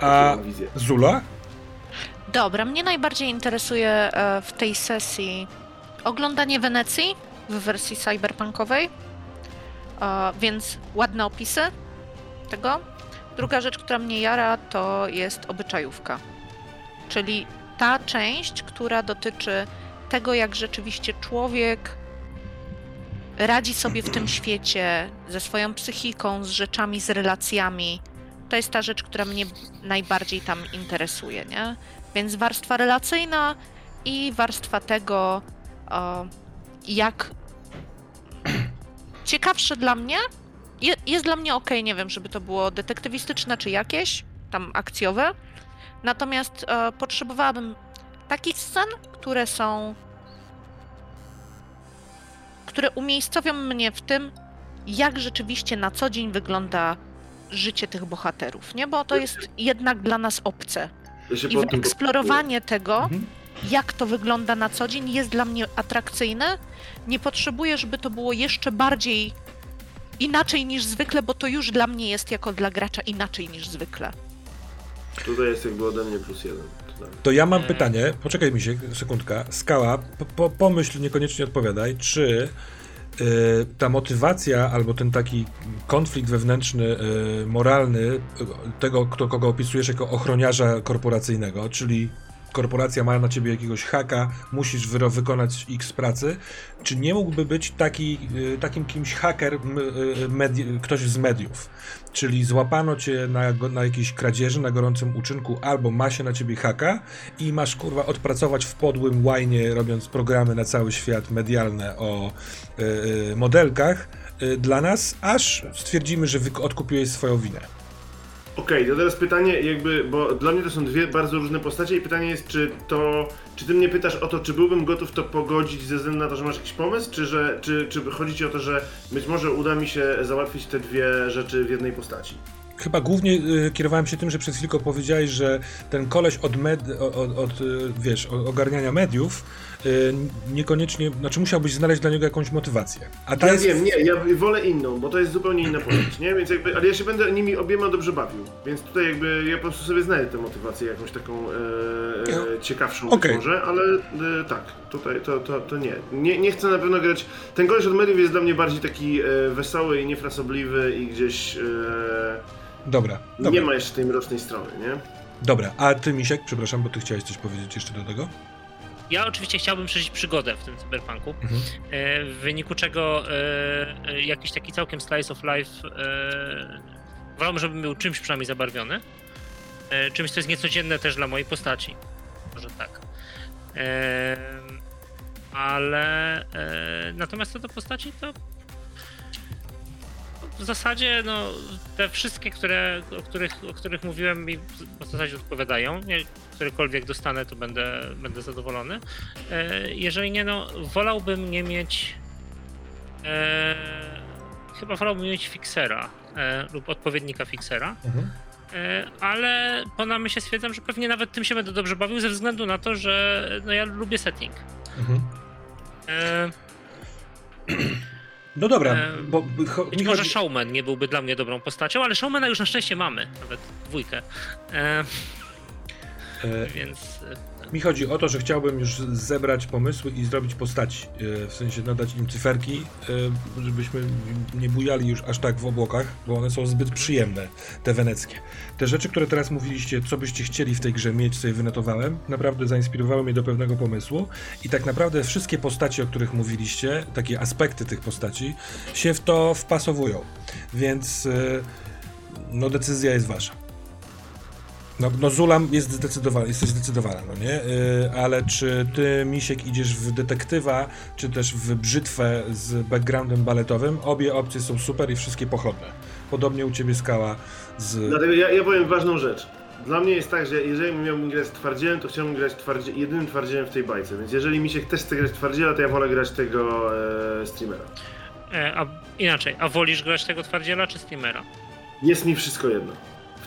A. Zula? Dobra, mnie najbardziej interesuje e, w tej sesji oglądanie Wenecji w wersji cyberpunkowej, e, więc ładne opisy tego. Druga rzecz, która mnie jara, to jest obyczajówka, czyli ta część, która dotyczy tego, jak rzeczywiście człowiek radzi sobie w tym świecie ze swoją psychiką, z rzeczami, z relacjami. To jest ta rzecz, która mnie najbardziej tam interesuje, nie? Więc warstwa relacyjna i warstwa tego, o, jak ciekawsze dla mnie, je, jest dla mnie ok, nie wiem, żeby to było detektywistyczne czy jakieś, tam akcjowe. Natomiast e, potrzebowałabym takich scen, które są. które umiejscowią mnie w tym, jak rzeczywiście na co dzień wygląda życie tych bohaterów, nie? Bo to jest jednak dla nas obce. I wyeksplorowanie tego, Mhm. jak to wygląda na co dzień, jest dla mnie atrakcyjne. Nie potrzebuję, żeby to było jeszcze bardziej inaczej niż zwykle, bo to już dla mnie jest jako dla gracza inaczej niż zwykle. Tutaj jest jakby ode mnie plus jeden. To ja mam E. pytanie, poczekaj mi się, sekundka. Skała, po, po, pomyśl, niekoniecznie odpowiadaj, czy ta motywacja albo ten taki konflikt wewnętrzny, y, moralny y, tego, kto, kogo opisujesz jako ochroniarza korporacyjnego, czyli korporacja ma na ciebie jakiegoś haka, musisz wyro- wykonać x pracy, czy nie mógłby być taki, y, takim kimś haker, y, ktoś z mediów? Czyli złapano cię na, na jakiejś kradzieży, na gorącym uczynku, albo ma się na ciebie haka i masz kurwa odpracować w podłym łajnie, robiąc programy na cały świat medialne o y, y, modelkach y, dla nas, aż stwierdzimy, że odkupiłeś swoją winę. Okej, to teraz pytanie jakby, bo dla mnie to są dwie bardzo różne postacie i pytanie jest, czy to, czy ty mnie pytasz o to, czy byłbym gotów to pogodzić ze względu na to, że masz jakiś pomysł, czy że, czy, czy chodzi ci o to, że być może uda mi się załatwić te dwie rzeczy w jednej postaci? Chyba głównie y, kierowałem się tym, że przed chwilką powiedziałeś, że ten koleś od, med, od, od y, wiesz, o- ogarniania mediów niekoniecznie, znaczy musiałbyś znaleźć dla niego jakąś motywację. A ta Ja jest... wiem, nie, ja wolę inną, bo to jest zupełnie inna postać, nie? Więc jakby, ale ja się będę nimi obiema dobrze bawił, więc tutaj jakby ja po prostu sobie znajdę tę motywację jakąś taką e, e, ciekawszą być może, ale e, tak, tutaj to, to, to nie. nie. Nie chcę na pewno grać, ten koleś od mediów jest dla mnie bardziej taki e, wesoły i niefrasobliwy i gdzieś e, Dobra, dobra, nie ma jeszcze tej mrocznej strony, nie? dobra. A ty, Misiek, przepraszam, bo ty chciałeś coś powiedzieć jeszcze do tego? Ja oczywiście chciałbym przeżyć przygodę w tym cyberpunku, Mhm. e, w wyniku czego e, e, jakiś taki całkiem slice of life wolałbym, żeby był czymś przynajmniej zabarwiony. Czymś, co jest niecodzienne też dla mojej postaci. Może tak. Ale natomiast co do postaci, to w zasadzie no, te wszystkie, które, o, których, o których mówiłem mi w zasadzie odpowiadają. Nie, którekolwiek dostanę, to będę, będę zadowolony. E, jeżeli nie, no wolałbym nie mieć e, chyba wolałbym mieć fixera e, lub odpowiednika fixera. Mhm. E, ale po namyśle stwierdzam, że pewnie nawet tym się będę dobrze bawił ze względu na to, że no, ja lubię setting. Mhm. E, No dobra, bo być mi może chodzi... Showman nie byłby dla mnie dobrą postacią, ale Showmana już na szczęście mamy, nawet dwójkę. E, więc Mi chodzi o to, że chciałbym już zebrać pomysły i zrobić postaci, e, w sensie nadać im cyferki, e, żebyśmy nie bujali już aż tak w obłokach, bo one są zbyt przyjemne, te weneckie. Te rzeczy, które teraz mówiliście, co byście chcieli w tej grze mieć, sobie wynotowałem, naprawdę zainspirowały mnie do pewnego pomysłu i tak naprawdę wszystkie postaci, o których mówiliście, takie aspekty tych postaci, się w to wpasowują, więc no decyzja jest wasza. No, no Zulam jest zdecydowana, jesteś zdecydowana, no nie? Yy, ale czy ty, Misiek, idziesz w detektywa, czy też w brzytwę z backgroundem baletowym? Obie opcje są super i wszystkie pochodne. Podobnie u ciebie skała z... Dlatego ja, ja powiem ważną rzecz. Dla mnie jest tak, że jeżeli miałbym grać twardzielem, to chciałbym grać twardzie, jedynym twardzielem w tej bajce. Więc jeżeli mi się też chce grać twardziela, to ja wolę grać tego e, streamera. e, a inaczej, a wolisz grać tego twardziela czy streamera? Jest mi wszystko jedno.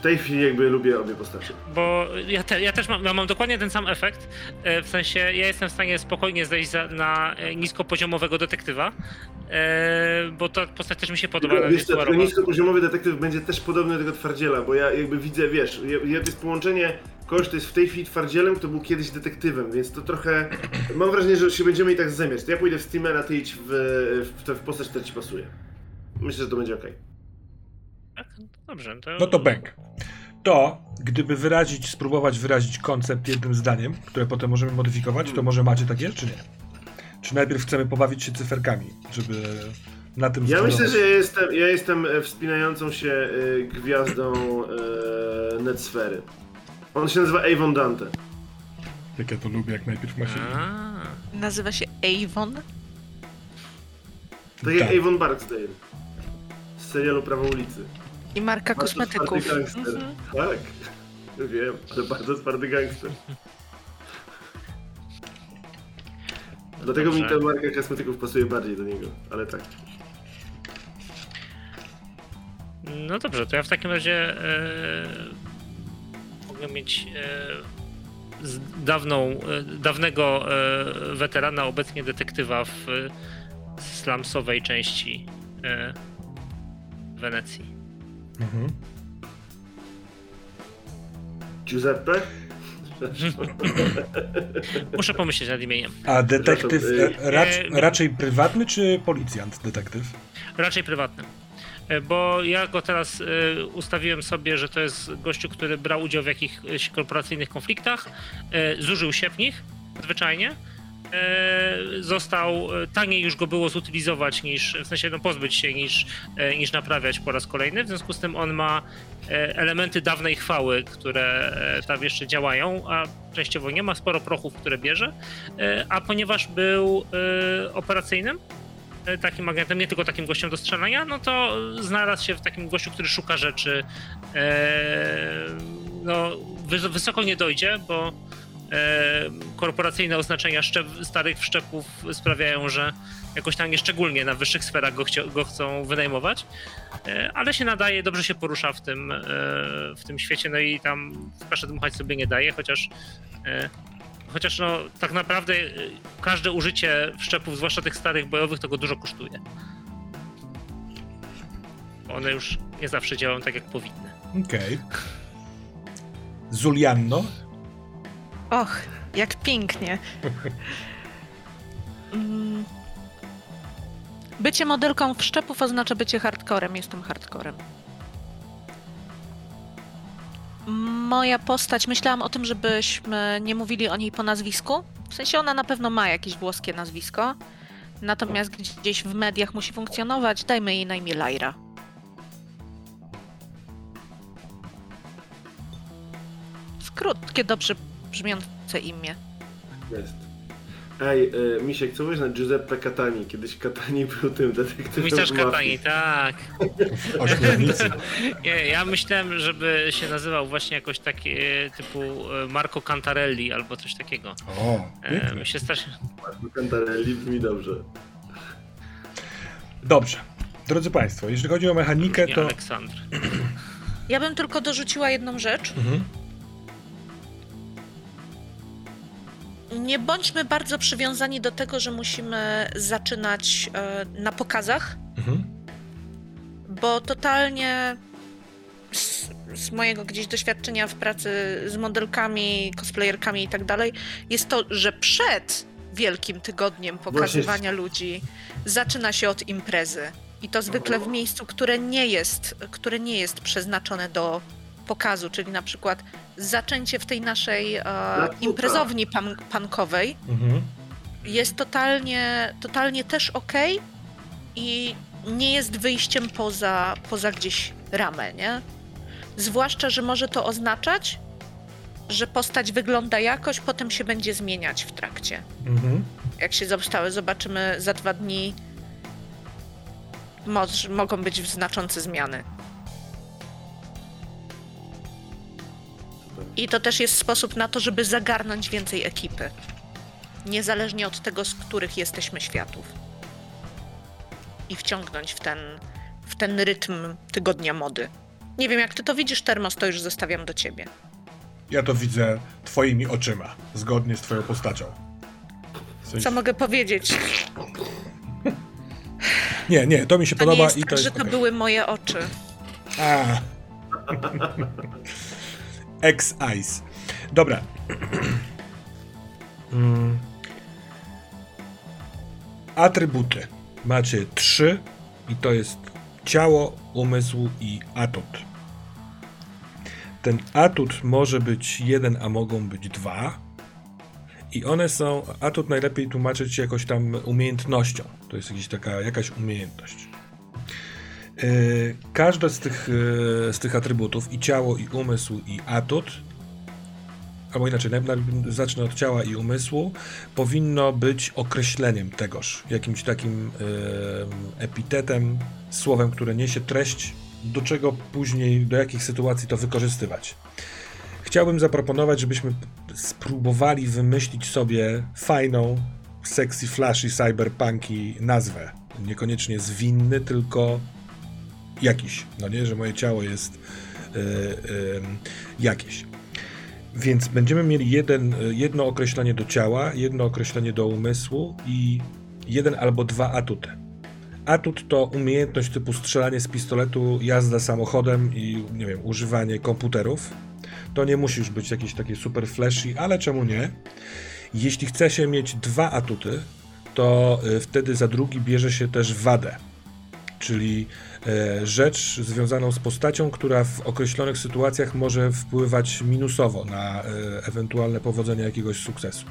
W tej chwili jakby lubię obie postacie. Bo ja, te, ja też mam, ja mam dokładnie ten sam efekt. e, W sensie ja jestem w stanie spokojnie zejść za, na e, niskopoziomowego detektywa, e, bo ta postać też mi się podoba. ona Wiesz co, ten niskopoziomowy detektyw będzie też podobny do tego twardziela, bo ja jakby widzę, wiesz, ja, to jest połączenie kogoś, kto jest w tej chwili twardzielem, kto był kiedyś detektywem, więc to trochę... Mam wrażenie, że się będziemy i tak. To ja pójdę w streamera, ty idź w, w, tę- w postać, która ci pasuje. Myślę, że to będzie okej. Tak? Dobrze, to... No to bęk. To, gdyby wyrazić, spróbować wyrazić koncept jednym zdaniem, które potem możemy modyfikować, to może macie takie, czy nie? Czy najpierw chcemy pobawić się cyferkami, żeby na tym Ja zbudować? myślę, że ja jestem, ja jestem e, wspinającą się e, gwiazdą e, Netsfery. On się nazywa Avon Dante. Jak ja to lubię, jak najpierw ma się... A, Nazywa się Avon. Tak jak Tak. Avon Barksdale. Z serialu Prawo ulicy. I marka Bardzo kosmetyków. gangster. Mhm. Tak. Wiem, ale bardzo twardy gangster. Dlatego mi Dobrze. ta marka kosmetyków pasuje bardziej do niego, ale tak. No dobrze, to ja w takim razie e, mogę mieć e, z dawną, e, dawnego e, weterana, obecnie detektywa w e, slumsowej części e, Wenecji. Mhm. Giuseppe? Muszę pomyśleć nad imieniem. A detektyw e, rac, e, raczej prywatny, czy policjant detektyw? Raczej prywatnym. E, Bo ja go teraz ustawiłem sobie, że to jest gościu, który brał udział w jakichś korporacyjnych konfliktach, zużył się w nich zwyczajnie. E, Został, e, taniej już go było zutylizować niż, w sensie no, pozbyć się niż, e, niż naprawiać po raz kolejny. W związku z tym on ma elementy dawnej chwały, które tam jeszcze działają, a częściowo nie ma sporo prochów, które bierze. A ponieważ był operacyjnym, takim agentem, nie tylko takim gościem do strzelania, no to znalazł się w takim gościu, który szuka rzeczy. No, wys- wysoko nie dojdzie, bo korporacyjne oznaczenia szczep, starych wszczepów sprawiają, że jakoś tam nieszczególnie na wyższych sferach go, chcio- go chcą wynajmować, e, ale się nadaje, dobrze się porusza w tym, e, w tym świecie, no i tam w kaszę dmuchać sobie nie daje, chociaż e, Chociaż no, tak naprawdę każde użycie wszczepów, zwłaszcza tych starych bojowych, to go dużo kosztuje. One już nie zawsze działają tak, jak powinny. Okej. Zulianno? Och, jak pięknie. Mm. Bycie modelką wszczepów oznacza bycie hardcorem. Jestem hardcorem. Moja postać, myślałam o tym, żebyśmy nie mówili o niej po nazwisku. W sensie ona na pewno ma jakieś włoskie nazwisko. Natomiast gdzieś w mediach musi funkcjonować. Dajmy jej na imię Lyra. Krótkie, dobrze brzmiące imię. Jest. Ej, e, Misiek, co mówisz na Giuseppe Catani? Kiedyś Catani był tym detektywem Mistrz. Katani, tak. Ośmiornicy. Nie, ja myślałem, żeby się nazywał właśnie jakoś taki e, typu e, Marco Cantarelli albo coś takiego. O, E, się strasznie... Cantarelli brzmi dobrze. Dobrze. Drodzy Państwo, jeżeli chodzi o mechanikę, to... Aleksandr. Ja bym tylko dorzuciła jedną rzecz. Mhm. Nie bądźmy bardzo przywiązani do tego, że musimy zaczynać e, na pokazach, Mhm. bo totalnie z, z mojego gdzieś doświadczenia w pracy z modelkami, cosplayerkami i tak dalej, jest to, że przed wielkim tygodniem pokazywania ludzi zaczyna się od imprezy. I to zwykle w miejscu, które nie jest, które nie jest przeznaczone do pokazu, czyli na przykład zaczęcie w tej naszej e, imprezowni pan, pankowej Mhm. jest totalnie, totalnie też ok i nie jest wyjściem poza, poza gdzieś ramę, nie? Zwłaszcza, że może to oznaczać, że postać wygląda jakoś, potem się będzie zmieniać w trakcie. Mhm. Jak się zostały, zobaczymy za dwa dni. Moż, mogą być znaczące zmiany. I to też jest sposób na to, żeby zagarnąć więcej ekipy. Niezależnie od tego, z których jesteśmy światów. I wciągnąć w ten, w ten rytm tygodnia mody. Nie wiem, jak ty to widzisz, Termos, to już zostawiam do ciebie. Ja to widzę twoimi oczyma, zgodnie z twoją postacią. W sensie- Co mogę powiedzieć? Nie, nie, to mi się To nie podoba jest i tak, to jest że to były moje oczy. A. Ex-Ice. Dobra. Atrybuty. Macie trzy i to jest ciało, umysł i atut. Ten atut może być jeden, a mogą być dwa. I one są, atut najlepiej tłumaczyć jakoś tam umiejętnością. To jest jakaś taka, jakaś umiejętność. Yy, każde z tych, yy, z tych atrybutów, i ciało, i umysł, i atut, albo inaczej, zacznę od ciała i umysłu, powinno być określeniem tegoż, jakimś takim yy, epitetem, słowem, które niesie treść, do czego później, do jakich sytuacji to wykorzystywać. Chciałbym zaproponować, żebyśmy spróbowali wymyślić sobie fajną, sexy, flashy, cyberpunky nazwę. Niekoniecznie zwinny, tylko jakiś. No nie, że moje ciało jest yy, yy, jakieś. Więc będziemy mieli jeden, jedno określenie do ciała, jedno określenie do umysłu i jeden albo dwa atuty. Atut to umiejętność typu strzelanie z pistoletu, jazda samochodem i nie wiem, używanie komputerów. To nie musi już być jakieś takie super flashy, ale czemu nie? Jeśli chce się mieć dwa atuty, to wtedy za drugi bierze się też wadę, czyli e, rzecz związaną z postacią, która w określonych sytuacjach może wpływać minusowo na e, ewentualne powodzenie jakiegoś sukcesu.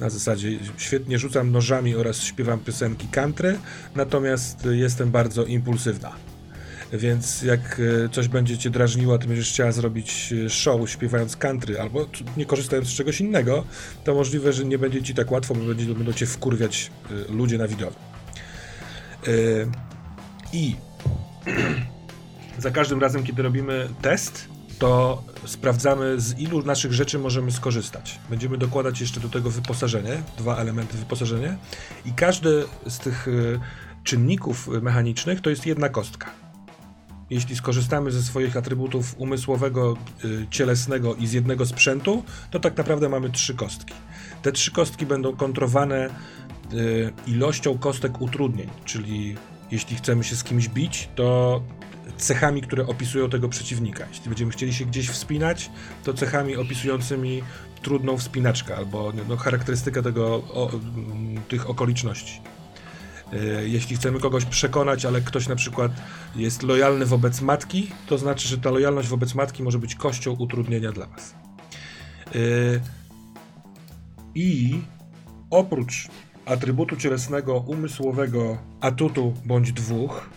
Na zasadzie świetnie rzucam nożami oraz śpiewam piosenki country, natomiast jestem bardzo impulsywna. Więc jak e, coś będzie cię drażniło, ty będziesz chciała zrobić e, show śpiewając country albo nie korzystając z czegoś innego, to możliwe, że nie będzie ci tak łatwo, bo będą cię wkurwiać e, ludzie na widowni. I za każdym razem, kiedy robimy test, to sprawdzamy, z ilu naszych rzeczy możemy skorzystać. Będziemy dokładać jeszcze do tego wyposażenie, dwa elementy wyposażenia, i każdy z tych czynników mechanicznych to jest jedna kostka jeśli skorzystamy ze swoich atrybutów umysłowego, y, cielesnego i z jednego sprzętu, to tak naprawdę mamy trzy kostki. Te trzy kostki będą kontrowane y, ilością kostek utrudnień, czyli jeśli chcemy się z kimś bić, to cechami, które opisują tego przeciwnika. Jeśli będziemy chcieli się gdzieś wspinać, to cechami opisującymi trudną wspinaczkę albo no, charakterystykę tego, o, tych okoliczności. E, jeśli chcemy kogoś przekonać, ale ktoś na przykład jest lojalny wobec matki, to znaczy, że ta lojalność wobec matki może być kością utrudnienia dla Was. E, I oprócz atrybutu cielesnego, umysłowego, atutu bądź dwóch,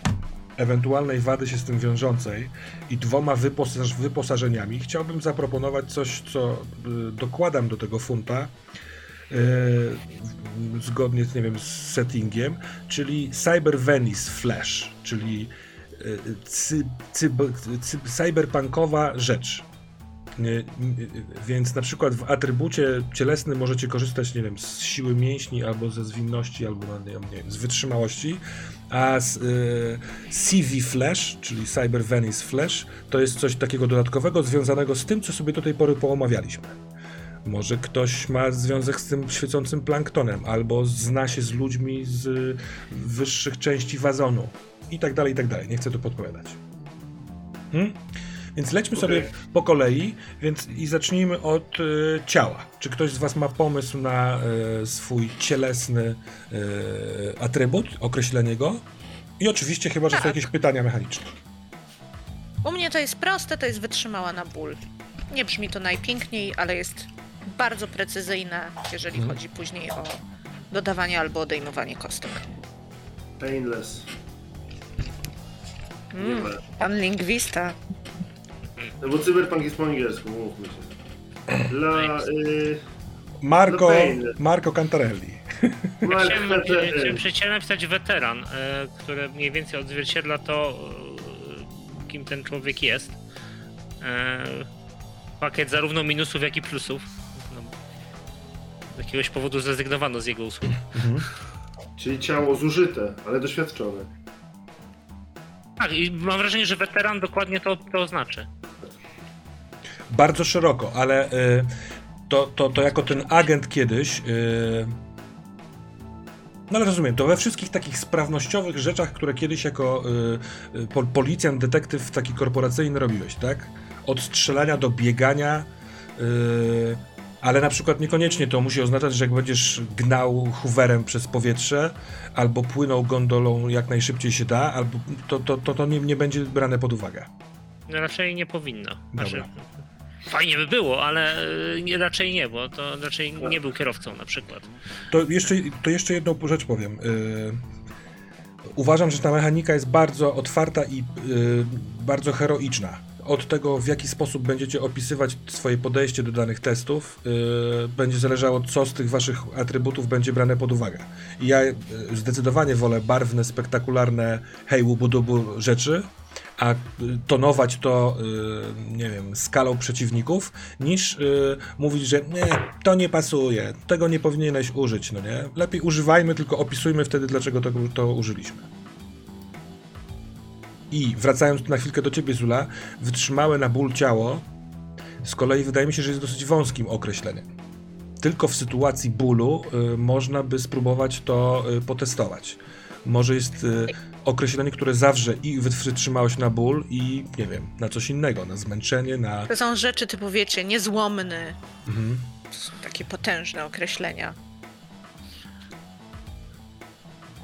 ewentualnej wady się z tym wiążącej i dwoma wyposaż wyposażeniami, chciałbym zaproponować coś, co y, dokładam do tego funta, E, zgodnie z, nie wiem, z settingiem, czyli Cyber Venice Flash, czyli e, cy, cy, cy, cyberpunkowa rzecz. Więc na przykład w atrybucie cielesnym możecie korzystać, nie wiem, z siły mięśni, albo ze zwinności, albo nie wiem, z wytrzymałości, a z, y, CV Flash, czyli Cyber Venice Flash, to jest coś takiego dodatkowego związanego z tym, co sobie do tej pory poomawialiśmy. Może ktoś ma związek z tym świecącym planktonem, albo zna się z ludźmi z wyższych części wazonu i tak dalej, i tak dalej. Nie chcę tu podpowiadać. Hmm? Więc lećmy okay. sobie po kolei więc i zacznijmy od y, ciała. Czy ktoś z Was ma pomysł na y, swój cielesny y, atrybut, określenie go? I oczywiście chyba, że tak. są jakieś pytania mechaniczne. U mnie to jest proste, to jest wytrzymała na ból. Nie brzmi to najpiękniej, ale jest bardzo precyzyjne, jeżeli hmm. chodzi później o dodawanie albo odejmowanie kostek. Painless. Mm, pan lingwista. No bo cyberpunk jest po angielsku, mówmy się. Dla... Y, Marco, Marco Cantarelli. Ja chciałem, chciałem napisać weteran, y, który mniej więcej odzwierciedla to, y, kim ten człowiek jest. Pakiet zarówno minusów, jak i plusów jakiegoś powodu zrezygnowano z jego usług. Mhm. Czyli ciało zużyte, ale doświadczone. Tak, i mam wrażenie, że weteran dokładnie to, to oznaczy. Bardzo szeroko, ale y, to, to, to jako ten agent kiedyś. Y, no ale rozumiem, to we wszystkich takich sprawnościowych rzeczach, które kiedyś jako y, y policjant, detektyw taki korporacyjny robiłeś, tak? Od strzelania do biegania, y, ale na przykład niekoniecznie to musi oznaczać, że jak będziesz gnał hooverem przez powietrze, albo płynął gondolą jak najszybciej się da, albo to, to, to, to nie, nie będzie brane pod uwagę. No raczej nie powinno. Dobra. Znaczy, Fajnie by było, ale y, raczej nie, bo to raczej nie był kierowcą na przykład. To jeszcze, to jeszcze jedną rzecz powiem. Yy, uważam, że ta mechanika jest bardzo otwarta i yy, bardzo heroiczna. Od tego, w jaki sposób będziecie opisywać swoje podejście do danych testów, yy, będzie zależało, co z tych waszych atrybutów będzie brane pod uwagę. I ja yy, zdecydowanie wolę barwne, spektakularne hej, łubu rzeczy, a y, tonować to, y, nie wiem, skalą przeciwników, niż y, mówić, że nie, to nie pasuje, tego nie powinieneś użyć, no nie? Lepiej używajmy, tylko opisujmy wtedy, dlaczego to, to użyliśmy. I wracając na chwilkę do ciebie, Zula, wytrzymałe na ból ciało z kolei wydaje mi się, że jest dosyć wąskim określeniem. Tylko w sytuacji bólu y, można by spróbować to y, potestować. Może jest y, określenie, które zawrze i wytrzymałość na ból i nie wiem, na coś innego, na zmęczenie, na... To są rzeczy typu, wiecie, niezłomny. Mhm. To są takie potężne określenia.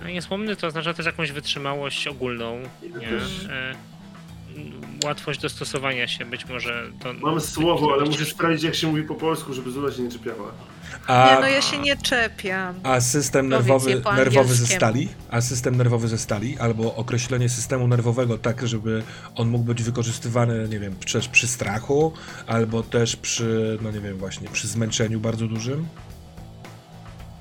No, niesłomny to oznacza też jakąś wytrzymałość ogólną, nie? E, łatwość dostosowania się, być może to... Mam słowo, ale muszę sprawdzić jak się mówi po polsku, żeby Zula się nie czepiała. A, Nie, no ja się nie czepiam. a system nerwowy, nerwowy ze stali? A system nerwowy ze stali? Albo określenie systemu nerwowego tak, żeby on mógł być wykorzystywany, nie wiem, też przy strachu, albo też przy, no nie wiem, właśnie przy zmęczeniu bardzo dużym?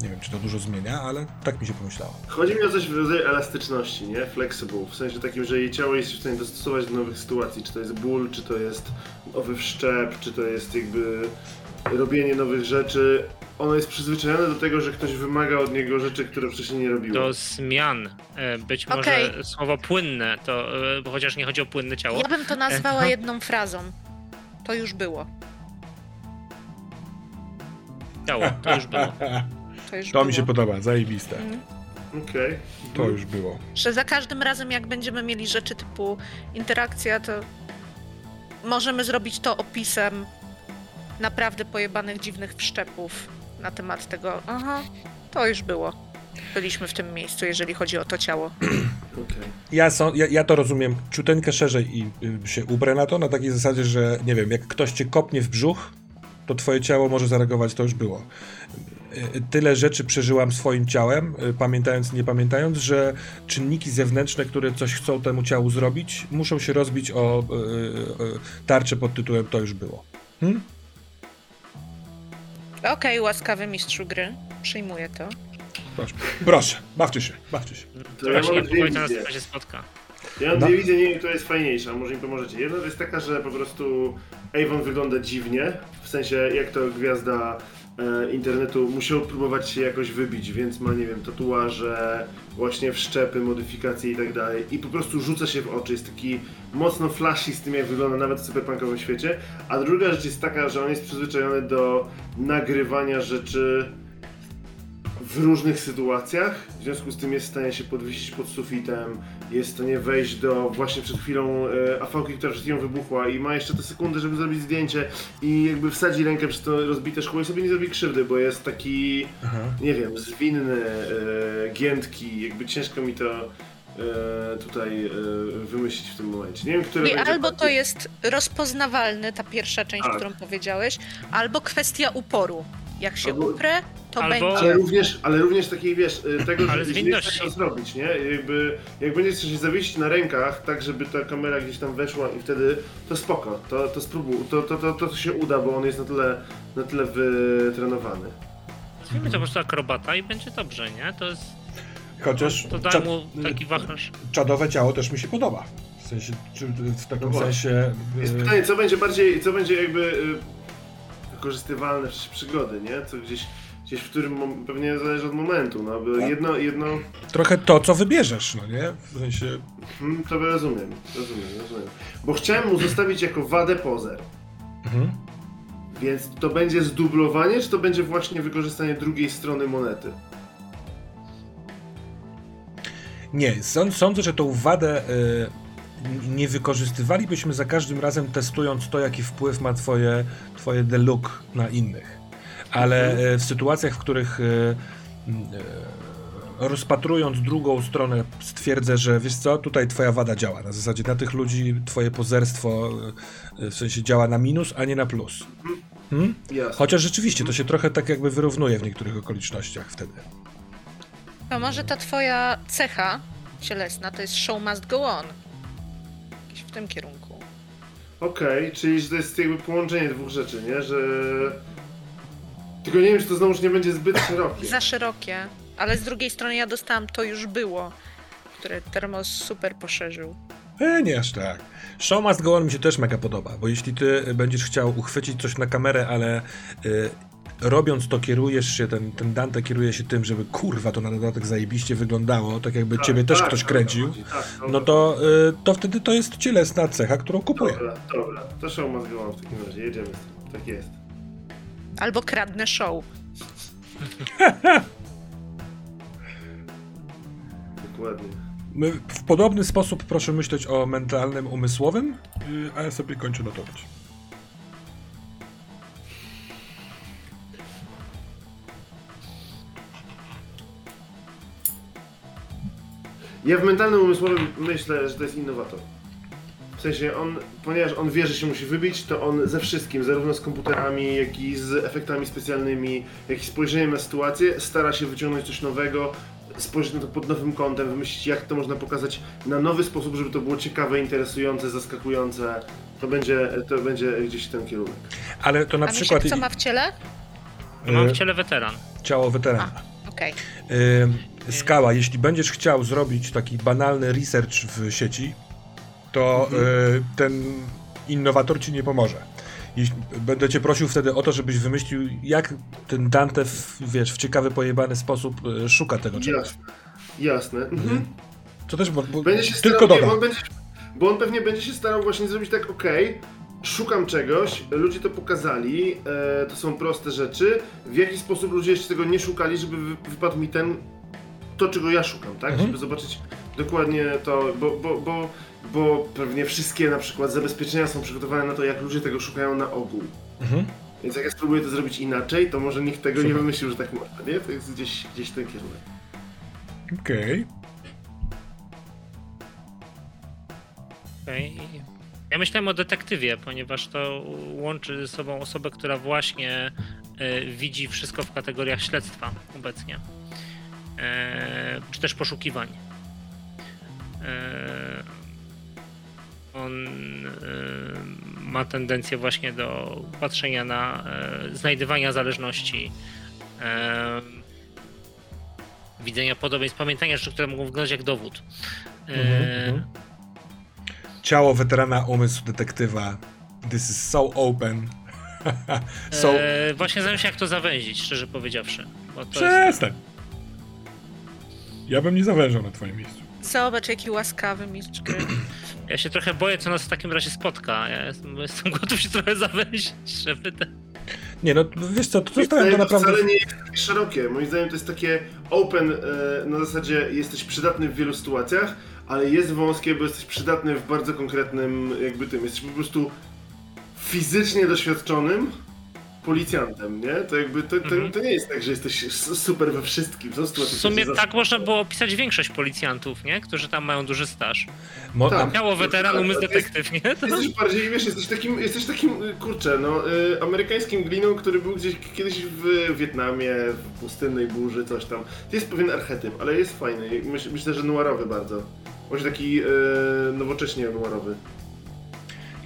Nie wiem, czy to dużo zmienia, ale tak mi się pomyślało. Chodzi mi o coś w rodzaju elastyczności, nie? Flexible, w sensie takim, że jej ciało jest w stanie dostosować do nowych sytuacji. Czy to jest ból, czy to jest nowy wszczep, czy to jest jakby robienie nowych rzeczy. Ono jest przyzwyczajone do tego, że ktoś wymaga od niego rzeczy, które wcześniej nie robiło. do zmian. E, Być może Okej. słowo płynne, to, e, bo chociaż nie chodzi o płynne ciało. Ja bym to nazwała Aha. jedną frazą. To już było. Ciało, to już było. To już To było. mi się podoba, zajebiste. Mm. Okej. To już było. Że za każdym razem, jak będziemy mieli rzeczy typu interakcja, to możemy zrobić to opisem naprawdę pojebanych, dziwnych wszczepów na temat tego. Aha, to już było. Byliśmy w tym miejscu, jeżeli chodzi o to ciało. Okej. Ja, są, ja, ja to rozumiem ciuteńkę szerzej i y, się ubrę na to, na takiej zasadzie, że nie wiem, jak ktoś cię kopnie w brzuch, to twoje ciało może zareagować, to już było. Y, Tyle rzeczy przeżyłam swoim ciałem, y, pamiętając, nie pamiętając, że czynniki zewnętrzne, które coś chcą temu ciału zrobić, muszą się rozbić o y, tarczę pod tytułem to już było. Hmm? Okej, łaskawy mistrzu gry. Przyjmuję to. Proszę, proszę, bawcie się, bawcie się. To ja Właśnie mam dwie wizje. się spotka. Ja mam No. dwie wizje, nie wiem, która jest fajniejsza, może mi pomożecie. Jedna to jest taka, że po prostu Avon wygląda dziwnie, w sensie jak to gwiazda internetu musiał próbować się jakoś wybić, więc ma, nie wiem, tatuaże, właśnie wszczepy, modyfikacje i tak dalej. I po prostu rzuca się w oczy, jest taki mocno flashy z tym, jak wygląda nawet w cyberpunkowym świecie. A druga rzecz jest taka, że on jest przyzwyczajony do nagrywania rzeczy w różnych sytuacjach, w związku z tym jest w stanie się podwiesić pod sufitem, jest w stanie wejść do właśnie przed chwilą e, afałki, która przed chwilą wybuchła i ma jeszcze te sekundy, żeby zrobić zdjęcie i jakby wsadzi rękę przez to rozbite szkło i sobie nie zrobi krzywdy, bo jest taki, Aha. nie wiem, zwinny, e, giętki, jakby ciężko mi to e, tutaj e, wymyślić w tym momencie. Nie wiem, które I albo to bardziej- jest rozpoznawalny, ta pierwsza część, Tak. którą powiedziałeś, albo kwestia uporu. Jak się Albo- uprę, to Albo- będzie. Ale również, ale również takiej, wiesz, y, tego, Ale że winności. chcesz to zrobić, nie? Jakby, jak będziesz coś zawiesić na rękach, tak żeby ta kamera gdzieś tam weszła i wtedy, to spoko, to, to spróbuj, to, to, to, to się uda, bo on jest na tyle, na tyle wytrenowany. Nazwijmy to po prostu akrobata i będzie dobrze, nie? To jest. Chociaż To da czad- mu taki wachlarz. czadowe ciało też mi się podoba. W sensie, czy w takim No sensie... Jest y, pytanie, co będzie bardziej, co będzie jakby y, wykorzystywalne w przygody, nie? Co gdzieś, gdzieś w którym, pewnie zależy od momentu, no, bo Tak. jedno, jedno, trochę to, co wybierzesz, no nie? W sensie... hmm, to rozumiem, rozumiem, rozumiem. Bo chciałem mu zostawić jako wadę pozer. Mhm. Więc to będzie zdublowanie, czy to będzie właśnie wykorzystanie drugiej strony monety? Nie, sąd, sądzę, że tą wadę y, nie wykorzystywalibyśmy za każdym razem testując to, jaki wpływ ma twoje, twoje look na innych. Ale Mhm. y, w sytuacjach, w których y, y, rozpatrując drugą stronę stwierdzę, że wiesz co, tutaj twoja wada działa. Na zasadzie na tych ludzi twoje pozerstwo e, w sensie działa na minus, a nie na plus. Hmm? Jasne. Chociaż rzeczywiście to się trochę tak jakby wyrównuje w niektórych okolicznościach wtedy. A może ta twoja cecha cielesna to jest show must go on? Jakiś w tym kierunku. Okej, czyli że to jest jakby połączenie dwóch rzeczy, nie? Że... Tylko nie wiem, czy to znowuż nie będzie zbyt szerokie. Za szerokie, ale z drugiej strony ja dostałam to już było, które Termos super poszerzył. E, nie aż tak. Show must go on mi się też mega podoba, bo jeśli ty będziesz chciał uchwycić coś na kamerę, ale y, robiąc to kierujesz się, ten, ten Dante kieruje się tym, żeby kurwa to na dodatek zajebiście wyglądało, tak jakby Tak, ciebie też tak, ktoś tak, kręcił, tak, tak, no to, y, to wtedy to jest cielesna cecha, którą kupuję. Dobra, dobra. To show must go on w takim razie, jedziemy z tym. Tak jest. Albo kradnę show. Dokładnie. My w podobny sposób proszę myśleć o mentalnym, umysłowym, a ja sobie kończę notować. Ja w mentalnym umysłowym myślę, że to jest innowator. Sensie on, ponieważ on wie, że się musi wybić, to on ze wszystkim, zarówno z komputerami, jak i z efektami specjalnymi, jak i spojrzeniem na sytuację, stara się wyciągnąć coś nowego, spojrzeć na to pod nowym kątem, wymyślić jak to można pokazać na nowy sposób, żeby to było ciekawe, interesujące, zaskakujące. To będzie, to będzie gdzieś ten kierunek. Ale to na A przykład Misiek, co ma w ciele? Mam y, w ciele weteran. ciało weterana. Okej. Y, Skała, jeśli będziesz chciał zrobić taki banalny research w sieci, to y, ten innowator ci nie pomoże. Jeśli, będę cię prosił wtedy o to, żebyś wymyślił, jak ten Dante w, wiesz, w ciekawy, pojebany sposób y, szuka tego czegoś. Jasne. Jasne. Mhm. Co też bo, bo, Będzie się tylko starał, będzie, bo on pewnie będzie się starał właśnie zrobić tak, okej, szukam czegoś, ludzie to pokazali, e, to są proste rzeczy, w jaki sposób ludzie jeszcze tego nie szukali, żeby wy, wypadł mi ten, to czego ja szukam, tak? Mhm. Żeby zobaczyć dokładnie to, bo, bo, bo, bo pewnie wszystkie na przykład zabezpieczenia są przygotowane na to, jak ludzie tego szukają na ogół. Mhm. Więc jak ja spróbuję to zrobić inaczej, to może nikt tego nie Super. wymyślił, że tak można, nie? To jest gdzieś, gdzieś ten kierunek. Okej. Okej. Ja myślałem o detektywie, ponieważ to łączy ze sobą osobę, która właśnie e, widzi wszystko w kategoriach śledztwa obecnie. E, czy też poszukiwań. E, on e, ma tendencję właśnie do patrzenia na e, znajdywania zależności, e, widzenia podobieństw, pamiętania rzeczy, które mogą wyglądać jak dowód. Mhm. Ciało weterana, umysł detektywa. This is so open. so... E, właśnie zastanawiam się, jak to zawęzić, szczerze powiedziawszy. Bo to jest, Przestań. Ja bym nie zawężał na twoim miejscu. Zobacz, jaki łaskawy mistrz gry. ja się trochę boję, co nas w takim razie spotka. Ja jestem, jestem gotów się trochę zawęzić, żeby ten... Nie no, wiesz co, to zostawiam to zdaniem naprawdę... wcale nie jest takie szerokie. Moim zdaniem to jest takie open, e, na zasadzie jesteś przydatny w wielu sytuacjach, ale jest wąskie, bo jesteś przydatny w bardzo konkretnym jakby tym. Jesteś po prostu fizycznie doświadczonym policjantem, nie? To jakby, to, to, Mhm. to nie jest tak, że jesteś super we wszystkim. W sumie tak można było opisać większość policjantów, nie? Którzy tam mają duży staż. Mo- Tak. Miało weteran, umysł detektyw, nie? To... Jesteś bardziej, wiesz, jesteś takim, jesteś takim, y, kurczę, no, y, amerykańskim gliną, który był gdzieś kiedyś w Wietnamie, w pustynnej burzy, coś tam. To jest pewien archetyp, ale jest fajny. Myśl, myślę, że noirowy bardzo. Może taki y, nowocześnie noirowy.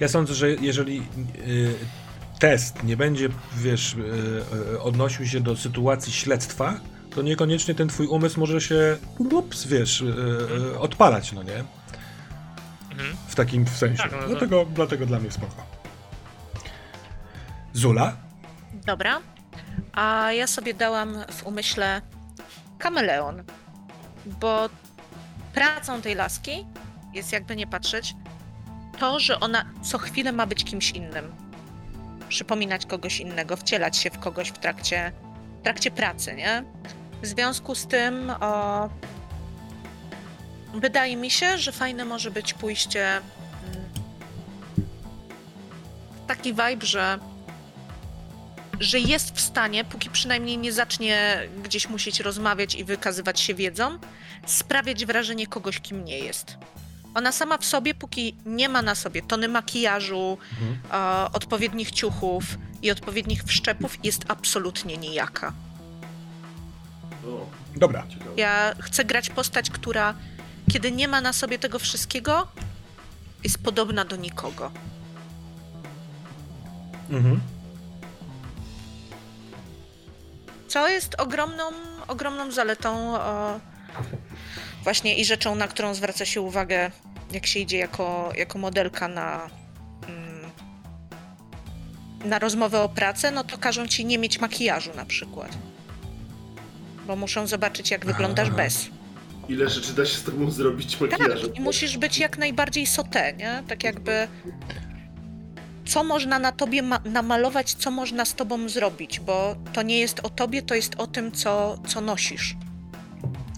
Ja sądzę, że jeżeli y, test nie będzie, wiesz, y, y, odnosił się do sytuacji śledztwa, to niekoniecznie ten twój umysł może się, ups, wiesz, y, odpalać, no nie? Mhm. W takim sensie. Tak, no to- dlatego, dlatego dla mnie spoko. Zula? Dobra. A ja sobie dałam w umyśle kameleon, bo pracą tej laski jest jakby nie patrzeć to, że ona co chwilę ma być kimś innym. Przypominać kogoś innego, wcielać się w kogoś w trakcie, w trakcie pracy, nie? W związku z tym o, wydaje mi się, że fajne może być pójście mm, taki vibe, że że jest w stanie, póki przynajmniej nie zacznie gdzieś musieć rozmawiać i wykazywać się wiedzą, sprawiać wrażenie kogoś, kim nie jest. Ona sama w sobie, póki nie ma na sobie tony makijażu, Mhm. e, odpowiednich ciuchów i odpowiednich wszczepów, jest absolutnie nijaka. O, Dobra. ciekawe. Ja chcę grać postać, która kiedy nie ma na sobie tego wszystkiego, jest podobna do nikogo. Mhm. Co jest ogromną, ogromną zaletą e, właśnie i rzeczą, na którą zwraca się uwagę, jak się idzie jako, jako modelka na, mm, na rozmowę o pracę, no to każą ci nie mieć makijażu na przykład. Bo muszą zobaczyć, jak wyglądasz Aha. bez. Ile rzeczy da się z tobą zrobić Tak, makijażem? i musisz być jak najbardziej sote, nie? Tak jakby co można na tobie ma- namalować, co można z tobą zrobić, bo to nie jest o tobie, to jest o tym, co, co nosisz.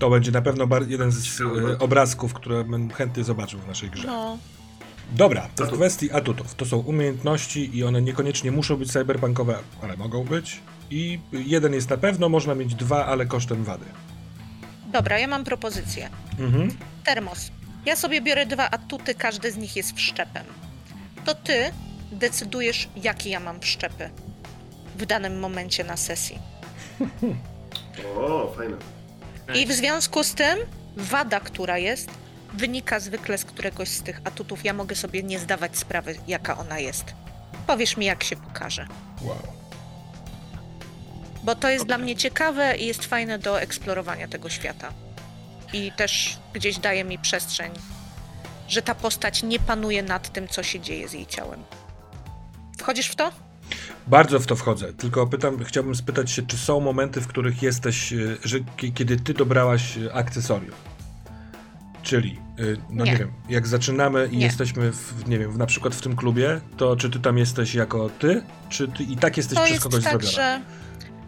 To będzie na pewno jeden z e, obrazków, które bym chętnie zobaczył w naszej grze. No, Dobra, to w kwestii atutów. To są umiejętności i one niekoniecznie muszą być cyberpunkowe, ale mogą być. I jeden jest na pewno, można mieć dwa, ale kosztem wady. dobra, ja mam propozycję. Mhm. Termos. Ja sobie biorę dwa atuty, każdy z nich jest wszczepem. To ty decydujesz, jakie ja mam wszczepy w danym momencie na sesji. O, fajne. I w związku z tym wada, która jest, wynika zwykle z któregoś z tych atutów. Ja mogę sobie nie zdawać sprawy, jaka ona jest. Powiesz mi, jak się pokaże. Wow. Bo to jest dla mnie ciekawe i jest fajne do eksplorowania tego świata. I też gdzieś daje mi przestrzeń, że ta postać nie panuje nad tym, co się dzieje z jej ciałem. Wchodzisz w to? Bardzo w to wchodzę, tylko pytam, chciałbym spytać się, czy są momenty, w których jesteś, e, że ki- kiedy ty dobrałaś e, akcesorium? Czyli, e, no nie, Nie. wiem, jak zaczynamy i Nie. jesteśmy, w, nie wiem, na przykład w tym klubie, to czy ty tam jesteś jako ty, czy ty i tak jesteś To przez jest kogoś tak, zrobiona? że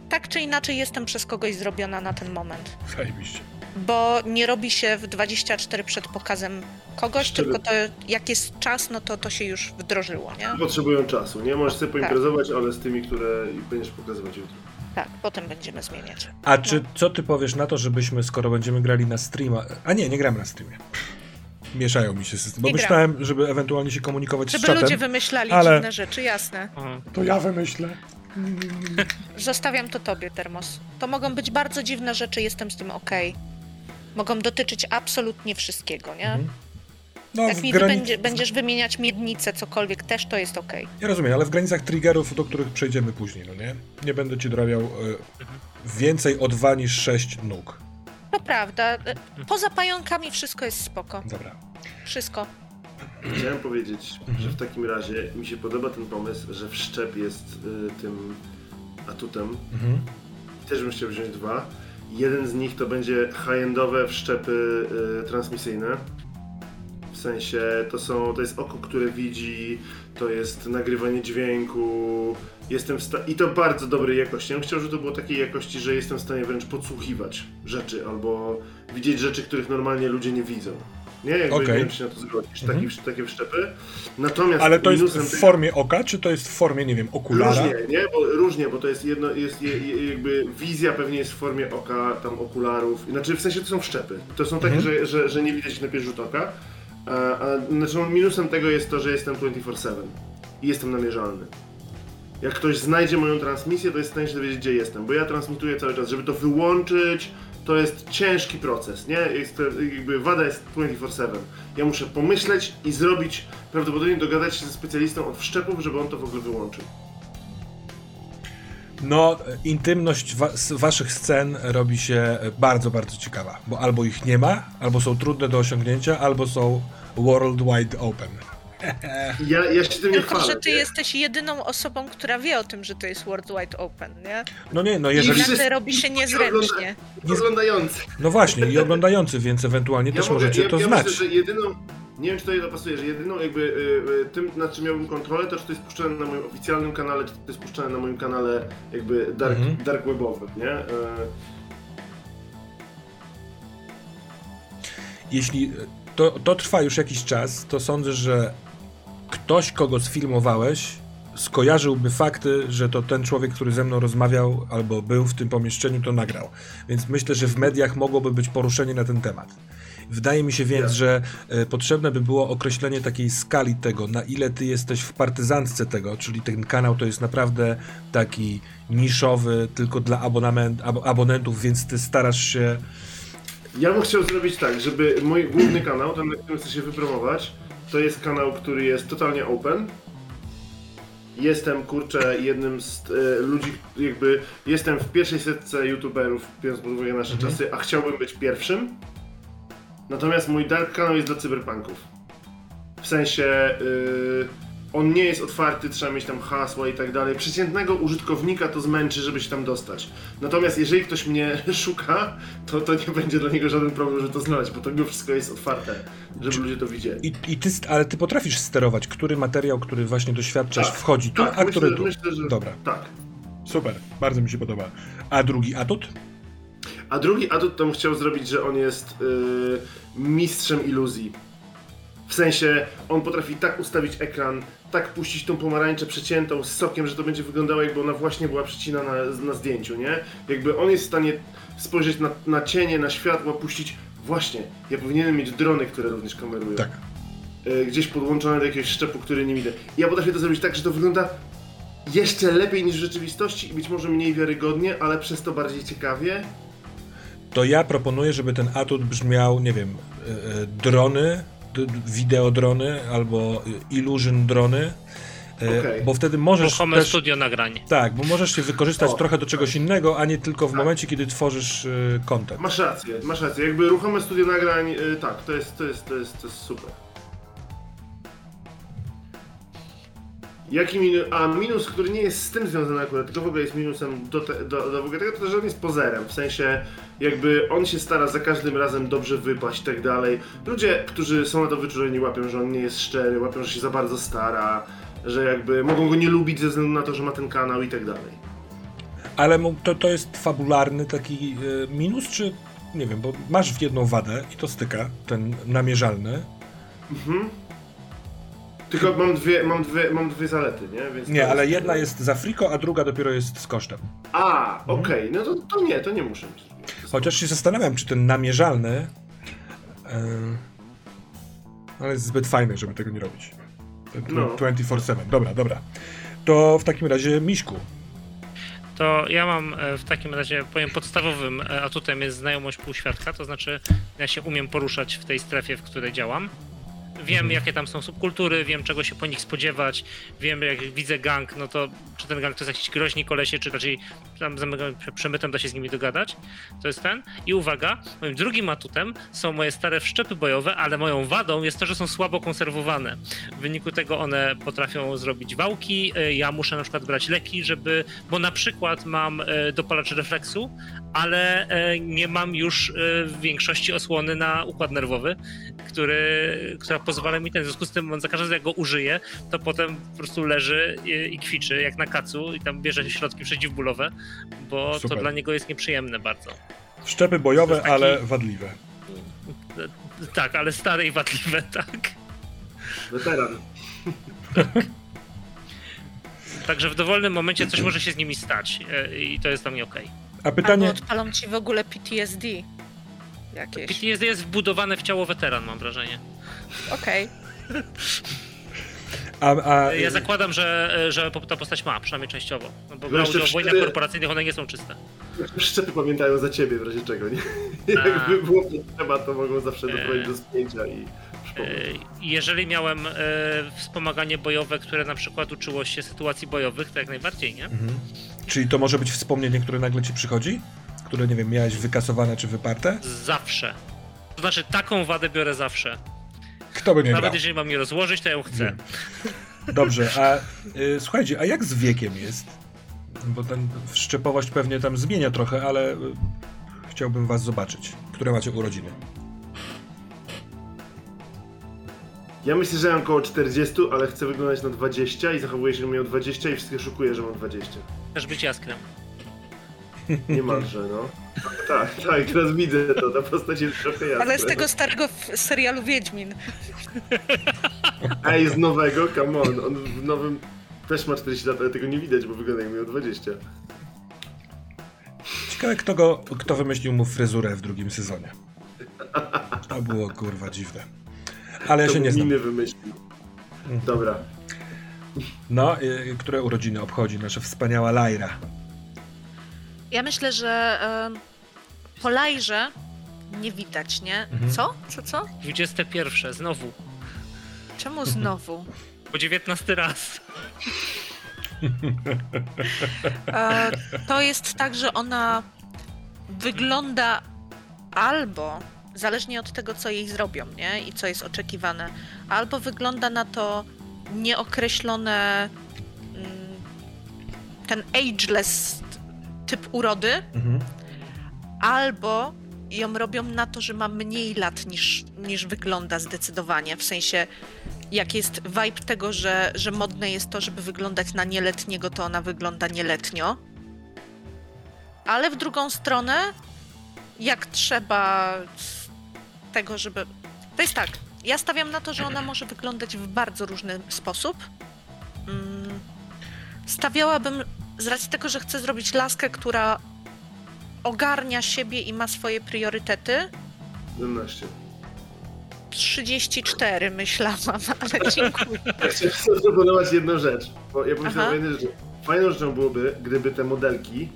tak czy inaczej jestem przez kogoś zrobiona na ten moment. Zajebiście. Bo nie robi się w 24 przed pokazem kogoś, Szczerze. tylko to jak jest czas, no to to się już wdrożyło, nie? Potrzebują czasu, nie? Możesz Tak. sobie poimprezować, ale z tymi, które będziesz pokazywać jutro. Tak, potem będziemy zmieniać. A czy co ty powiesz na to, żebyśmy, skoro będziemy grali na streama. A nie, nie gramy na streamie. Mieszają mi się systemy. Bo Nie myślałem, żeby ewentualnie się komunikować z Żeby czatem. ludzie wymyślali ale- dziwne rzeczy, jasne. To ja wymyślę. Zostawiam to tobie, Termos. To mogą być bardzo dziwne rzeczy, jestem z tym okej. Mogą dotyczyć absolutnie wszystkiego, nie? Mhm. No, Jak mi grani- będzie, będziesz wymieniać miednicę, cokolwiek, też to jest okej. Ja rozumiem, ale w granicach triggerów, do których przejdziemy później, no nie? Nie będę ci dorabiał y, więcej o dwa niż sześć nóg. To prawda. e, Poza pająkami wszystko jest spoko. Dobra. Wszystko. Chciałem powiedzieć, Mhm. że w takim razie mi się podoba ten pomysł, że wszczep jest y, tym atutem. Mhm. Też bym chciał wziąć dwa. Jeden z nich to będzie high-endowe wszczepy y, transmisyjne. W sensie to są, to jest oko, które widzi, to jest nagrywanie dźwięku. Jestem I to bardzo dobrej jakości. Ja bym chciał, żeby to było takiej jakości, że jestem w stanie wręcz podsłuchiwać rzeczy albo widzieć rzeczy, których normalnie ludzie nie widzą. Nie, jakby Okej. nie wiem, czy na to zgodzisz, Mhm. taki, takie wszczepy. Natomiast Ale to jest w formie oka, czy to jest w formie, nie wiem, okulara? Różnie, nie? Bo, różnie, bo to jest jedno, jest je, je, jakby wizja pewnie jest w formie oka, tam okularów, znaczy w sensie to są wszczepy. To są takie, Mhm. że, że, że nie widać na pierwszy rzut oka. A, a, znaczy minusem tego jest to, że jestem 24-7 i jestem namierzalny. Jak ktoś znajdzie moją transmisję, to jest w stanie się dowiedzieć, gdzie jestem, bo ja transmituję cały czas. Żeby to wyłączyć, to jest ciężki proces, nie? Jest, jakby wada jest 24-7. Ja muszę pomyśleć i zrobić, prawdopodobnie dogadać się ze specjalistą od wszczepów, żeby on to w ogóle wyłączył. No, intymność wa- waszych scen robi się bardzo, bardzo ciekawa, bo albo ich nie ma, albo są trudne do osiągnięcia, albo są worldwide open. Ja, ja się tym nie Tylko, chwalę. że ty nie? jesteś jedyną osobą, która wie o tym, że to jest World Wide Open, nie? No nie, no I jeżeli... wszyscy- Nagle robi się niezręcznie. Oglądający. No właśnie, i oglądający, więc ewentualnie też mogę- możecie ja, to ja znać. Myślę, że jedyną, nie wiem czy to pasuje, że jedyną jakby y, y, tym, na czym miałbym kontrolę, to czy to jest puszczane na moim oficjalnym kanale, czy to jest puszczane na moim kanale jakby dark, Mhm. dark webowym, nie? Y, Jeśli to, to trwa już jakiś czas, to sądzę, że ktoś, kogo sfilmowałeś, skojarzyłby fakty, że to ten człowiek, który ze mną rozmawiał albo był w tym pomieszczeniu, to nagrał. Więc myślę, że w mediach mogłoby być poruszenie na ten temat. Wydaje mi się więc, że e, potrzebne by było określenie takiej skali tego, na ile ty jesteś w partyzantce tego, czyli ten kanał to jest naprawdę taki niszowy, tylko dla abonament, ab abonentów, więc ty starasz się. Ja bym chciał zrobić tak, żeby mój główny kanał, ten na którym chcę się wypromować, to jest kanał, który jest totalnie open. Jestem, kurczę, jednym z e, ludzi, jakby jestem w pierwszej setce youtuberów, biorąc pod uwagę nasze czasy, a chciałbym być pierwszym. Natomiast mój dark kanał jest dla cyberpunków. W sensie yy, on nie jest otwarty, trzeba mieć tam hasła i tak dalej. Przeciętnego użytkownika to zmęczy, żeby się tam dostać. Natomiast jeżeli ktoś mnie szuka, to, to nie będzie dla niego żaden problem, żeby to znaleźć, bo to mimo wszystko jest otwarte, żeby ludzie to widzieli. I, i ty, ale ty potrafisz sterować, który materiał, który właśnie doświadczasz, Tak, wchodzi tu, tak, a myślę, który tu. myślę, że- Dobra, Tak. super, bardzo mi się podoba. A drugi atut? A drugi atut to bym chciał zrobić, że on jest yy, mistrzem iluzji. W sensie, on potrafi tak ustawić ekran, tak puścić tą pomarańczę przeciętą z sokiem, że to będzie wyglądało jakby ona właśnie była przycina na, na zdjęciu, nie? Jakby on jest w stanie spojrzeć na, na cienie, na światło, puścić właśnie, ja powinienem mieć drony, które również kamerują. Tak. Y, gdzieś podłączone do jakiegoś szczepu, który nie widzę. I ja potrafię to zrobić tak, że to wygląda jeszcze lepiej niż w rzeczywistości i być może mniej wiarygodnie, ale przez to bardziej ciekawie. To ja proponuję, żeby ten atut brzmiał, nie wiem, e, e, drony, wideodrony albo e, illusion drony, e, Okej. bo wtedy możesz Ruchome też... studio nagrań. Tak, bo możesz się wykorzystać O. trochę do czegoś innego, a nie tylko w momencie, kiedy tworzysz e, content. Masz rację, masz rację. Jakby ruchome studio nagrań, y, tak, to jest, to jest, to jest, to jest super. Jaki minus? A minus, który nie jest z tym związany akurat, tylko w ogóle jest minusem do, te, do, do w ogóle tego, to że on jest pozerem. W sensie, jakby on się stara za każdym razem dobrze wypaść i tak dalej. Ludzie, którzy są na to wyczuleni, łapią, że on nie jest szczery, łapią, że się za bardzo stara, że jakby mogą go nie lubić ze względu na to, że ma ten kanał i tak dalej. Ale to, to jest fabularny taki e, minus, czy nie wiem, bo masz w jedną wadę i to styka, ten namierzalny. Tylko mam dwie, mam dwie, mam dwie zalety, nie? Więc Nie, ale jest- jedna jest za friko, a druga dopiero jest z kosztem. A, okej, no to, to nie, to nie muszę mieć. Chociaż się zastanawiam, czy ten namierzalny. Yy, ale jest zbyt fajny, żeby tego nie robić. No. 24-7. Dobra, dobra. To w takim razie Miśku. To ja mam e, w takim razie, powiem, podstawowym e, atutem jest znajomość półświadka, to znaczy ja się umiem poruszać w tej strefie, w której działam. Wiem, jakie tam są subkultury, wiem, czego się po nich spodziewać, wiem, jak widzę gang, no to czy ten gang to jest jakiś groźni kolesie, czy raczej tam przemytem da się z nimi dogadać. To jest ten. I uwaga, moim drugim atutem są moje stare wszczepy bojowe, ale moją wadą jest to, że są słabo konserwowane. W wyniku tego one potrafią zrobić wałki, e, ja muszę na przykład brać leki, żeby, bo na przykład mam e, dopalacz refleksu, ale e, nie mam już e, w większości osłony na układ nerwowy, który, która pozwala mi ten, w związku z tym za każdym razem jak go użyję, to potem po prostu leży i, i kwiczy jak na kacu i tam bierze środki przeciwbólowe, bo Super. to dla niego jest nieprzyjemne bardzo. Szczepy bojowe, taki- ale wadliwe. E, Tak, ale stare i wadliwe, tak. Weteran. Także w dowolnym momencie coś może się z nimi stać e, i to jest dla mnie okej. A pytanie. Albo odpalą ci w ogóle PTSD jakieś. PTSD jest wbudowane w ciało weteran, mam wrażenie. Okej. A, a, Ja zakładam, że, że ta postać ma, przynajmniej częściowo. No bo No brał udział w wojnach korporacyjnych, one nie są czyste. Szczepy pamiętają za ciebie w razie czego, nie? A. Jakby było potrzeba, to mogą zawsze doprowadzić E. do spięcia i E, przypomnieć. Jeżeli miałem e, wspomaganie bojowe, które na przykład uczyło się sytuacji bojowych, to jak najbardziej, nie? Mhm. Czyli to może być wspomnienie, które nagle ci przychodzi? Które, nie wiem, miałeś wykasowane czy wyparte? Zawsze. To znaczy, taką wadę biorę zawsze. Kto by nie Nawet brał? jeżeli mam je rozłożyć, to ja ją chcę. Wiem. Dobrze, a y, słuchajcie, a jak z wiekiem jest? Bo ten wszczepowość pewnie tam zmienia trochę, ale y, chciałbym was zobaczyć. Które macie urodziny? Ja myślę, że mam około 40, ale chcę wyglądać na 20 i zachowuję się, że miał 20 i wszystkie szukuję, że mam 20. Też być jaskrem. Niemalże, no. Tak, tak, teraz widzę to, ta postać jest trochę jasna. Ale z tego starego serialu Wiedźmin. Ej, z nowego, come on, on w nowym... też ma 40 lat, ale tego nie widać, bo wygląda jak miał 20. Ciekawe, kto, go, kto wymyślił mu fryzurę w drugim sezonie. To było kurwa dziwne. Ale ja To się nie znam. miny wymyślił. Dobra. No, y, które urodziny obchodzi nasza wspaniała Lajra. Ja myślę, że em, po Lajrze nie widać, nie? Mhm. Co? Co, co? 21, znowu. Czemu znowu? Po 19 raz. E, to jest tak, że ona wygląda albo, zależnie od tego, co jej zrobią, nie? I co jest oczekiwane, albo wygląda na to nieokreślone mm, ten ageless typ urody, Mhm. albo ją robią na to, że ma mniej lat niż, niż wygląda zdecydowanie. W sensie, jak jest vibe tego, że, że modne jest to, żeby wyglądać na nieletniego, to ona wygląda nieletnio. Ale w drugą stronę, jak trzeba tego, żeby. To jest tak. Ja stawiam na to, że ona może wyglądać w bardzo różny sposób. Mm, Stawiałabym z racji tego, że chcę zrobić laskę, która ogarnia siebie i ma swoje priorytety. 17. 34 myślałam, ale dziękuję. Chcę zaproponować jedną rzecz, bo ja pomyślałem o jednej rzeczy. Fajną rzeczą byłoby, gdyby te modelki,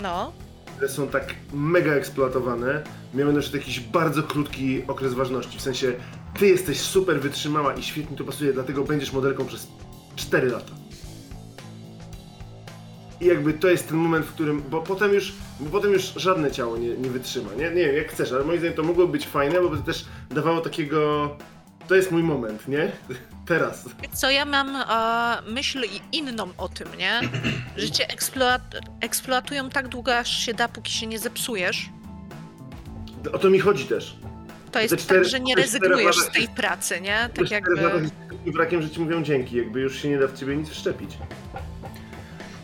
No, które są tak mega eksploatowane, miały na przykład jakiś bardzo krótki okres ważności. W sensie, ty jesteś super wytrzymała i świetnie to pasuje, dlatego będziesz modelką przez 4 lata. I jakby to jest ten moment, w którym, bo potem już, bo potem już żadne ciało nie, nie wytrzyma, nie? Nie wiem, jak chcesz, ale moim zdaniem to mogłoby być fajne, bo to też dawało takiego, to jest mój moment, nie? Teraz. co ja mam e, myśl inną o tym, nie? Że cię eksploat eksploatują tak długo, aż się da, póki się nie zepsujesz. O to mi chodzi też. To jest Te cztery- tak, że nie rezygnujesz z tej się- pracy, nie? Tak jakby... wrakiem, że ci mówią dzięki, jakby już się nie da w ciebie nic wszczepić.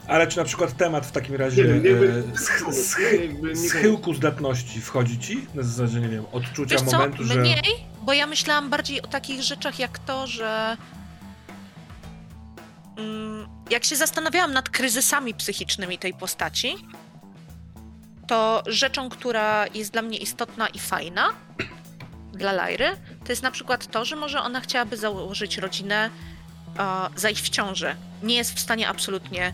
Ale czy na przykład temat w takim razie Nie wiem, jakby- e, sch- sch- schyłku zdatności wchodzi ci? Na zasadzie, nie wiem, odczucia Wiesz co, momentu, że... mniej, bo ja myślałam bardziej o takich rzeczach jak to, że mm, jak się zastanawiałam nad kryzysami psychicznymi tej postaci, to rzeczą, która jest dla mnie istotna i fajna dla Lajry, to jest na przykład to, że może ona chciałaby założyć rodzinę, zajść w ciążę. Nie jest w stanie absolutnie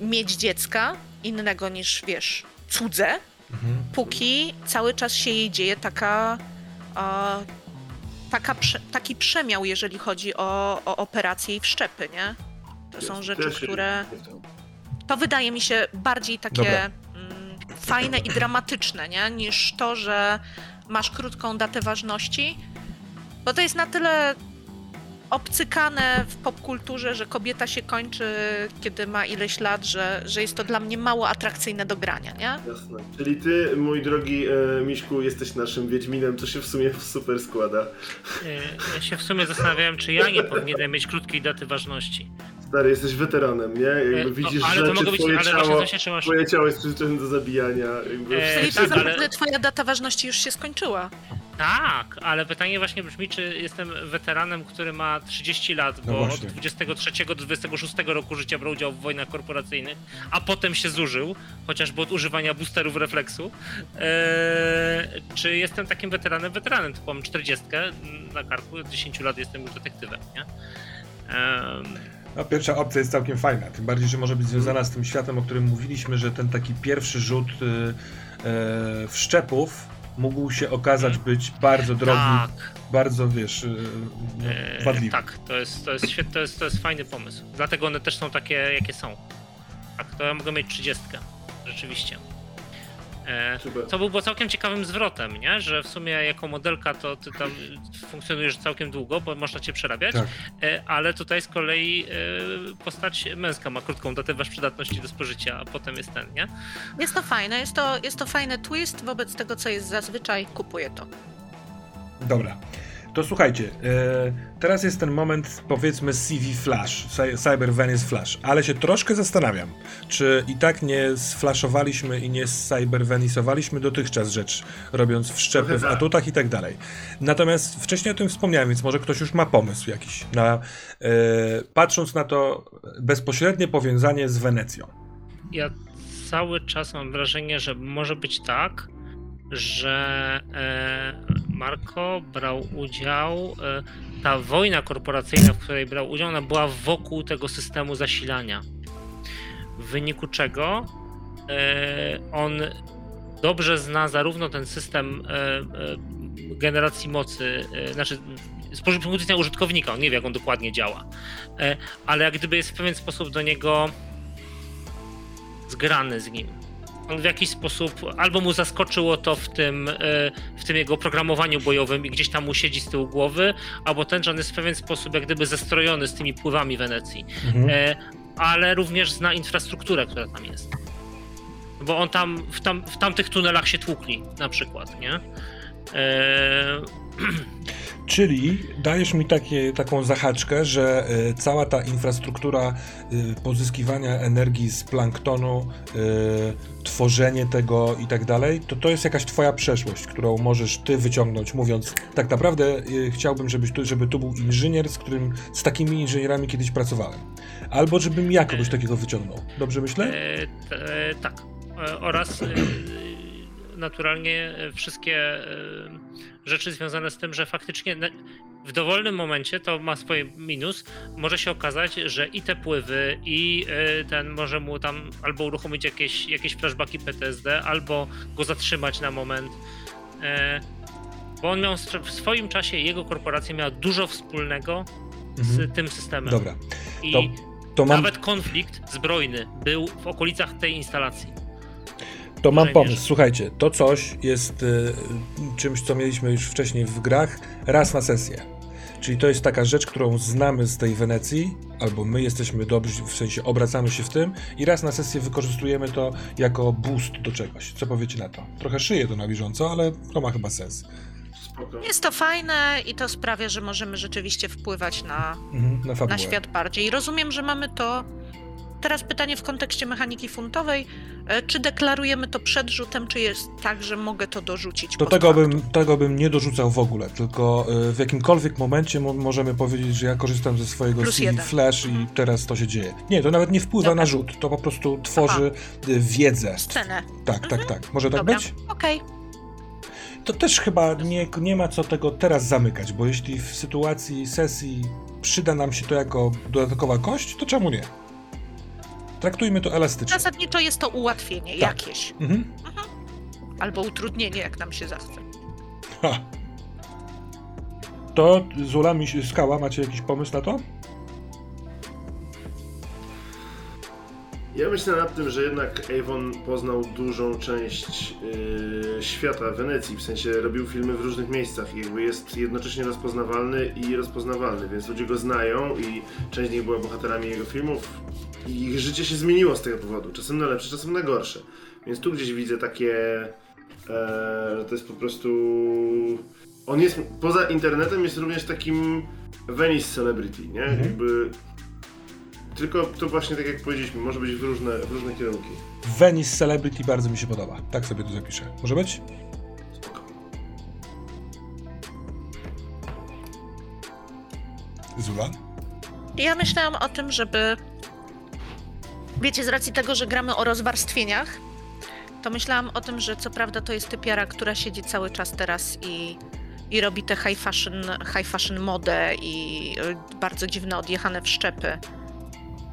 mieć dziecka innego niż, wiesz, cudze, Mhm. póki cały czas się jej dzieje taka, taka taki przemiał, jeżeli chodzi o, o operacje i wszczepy, nie? To są rzeczy, które. To wydaje mi się bardziej takie Dobra. mm, fajne i dramatyczne, nie? Niż to, że masz krótką datę ważności, bo to jest na tyle obcykane w popkulturze, że kobieta się kończy, kiedy ma ileś lat, że, że jest to dla mnie mało atrakcyjne do grania, nie? Jasne. Czyli ty, mój drogi e, Miśku, jesteś naszym Wiedźminem, co się w sumie super składa. E, Ja się w sumie zastanawiałem, czy ja nie powinienem mieć krótkiej daty ważności. Stary, jesteś weteranem, nie? Jakby E, no, widzisz ale to rzeczy, mogło być, twoje ale właśnie ciało, się twoje ciało jest przyzwyczajone do zabijania. Jakby E, Czyli tak, sensie- ale- naprawdę twoja data ważności już się skończyła. Tak, ale pytanie właśnie brzmi, czy jestem weteranem, który ma 30 lat, No bo od właśnie. 23 do 26 roku życia brał udział w wojnach korporacyjnych, a potem się zużył, chociażby od używania boosterów refleksu. Eee, czy jestem takim weteranem? Weteranem, to mam 40 na karku, od 10 lat jestem już detektywem, nie? Ehm, No, pierwsza opcja jest całkiem fajna, tym bardziej, że może być związana z tym światem, o którym mówiliśmy, że ten taki pierwszy rzut y, e, wszczepów mógł się okazać być bardzo drogi, tak. bardzo, wiesz, y, Eee, wadliwy. tak, to jest, to, jest świetny, to, jest, to jest fajny pomysł. Dlatego one też są takie, jakie są. Tak, to ja mogę mieć 30. Rzeczywiście. Co było całkiem ciekawym zwrotem, nie? Że w sumie jako modelka to ty tam funkcjonujesz całkiem długo, bo można cię przerabiać, Tak. e, ale tutaj z kolei e, postać męska ma krótką datę wasz przydatności do spożycia, a potem jest ten, nie? Jest to fajne, jest to, jest to fajny twist wobec tego, co jest zazwyczaj, kupuję to. Dobra. To słuchajcie, e, teraz jest ten moment, powiedzmy, CV Flash, Cyber Venice Flash, ale się troszkę zastanawiam, czy i tak nie sflashowaliśmy i nie cybervenisowaliśmy dotychczas rzecz, robiąc wszczepy w tak. atutach i tak dalej. Natomiast wcześniej o tym wspomniałem, więc może ktoś już ma pomysł jakiś, na, e, patrząc na to bezpośrednie powiązanie z Wenecją. Ja cały czas mam wrażenie, że może być tak, że e, Marco brał udział, e, ta wojna korporacyjna, w której brał udział, ona była wokół tego systemu zasilania. W wyniku czego e, on dobrze zna zarówno ten system generacji mocy, znaczy z punktu widzenia użytkownika, on nie wie jak on dokładnie działa, ale jak gdyby jest w pewien sposób do niego zgrany z nim on w jakiś sposób albo mu zaskoczyło to w tym, e, w tym jego programowaniu bojowym i gdzieś tam mu siedzi z tyłu głowy, albo ten, że on jest w pewien sposób jak gdyby zestrojony z tymi pływami Wenecji, mhm. E, ale również zna infrastrukturę, która tam jest. Bo on tam w, tam w tamtych tunelach się tłukli na przykład, nie? Eee... Czyli dajesz mi takie, taką zahaczkę, że y, cała ta infrastruktura y, pozyskiwania energii z planktonu, y, tworzenie tego i tak dalej, to to jest jakaś twoja przeszłość, którą możesz ty wyciągnąć, mówiąc tak naprawdę chciałbym, żebyś tu, żeby tu był inżynier, z którym, z takimi inżynierami kiedyś pracowałem. Albo żebym ja kogoś takiego wyciągnął. Dobrze myślę? E, e, tak. E, oraz naturalnie wszystkie rzeczy związane z tym, że faktycznie w dowolnym momencie to ma swój minus. Może się okazać, że i te pływy, i y, ten może mu tam albo uruchomić jakieś, jakieś flashbacki PTSD, albo go zatrzymać na moment. E, bo on miał w swoim czasie, jego korporacja miała dużo wspólnego z mhm. tym systemem. Dobra. I to, to mam... nawet konflikt zbrojny był w okolicach tej instalacji. To mam pomysł. Słuchajcie, to coś jest y, czymś, co mieliśmy już wcześniej w grach, raz na sesję. Czyli to jest taka rzecz, którą znamy z tej Wenecji, albo my jesteśmy dobrzy, w sensie obracamy się w tym i raz na sesję wykorzystujemy to jako boost do czegoś. Co powiecie na to? Trochę szyję to na bieżąco, ale to ma chyba sens. Jest to fajne i to sprawia, że możemy rzeczywiście wpływać na, mhm, na, na świat bardziej. Rozumiem, że mamy to teraz pytanie w kontekście mechaniki funtowej. E, czy deklarujemy to przed rzutem, czy jest tak, że mogę to dorzucić? Do tego bym, tego bym nie dorzucał w ogóle, tylko e, w jakimkolwiek momencie możemy powiedzieć, że ja korzystam ze swojego Plus CV Flash i mhm. teraz to się dzieje. Nie, to nawet nie wpływa Dobra. na rzut, to po prostu tworzy Aha. E, wiedzę. Scenę. Tak, tak, mhm. tak. Może tak Dobra. być? Okej. Okay. To też chyba nie, nie ma co tego teraz zamykać, bo jeśli w sytuacji sesji przyda nam się to jako dodatkowa kość, to czemu nie? Traktujmy to elastycznie. Zasadniczo jest to ułatwienie tak. jakieś. Mhm. Mhm. Albo utrudnienie, jak nam się zachce. Ha. To Zula, Skała, macie jakiś pomysł na to? Ja myślę nad tym, że jednak Avon poznał dużą część yy, świata Wenecji, w sensie robił filmy w różnych miejscach i jakby jest jednocześnie rozpoznawalny i rozpoznawalny, więc ludzie go znają i część z nich była bohaterami jego filmów i ich życie się zmieniło z tego powodu, czasem na lepsze, czasem na gorsze. Więc tu gdzieś widzę takie, że to jest po prostu... On jest, poza internetem jest również takim Venice celebrity, nie? Mhm. Jakby tylko to właśnie tak jak powiedzieliśmy, może być w różne, w różne kierunki. Venice Celebrity bardzo mi się podoba. Tak sobie to zapiszę. Może być? Spoko. Zula? Ja myślałam o tym, żeby. Wiecie, z racji tego, że gramy o rozwarstwieniach, to myślałam o tym, że co prawda to jest typiara, która siedzi cały czas teraz i, i robi te high fashion, high fashion modę i y, bardzo dziwne odjechane wszczepy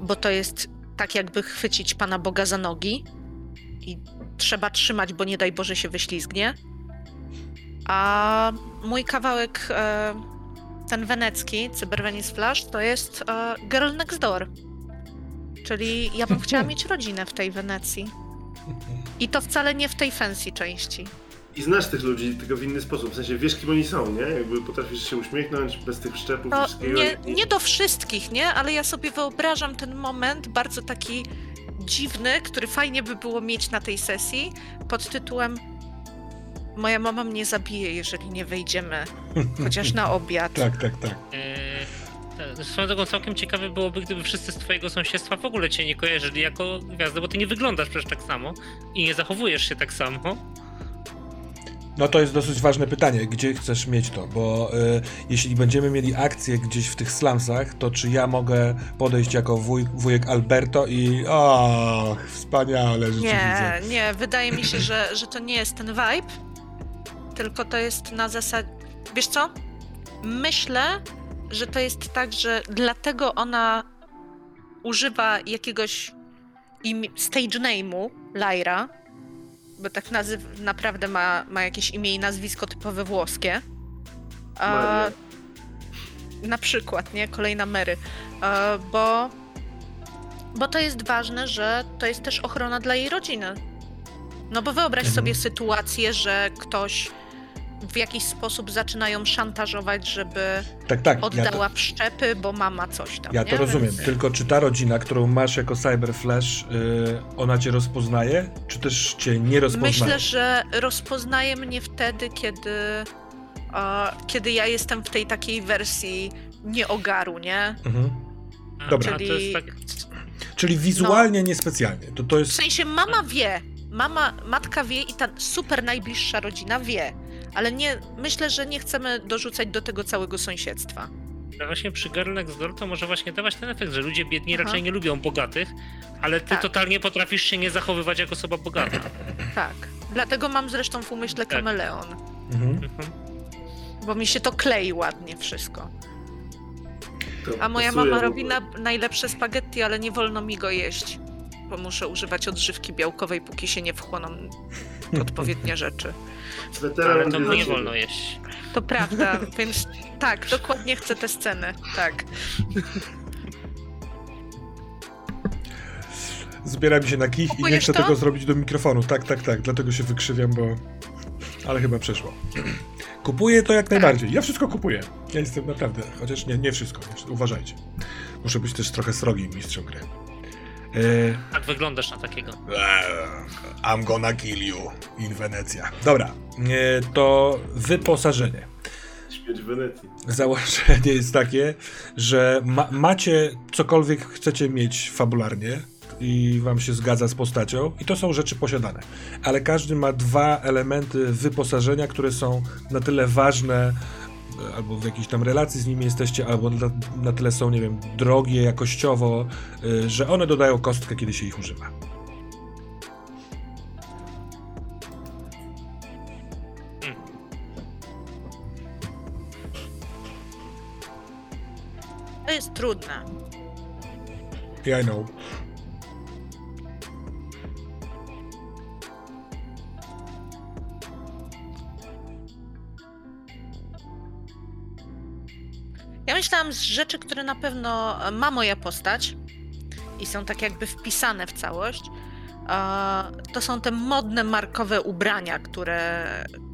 bo to jest tak jakby chwycić Pana Boga za nogi i trzeba trzymać, bo nie daj Boże się wyślizgnie. A mój kawałek, e, ten wenecki, Cyber Venice Flash, to jest e, Girl Next Door. Czyli ja bym chciała mieć rodzinę w tej Wenecji. I to wcale nie w tej fancy części i znasz tych ludzi tylko w inny sposób. W sensie wiesz, kim oni są, nie? Jakby potrafisz się uśmiechnąć bez tych szczepów. No, nie, nie do wszystkich, nie? Ale ja sobie wyobrażam ten moment bardzo taki dziwny, który fajnie by było mieć na tej sesji pod tytułem moja mama mnie zabije, jeżeli nie wyjdziemy chociaż na obiad. Tak, tak, tak. Eee, tak, Swoją drogą całkiem ciekawe byłoby, gdyby wszyscy z twojego sąsiedztwa w ogóle cię nie kojarzyli jako gwiazdę, bo ty nie wyglądasz przecież tak samo i nie zachowujesz się tak samo. No to jest dosyć ważne pytanie, gdzie chcesz mieć to, bo y, jeśli będziemy mieli akcję gdzieś w tych slumsach, to czy ja mogę podejść jako wuj, wujek Alberto i o, wspaniale rzeczy Nie, widzę. nie, wydaje mi się, że, że to nie jest ten vibe, tylko to jest na zasadzie. Wiesz co? Myślę, że to jest tak, że dlatego ona używa jakiegoś im- stage name'u Lyra, bo tak nazyw- naprawdę ma, ma jakieś imię i nazwisko typowe włoskie. Maria. na przykład, nie? Kolejna Mary. E, bo, bo to jest ważne, że to jest też ochrona dla jej rodziny. No bo wyobraź Mhm. sobie sytuację, że ktoś w jakiś sposób zaczyna ją szantażować, żeby Tak, tak, ja to, oddała wszczepy, bo mama coś tam. ja nie? to rozumiem, Więc- tylko czy ta rodzina, którą masz jako Cyber Flash, y, ona cię rozpoznaje, czy też cię nie rozpoznaje? Myślę, że rozpoznaje mnie wtedy, kiedy, kiedy ja jestem w tej takiej wersji nieogaru, nie? Mhm. Dobra. A to jest Czyli- tak, Czyli wizualnie niespecjalnie, to to W jest... sensie mama wie, mama, matka wie i ta super najbliższa rodzina wie, ale nie, myślę, że nie chcemy dorzucać do tego całego sąsiedztwa. no właśnie przy Girl Next Door to może właśnie dawać ten efekt, że ludzie biedni Aha. raczej nie lubią bogatych, ale ty Tak. totalnie potrafisz się nie zachowywać jako osoba bogata. Tak. Dlatego mam zresztą w umyśle Tak. kameleon, Mhm. Mhm. bo mi się to klei ładnie wszystko. To A moja mama robi na, najlepsze spaghetti, ale nie wolno mi go jeść, bo muszę używać odżywki białkowej, póki się nie wchłoną odpowiednie rzeczy. Swetera Ale to mu za nie ciebie. wolno jeść. To prawda, więc tak, dokładnie chcę tę scenę, tak. Zbiera mi się na kich i nie Kupujesz chcę to? tego zrobić do mikrofonu. Tak, tak, tak. Dlatego się wykrzywiam, bo. Ale chyba przeszło. Kupuję to jak najbardziej. Ja wszystko kupuję. Ja jestem naprawdę. Chociaż nie, nie wszystko. Uważajcie. Muszę być też trochę srogim mistrzem gry. E, Tak wyglądasz na takiego. eee, I'm gonna kill you in Wenecja. Dobra. E, to wyposażenie. Śmierć w Wenecji. Założenie jest takie, że ma, macie cokolwiek chcecie mieć fabularnie i wam się zgadza z postacią i to są rzeczy posiadane. Ale każdy ma dwa elementy wyposażenia, które są na tyle ważne e, albo w jakiejś tam relacji z nimi jesteście, albo na, na tyle są, nie wiem, drogie jakościowo, y, że one dodają kostkę, kiedy się ich używa. To jest trudne. Yeah, I know. Ja myślałam z rzeczy, które na pewno ma moja postać i są tak jakby wpisane w całość. e, To są te modne, markowe ubrania, które,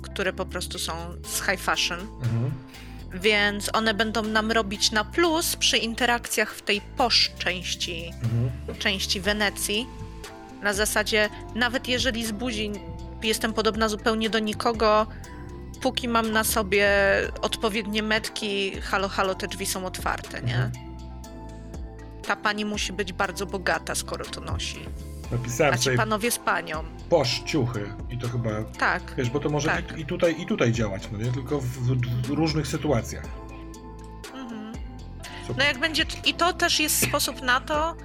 które po prostu są z high fashion. Mhm. Więc one będą nam robić na plus przy interakcjach w tej posz części, Mhm. części Wenecji. Na zasadzie, nawet jeżeli z buzi jestem podobna zupełnie do nikogo, póki mam na sobie odpowiednie metki, halo, halo, te drzwi są otwarte, nie? Mhm. Ta pani musi być bardzo bogata, skoro to nosi. Napisałem A ci sobie panowie z panią. posz ciuchy i to chyba Tak. Wiesz, bo to może Tak. i, i, tutaj, i tutaj działać, no nie? Tylko w, w, w różnych sytuacjach. Mhm. No jak będzie. I to też jest sposób na to,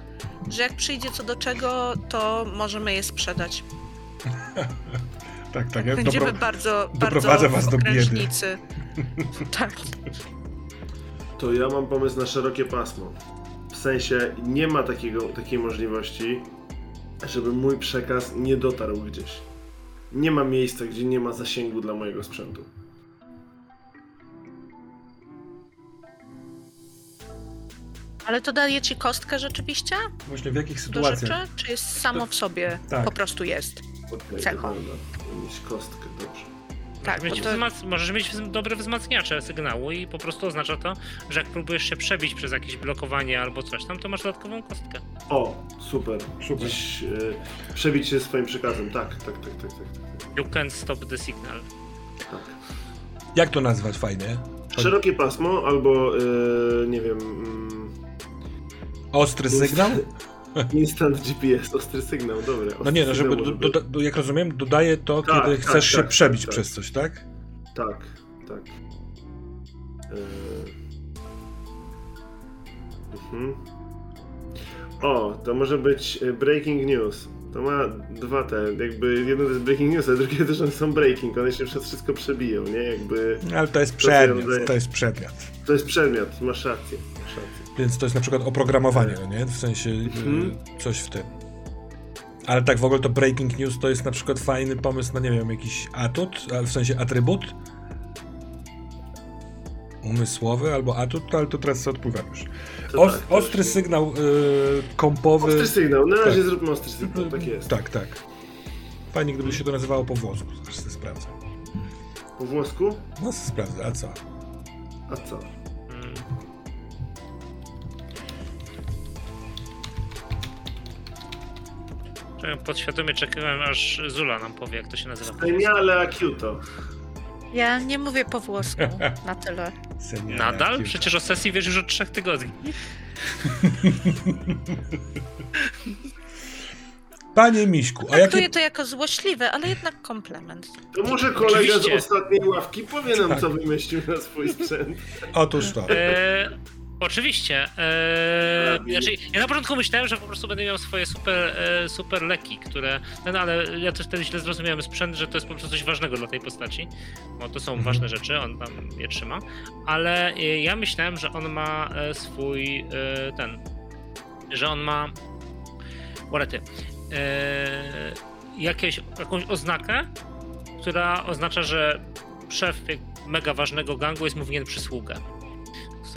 że jak przyjdzie co do czego, to możemy je sprzedać. Tak, tak. Ja Będziemy dopro- bardzo, doprowadzę bardzo was do biedy. tak. To ja mam pomysł na szerokie pasmo. W sensie nie ma takiego, takiej możliwości, żeby mój przekaz nie dotarł gdzieś. Nie ma miejsca, gdzie nie ma zasięgu dla mojego sprzętu. Ale to daje ci kostkę rzeczywiście Właśnie w jakich do sytuacjach? rzeczy? Czy jest samo w sobie? Tak. Po prostu jest. Okej, Cechą. Mieć kostkę, dobrze. Tak, Możesz mieć, to- wzmac- możesz mieć dobre wzmacniacze sygnału i po prostu oznacza to, że jak próbujesz się przebić przez jakieś blokowanie albo coś tam, to masz dodatkową kostkę. O, super. Super. Gdzieś e, przebić się swoim przekazem. Tak, tak, tak, tak, tak. You can stop the signal. Tak. Jak to nazwać fajnie? Szerokie pasmo albo, yy, nie wiem, mm, Ostry sygnał? instant GPS, ostry sygnał, dobra. No nie, no żeby, do, do, do, jak rozumiem, dodaje to, Tak, kiedy tak, chcesz się tak, przebić tak, przez coś, tak? Tak, tak. Yy. Mhm. O, to może być e, breaking news. To ma dwa te, jakby jedno to jest breaking news, a drugie one są breaking, one się przez wszystko przebiją, nie? Jakby Ale to jest To przedmiot, się to jest przedmiot. to jest przedmiot, masz rację. Więc to jest na przykład oprogramowanie, no nie? W sensie y, Mhm. coś w tym. Ale tak w ogóle to breaking news to jest na przykład fajny pomysł na, nie wiem, jakiś atut, w sensie atrybut? Umysłowy albo atut, ale to teraz sobie odpływam już. Tak, ostry sygnał y, kompowy. Ostry sygnał, na razie Tak. zróbmy ostry sygnał, tak jest. Tak, tak. Fajnie, gdyby się to nazywało po włosku, sobie sprawdzę. Po włosku? No sprawdzę, a co? A co? Podświadomie czekałem, aż Zula nam powie, jak to się nazywa. Geniale acuto. Ja nie mówię po włosku na tyle. Senior Nadal? Akiuta. Przecież o sesji wiesz już od trzech tygodni. Panie Miśku, a jakie... Traktuję to jako złośliwe, ale jednak komplement. To może kolega Oczywiście. z ostatniej ławki powie nam, Tak. co wymyślił na swój sprzęt. Otóż to. E, oczywiście. E, A, znaczy, ja na początku myślałem, że po prostu będę miał swoje super, e, super leki, które. No, no, ale ja też wtedy źle zrozumiałem sprzęt, że to jest po prostu coś ważnego dla tej postaci. Bo to są Mhm. ważne rzeczy, on tam je trzyma. Ale e, ja myślałem, że on ma e, swój e, ten. Że on ma. Łorety. E, jakieś, jakąś oznakę, która oznacza, że szef mega ważnego gangu jest mu winien przysługę.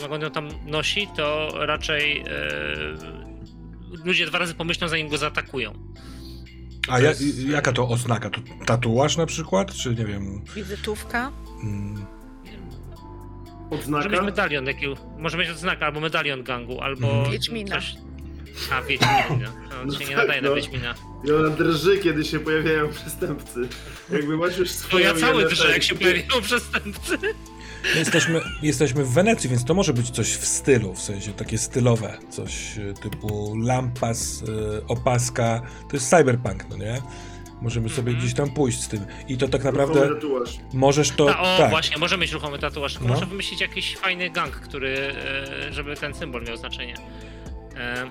Jak on ją tam nosi, to raczej e, ludzie dwa razy pomyślą, zanim go zaatakują. A to ja, jest- jaka to oznaka? To tatuaż na przykład? Czy nie wiem... Wizytówka. Mm, Może mieć Odznaka? medalion, jaki, może mieć odznakę, albo medalion gangu, albo Mhm. Wiedźmina. coś. A, Wiedźmina. On No się nie tak, nadaje na no. Wiedźmina. I ona drży, kiedy się pojawiają przestępcy. Jakby masz już To swoją... ja cały drżę, jak się pojawiają przestępcy. Jesteśmy, jesteśmy w Wenecji, więc to może być coś w stylu, w sensie takie stylowe. Coś y, typu lampas, y, opaska. To jest cyberpunk, no nie? Możemy sobie Mhm. gdzieś tam pójść z tym. I to tak Ruchomy naprawdę tatuaż. możesz to... Ta, o, tak, właśnie, może mieć ruchomy tatuaż. tylko No. Może wymyślić jakiś fajny gang, który, e, żeby ten symbol miał znaczenie. E,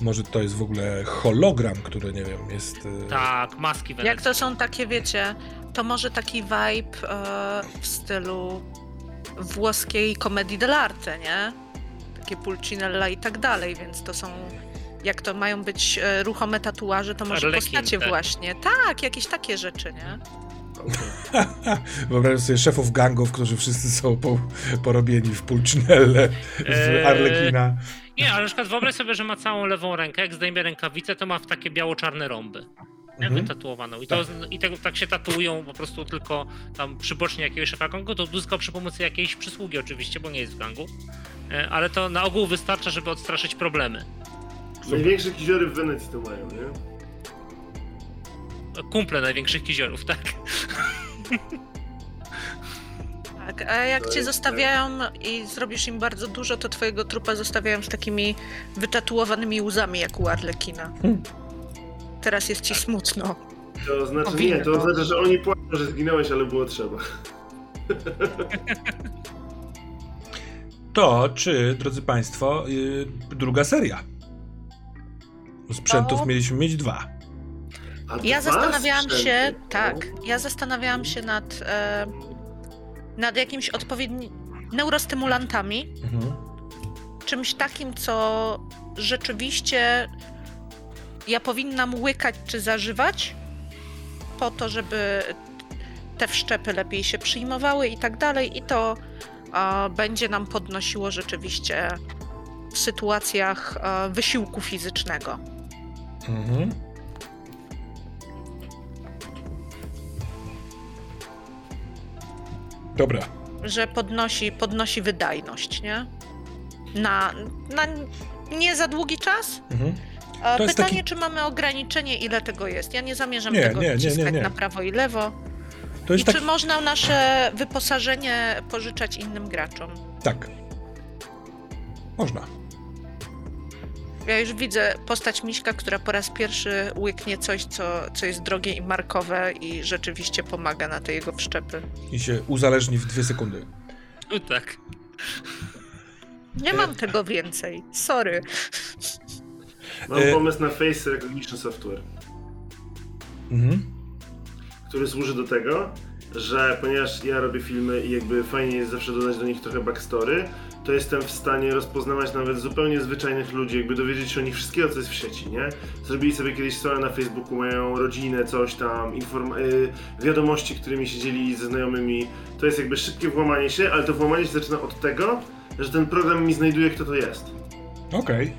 może to jest w ogóle hologram, który, nie wiem, jest... tak, maski Jak weneckie. to są takie, wiecie, to może taki vibe e, w stylu włoskiej komedii dell'arte, nie? Takie pulcinella i tak dalej, więc to są... Jak to mają być e, ruchome tatuaże, to może Arlekin, postacie tak. właśnie. Tak, jakieś takie rzeczy, nie? Wyobrażam sobie szefów gangów, którzy wszyscy są po, porobieni w Pulcinelle, w Eee, Arlekina. Nie, ale na przykład wyobraź sobie, że ma całą lewą rękę, jak zdejmie rękawicę, to ma w takie biało-czarne rąby. Nie? Mhm. Wytatuowaną. I, to, i tego, tak się tatuują po prostu tylko tam przybocznie jakiegoś szefa gangu, to uzyskał przy pomocy jakiejś przysługi oczywiście, bo nie jest w gangu. E, Ale to na ogół wystarcza, żeby odstraszyć problemy. Największe kiziory w Wenecji to mają, nie? Kumple największych kiziorów, tak? Tak, a jak cię zostawiają i zrobisz im bardzo dużo, to twojego trupa zostawiają z takimi wytatuowanymi łzami, jak u Arlekina. Hmm. Teraz jest ci smutno. To znaczy Powinno. nie, to oznacza, że oni płaczą, że zginąłeś, ale było trzeba. To czy, drodzy Państwo, yy, druga seria? Sprzętów mieliśmy mieć dwa. Ja zastanawiałam się, sprzęty? tak, ja zastanawiałam się nad, e, nad jakimś odpowiednim neurostymulantami, Mhm. czymś takim, co rzeczywiście ja powinnam łykać czy zażywać, po to, żeby te wszczepy lepiej się przyjmowały i tak dalej, i to e, będzie nam podnosiło rzeczywiście w sytuacjach e, wysiłku fizycznego. Mhm. Dobra. że podnosi, podnosi wydajność, nie? Na, na nie za długi czas. Mhm. To Pytanie, taki- czy mamy ograniczenie, ile tego jest. Ja nie zamierzam Nie, tego nie, nie, nie, na prawo i lewo. To I jest tak... czy można nasze wyposażenie pożyczać innym graczom? Tak. Można. Ja już widzę postać Miśka, która po raz pierwszy łyknie coś, co, co jest drogie i markowe i rzeczywiście pomaga na te jego wszczepy. I się uzależni w dwie sekundy. No tak. Nie mam tego więcej. Sorry. Mam E- pomysł na Face Recognition Software, Mhm. który służy do tego, że ponieważ ja robię filmy i jakby fajnie jest zawsze dodać do nich trochę backstory, to jestem w stanie rozpoznawać nawet zupełnie zwyczajnych ludzi, jakby dowiedzieć się o nich wszystkiego, co jest w sieci, nie? Zrobili sobie kiedyś stronę na Facebooku, mają rodzinę, coś tam, y, wiadomości, którymi się dzielili ze znajomymi. To jest jakby szybkie włamanie się, ale to włamanie się zaczyna od tego, że ten program mi znajduje, kto to jest. Okej.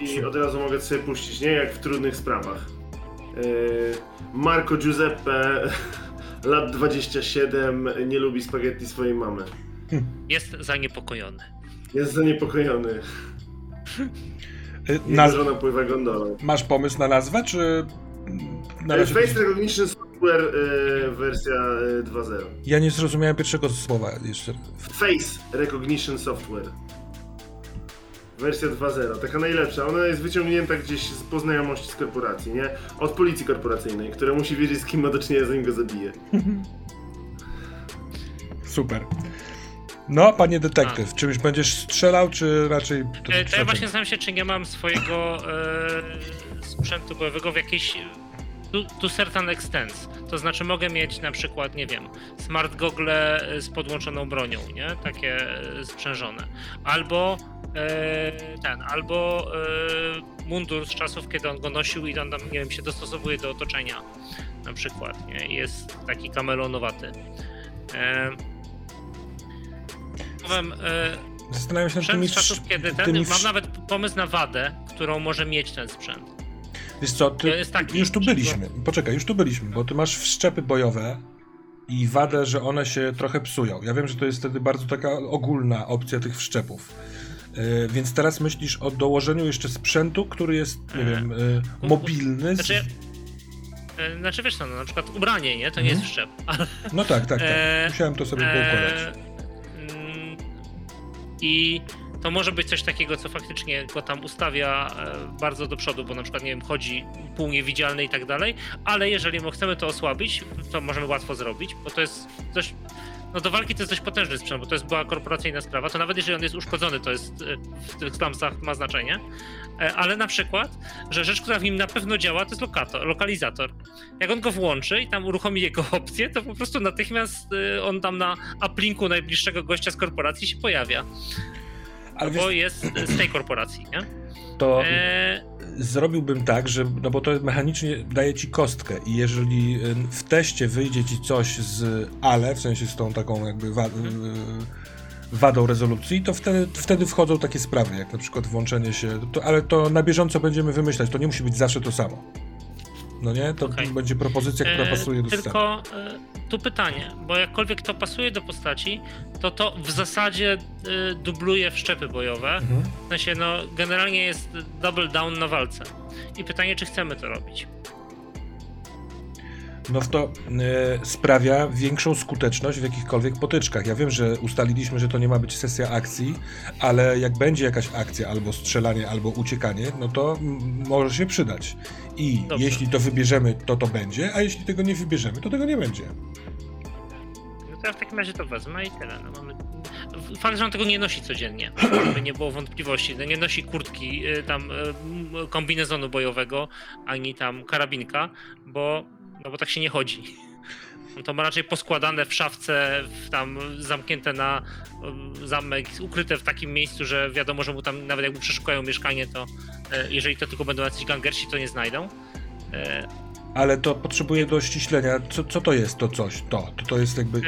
I od razu mogę sobie puścić, nie? Jak w trudnych sprawach. Yy, Marco Giuseppe, lat 27, nie lubi spaghetti swojej mamy. Jest zaniepokojony. Jest zaniepokojony. Y, Naz- żona pływa gondolą. Masz pomysł na nazwę, czy... Na razie... Face Recognition Software yy, wersja yy, 2.0. Ja nie zrozumiałem pierwszego słowa jeszcze. Face Recognition Software. Wersja 2.0, taka najlepsza. Ona jest wyciągnięta gdzieś z poznajomości z korporacji, nie? Od policji korporacyjnej, która musi wiedzieć, z kim ma do czynienia, zanim go zabije. Super. No, panie detektyw, czymś będziesz strzelał, czy raczej... To To ja właśnie znam się, czy nie mam swojego e, sprzętu bojowego w jakiejś to, to certain extent. To znaczy mogę mieć na przykład, nie wiem, smart gogle z podłączoną bronią, nie? Takie e, sprzężone. Albo e, ten, albo e, mundur z czasów, kiedy on go nosił i on tam, nie wiem, się dostosowuje do otoczenia na przykład, nie? Jest taki kamelonowaty. E, powiem, e, Zastanawiam się nad tymi... czasów, kiedy ten, tymi mam nawet pomysł na wadę, którą może mieć ten sprzęt. Wiesz co, ty, taki- już tu byliśmy. Poczekaj, już tu byliśmy, bo ty masz wszczepy bojowe i wadę, że one się trochę psują. Ja wiem, że to jest wtedy bardzo taka ogólna opcja tych wszczepów. Yy, więc teraz myślisz o dołożeniu jeszcze sprzętu, który jest, nie E, wiem, yy, mobilny. Z... Znaczy, znaczy wiesz co, no, na przykład ubranie, nie? To nie jest wszczep. Ale, No tak, tak, tak. Musiałem to sobie poukładać. mm, I to może być coś takiego, co faktycznie go tam ustawia e, bardzo do przodu, bo na przykład, nie wiem, chodzi pół niewidzialny i tak dalej, ale jeżeli my chcemy to osłabić, to możemy łatwo zrobić, bo to jest dość no do walki to jest dość potężny sprzęt, bo to jest była korporacyjna sprawa, to nawet jeżeli on jest uszkodzony, to jest e, w tych slumsach ma znaczenie, E, ale na przykład, że rzecz, która w nim na pewno działa, to jest lokator, lokalizator. Jak on go włączy i tam uruchomi jego opcję, to po prostu natychmiast on tam na uplinku najbliższego gościa z korporacji się pojawia, Ale bo wiesz, jest z tej korporacji, nie? to E, zrobiłbym tak, że, no bo to mechanicznie daje ci kostkę i jeżeli w teście wyjdzie ci coś z ale, w sensie z tą taką jakby wa- y, wadą rezolucji, to wtedy, wtedy wchodzą takie sprawy, jak na przykład włączenie się, to, ale to na bieżąco będziemy wymyślać, to nie musi być zawsze to samo. No nie? To Okej. będzie propozycja, która E, pasuje do. Tylko e, tu pytanie, bo jakkolwiek to pasuje do postaci, to to w zasadzie e, dubluje wszczepy bojowe. Mhm. W sensie, no, generalnie jest double down na walce. I pytanie, czy chcemy to robić? No to e, sprawia większą skuteczność w jakichkolwiek potyczkach. Ja wiem, że ustaliliśmy, że to nie ma być sesja akcji, ale jak będzie jakaś akcja, albo strzelanie, albo uciekanie, no to może się przydać. I Dobrze. jeśli to wybierzemy, to to będzie, a jeśli tego nie wybierzemy, to tego nie będzie. No to ja w takim razie to wezmę i tyle. No, mamy... Fakt, że on tego nie nosi codziennie, żeby nie było wątpliwości. No, nie nosi kurtki, y, tam y, m, kombinezonu bojowego, ani tam karabinka, bo, no bo tak się nie chodzi. On to ma raczej poskładane w szafce, w tam zamknięte na y, zamek, ukryte w takim miejscu, że wiadomo, że mu tam nawet jakby przeszukają mieszkanie, to y, jeżeli to tylko będą jacyś gangersi, to nie znajdą. Y, Ale to potrzebuje do ściślenia, co, co to jest to coś, to? To, to jest jakby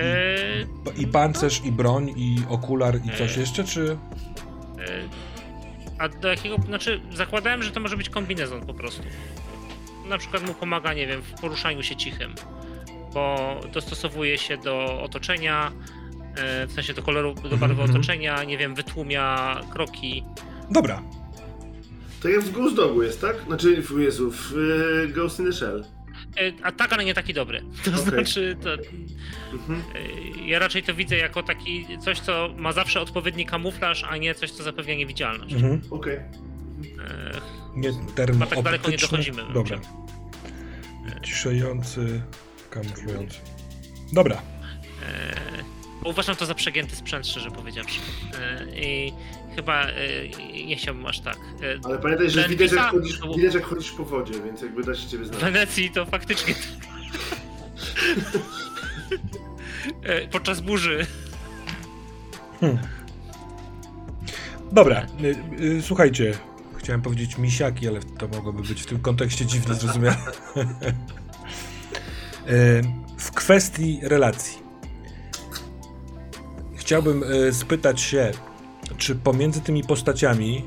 i, i pancerz, i broń, i okular, i coś E, jeszcze, czy... E, A do jakiego, znaczy zakładałem, że to może być kombinezon po prostu. Na przykład mu pomaga, nie wiem, w poruszaniu się cichym, bo dostosowuje się do otoczenia, e, w sensie do koloru, do barwy Mhm. otoczenia, nie wiem, wytłumia kroki. Dobra, Tak jak w Ghost Dogu jest, tak? Znaczy, w Jezu, w y, Ghost in the Shell. a tak, ale nie taki dobry. To Okej. znaczy, to, Mhm. e, ja raczej to widzę jako taki coś, co ma zawsze odpowiedni kamuflaż, a nie coś, co zapewnia niewidzialność. Mhm. Okej. E, Nie, term Chyba tak daleko nie dochodzimy, bym Dobra. Ciszający, kamuflujący. Dobra. E, uważam to za przegięty sprzęt, szczerze powiedziawszy. E, I chyba e, nie chciałbym aż tak. E, Ale pamiętaj, że widać jak, chodzisz, to widać jak chodzisz po wodzie, więc jakby da się ciebie W znać. Wenecji to faktycznie. E, Podczas burzy. Dobra, y, y, słuchajcie. Chciałem powiedzieć misiaki, ale to mogłoby być w tym kontekście dziwnie zrozumiane. Y, w kwestii relacji. Chciałbym y, spytać się, czy pomiędzy tymi postaciami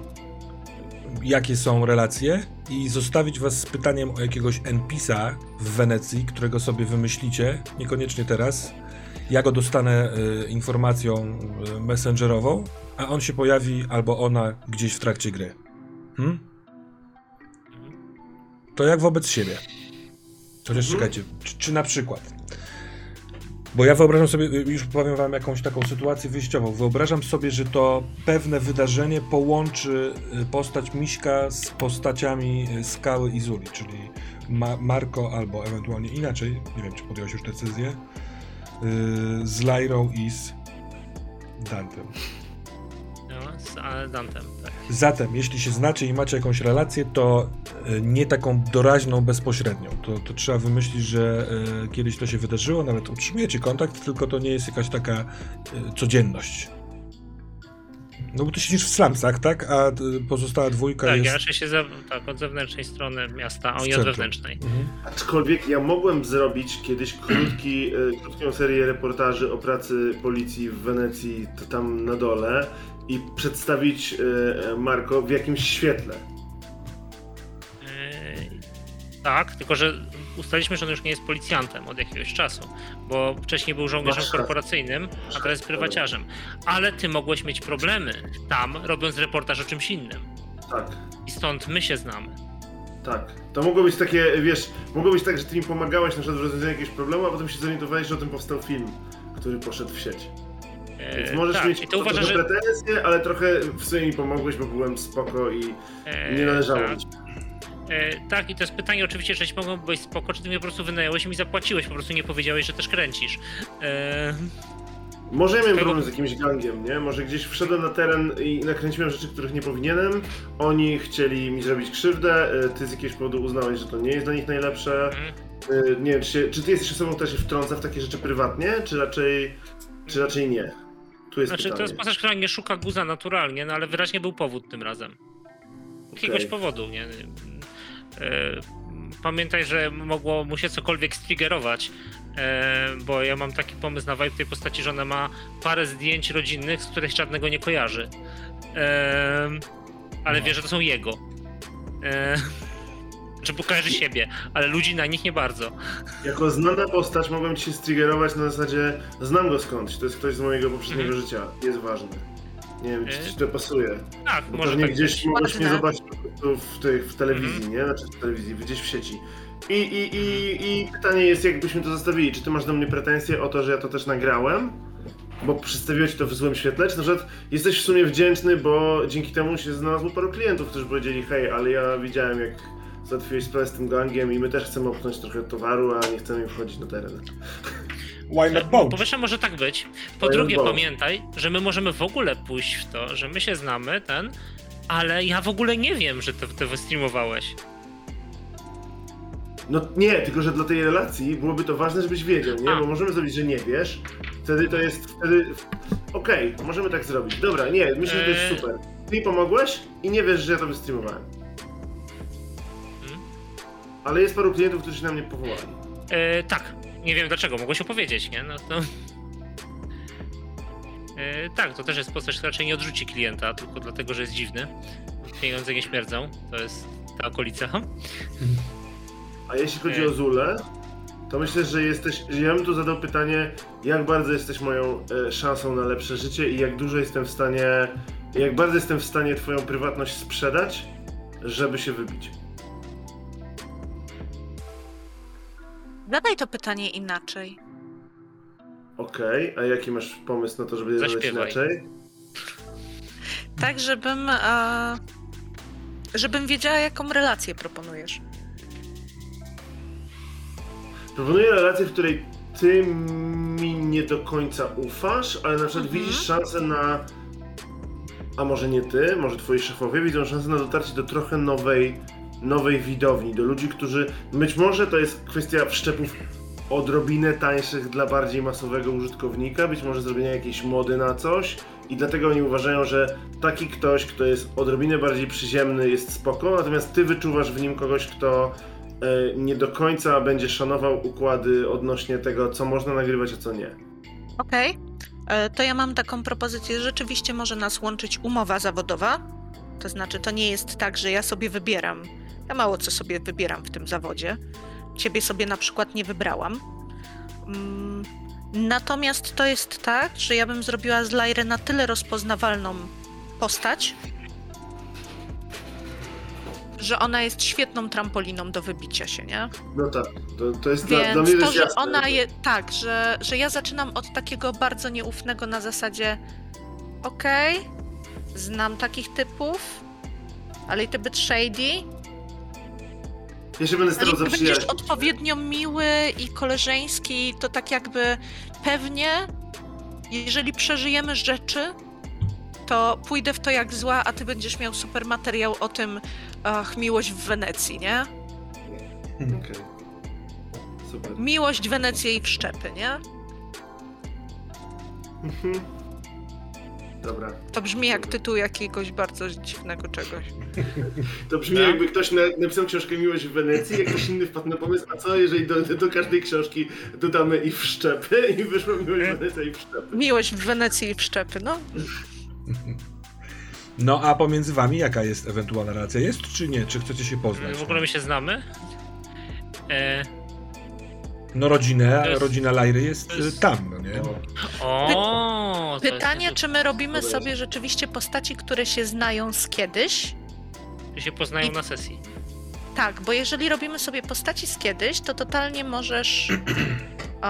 jakie są relacje i zostawić was z pytaniem o jakiegoś NPC-a w Wenecji, którego sobie wymyślicie, niekoniecznie teraz. Ja go dostanę y, informacją y, messengerową, a on się pojawi albo ona gdzieś w trakcie gry. Hmm? To jak wobec siebie. Chociaż Mhm. czekajcie, czy, czy na przykład. Bo ja wyobrażam sobie, y, już powiem wam jakąś taką sytuację wyjściową. Wyobrażam sobie, że to pewne wydarzenie połączy y, postać Miśka z postaciami y, Skały i Zuli, czyli Ma Marko albo ewentualnie inaczej, nie wiem czy podjąłeś już decyzję, y, z Lyrą i z Dantem. No, z Dantem. Tak. Zatem, jeśli się znacie i macie jakąś relację, to e, nie taką doraźną, bezpośrednią. To, to trzeba wymyślić, że e, kiedyś to się wydarzyło, nawet utrzymujecie kontakt, tylko to nie jest jakaś taka e, codzienność. No bo ty siedzisz w slumsach, tak? A pozostała dwójka Tak, jest... ja raczej się za, tak, od zewnętrznej strony miasta, a oni od wewnętrznej. Mhm. Aczkolwiek ja mogłem zrobić kiedyś krótki, krótką serię reportaży o pracy policji w Wenecji, to tam na dole i przedstawić e, Marko w jakimś świetle. Yy, tak, tylko że ustaliliśmy, że on już nie jest policjantem od jakiegoś czasu, bo wcześniej był żołnierzem Masz korporacyjnym, a teraz jest prywaciarzem. Ale ty mogłeś mieć problemy tam, robiąc reportaż o czymś innym. Tak. I stąd my się znamy. Tak. To mogło być takie, wiesz, mogło być tak, że ty mi pomagałeś na przykład w rozwiązaniu jakiegoś problemu, a potem się zorientowałeś, że o tym powstał film, który poszedł w sieć. Więc Yy, możesz tak, mieć i to uważam, że... pretensje, ale trochę w sumie mi pomogłeś, bo byłem spoko i e, nie należało tak. mi się. E, tak, i to jest pytanie oczywiście, czy mogą być spoko, czy ty mnie po prostu wynająłeś i mi zapłaciłeś, po prostu nie powiedziałeś, że też kręcisz. E, Może ja miałem problem z jakimś gangiem, nie? Może gdzieś wszedłem na teren i nakręciłem rzeczy, których nie powinienem. Oni chcieli mi zrobić krzywdę, y, ty z jakiegoś powodu uznałeś, że to nie jest dla nich najlepsze. mm, Y, Nie wiem, czy, się, czy ty jesteś osobą, która się wtrąca w takie rzeczy prywatnie, czy raczej, czy raczej nie? Tu jest Znaczy, to pytanie. jest postać, która nie szuka guza naturalnie, no ale wyraźnie był powód tym razem. Jakiegoś Okej. powodu, nie? E, Pamiętaj, że mogło mu się cokolwiek striggerować, e, bo ja mam taki pomysł na vibe tej postaci, że ona ma parę zdjęć rodzinnych, z których żadnego nie kojarzy. E, ale wie, że to są jego. Czy kojarzy siebie, ale ludzi na nich nie bardzo. Jako znana postać mogłem ci się striggerować na zasadzie znam go skądś, to jest ktoś z mojego poprzedniego Mhm. życia, jest ważny. Nie wiem, czy ci to pasuje. Tak, Bo może tak gdzieś być. mogłeś mnie zobaczyć po prostu w, tych, w telewizji, Mhm. nie? Znaczy w telewizji, gdzieś w sieci. I, i, i, I pytanie jest, jakbyśmy to zostawili. Czy ty masz do mnie pretensje o to, że ja to też nagrałem? Bo przedstawiłeś to w złym świetle? Czy na przykład jesteś w sumie wdzięczny, bo dzięki temu się znalazło paru klientów, którzy powiedzieli hej, ale ja widziałem jak załatwiłeś sprawę z tym gangiem i my też chcemy opchnąć trochę towaru, a nie chcemy im wchodzić na teren. Why not Po both? pierwsze może tak być. Po Why drugie pamiętaj, że my możemy w ogóle pójść w to, że my się znamy, ten, ale ja w ogóle nie wiem, że ty to wystreamowałeś. No nie, tylko że dla tej relacji byłoby to ważne, żebyś wiedział, nie? A. Bo możemy zrobić, że nie wiesz. Wtedy to jest wtedy. Okej, możemy tak zrobić. Dobra, nie, myślę, że to jest super. Ty mi pomogłeś i nie wiesz, że ja to wystreamowałem. Ale jest paru klientów, którzy się na mnie powołali. E, tak, nie wiem dlaczego, mogłeś opowiedzieć, nie? No to... E, tak, to też jest postać, która raczej nie odrzuci klienta, tylko dlatego, że jest dziwny. Pieniądze nie śmierdzą, to jest ta okolica. A jeśli chodzi Eee. o Zulę, to myślę, że jesteś. Ja bym tu zadał pytanie, jak bardzo jesteś moją e, szansą na lepsze życie i jak dużo jestem w stanie. Jak bardzo jestem w stanie Twoją prywatność sprzedać, żeby się wybić. Zadaj to pytanie inaczej. Okej, a jaki masz pomysł na to, żeby je zadać inaczej? Tak, żebym. E, żebym wiedziała, jaką relację proponujesz. Proponuję relację, w której ty mi nie do końca ufasz, ale na przykład Mhm. widzisz szansę na. A może nie ty, może twoi szefowie widzą szansę na dotarcie do trochę nowej, nowej widowni, do ludzi, którzy. Być może to jest kwestia wszczepów odrobinę tańszych dla bardziej masowego użytkownika, być może zrobienia jakiejś mody na coś. I dlatego oni uważają, że taki ktoś, kto jest odrobinę bardziej przyziemny, jest spoko, natomiast ty wyczuwasz w nim kogoś, kto e, nie do końca będzie szanował układy odnośnie tego, co można nagrywać, a co nie. Okej. E, To ja mam taką propozycję. Rzeczywiście może nas łączyć umowa zawodowa. To znaczy, to nie jest tak, że ja sobie wybieram. Ja mało co sobie wybieram w tym zawodzie. Ciebie sobie na przykład nie wybrałam. Mm, Natomiast to jest tak, że ja bym zrobiła z Lajry na tyle rozpoznawalną postać, że ona jest świetną trampoliną do wybicia się, nie? No tak, to, to jest dla, dla Więc mnie to, że jasne. ona je, tak, że, że ja zaczynam od takiego bardzo nieufnego na zasadzie okej, znam takich typów, ale i ty być shady, Ja się będę starał jeśli będziesz zaprzyjaźnić. odpowiednio miły i koleżeński, to tak jakby pewnie, jeżeli przeżyjemy rzeczy, to pójdę w to jak zła, a ty będziesz miał super materiał o tym, ach, miłość w Wenecji, nie? Okej. Super. Miłość, Wenecja i wszczepy, nie? Mhm. Dobra. To brzmi jak tytuł jakiegoś bardzo dziwnego czegoś. To brzmi Tak. jakby ktoś na, napisał książkę Miłość w Wenecji, jak ktoś inny wpadł na pomysł, a co jeżeli do, do każdej książki dodamy i wszczepy i wyszło Miłość w Wenecji i wszczepy. Miłość w Wenecji i wszczepy, no. No a pomiędzy wami jaka jest ewentualna relacja? Jest czy nie? Czy chcecie się poznać? W ogóle my się znamy. E, No rodzinę, jest- rodzina Lajry jest jest- tam, no nie? o, jest Pytanie, czy my robimy sobie rzeczywiście postaci, które się znają z kiedyś? Czy się poznają I- na sesji. Tak, bo jeżeli robimy sobie postaci z kiedyś, to totalnie możesz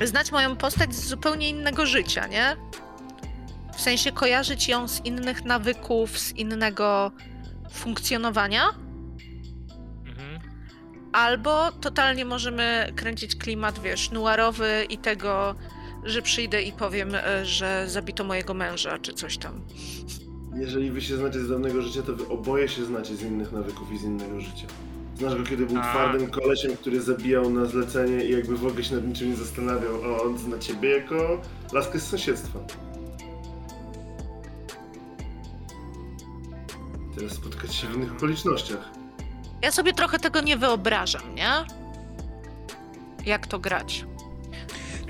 e, znać moją postać z zupełnie innego życia, nie? W sensie kojarzyć ją z innych nawyków, z innego funkcjonowania. Albo totalnie możemy kręcić klimat, wiesz, noirowy i tego, że przyjdę i powiem, e, że zabito mojego męża, czy coś tam. Jeżeli wy się znacie z dawnego życia, to wy oboje się znacie z innych nawyków i z innego życia. Znasz go, kiedy był A. twardym kolesiem, który zabijał na zlecenie i jakby w ogóle się nad niczym nie zastanawiał, a on zna ciebie jako laskę z sąsiedztwa. Teraz spotkać się w innych okolicznościach. Ja sobie trochę tego nie wyobrażam, nie? Jak to grać?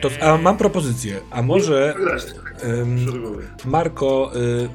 To, a mam propozycję. A może szeregowy. Marko, y,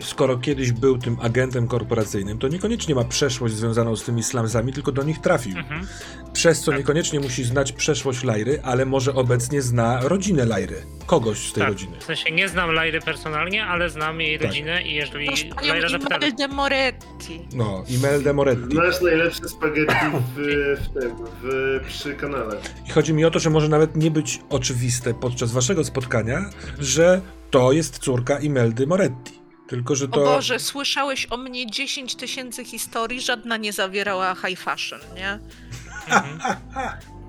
skoro kiedyś był tym agentem korporacyjnym, to niekoniecznie ma przeszłość związaną z tymi slumsami, tylko do nich trafił. Mhm. Przez co Tak. niekoniecznie musi znać przeszłość Lajry, ale może obecnie zna rodzinę Lajry. Kogoś z tej Tak. rodziny. W sensie nie znam Lajry personalnie, ale znam jej Tak. rodzinę i jeżeli panią Lajra zapyta... Imeldę Moretti. No, Imelda Moretti. Znasz najlepsze spaghetti w, w tym, w, przy kanale. I chodzi mi o to, że może nawet nie być oczywiste podczas waszego spotkania, że to jest córka Imeldy Moretti. Tylko, że O to. Boże, słyszałeś o mnie 10 tysięcy historii, żadna nie zawierała high fashion, nie?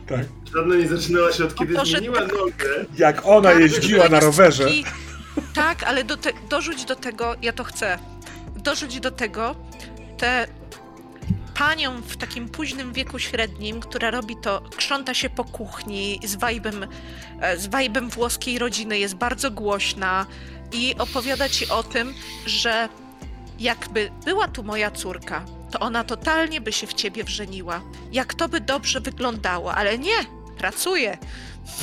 Tak. Żadna nie zaczynała się od kiedy Boże, zmieniła tak. nogę. Jak ona Tak, jeździła na jest rowerze. taki- Tak, ale do te, dorzuć do tego, ja to chcę, dorzuć do tego tę panią w takim późnym wieku średnim, która robi to, krząta się po kuchni z wajbem, e, z wajbem włoskiej rodziny, jest bardzo głośna i opowiada ci o tym, że jakby była tu moja córka, to ona totalnie by się w ciebie wrzeniła. Jak to by dobrze wyglądało, ale nie, pracuje.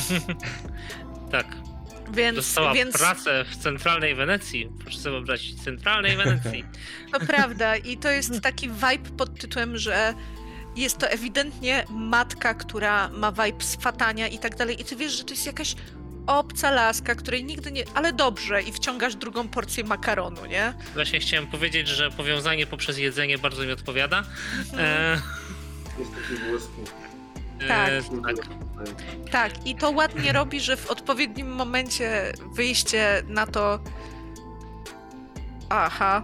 Tak. Więc, Dostała więc pracę w centralnej Wenecji. Proszę sobie wyobrazić, centralnej Wenecji. To prawda i to jest taki vibe pod tytułem, że jest to ewidentnie matka, która ma vibe swatania i tak dalej i ty wiesz, że to jest jakaś obca laska, której nigdy nie... Ale dobrze i wciągasz drugą porcję makaronu, nie? Właśnie chciałem powiedzieć, że powiązanie poprzez jedzenie bardzo mi odpowiada. Mhm. E, Jest taki włoski. Tak. E, tak. Tak, i to ładnie robi, że w odpowiednim momencie wyjście na to. Aha,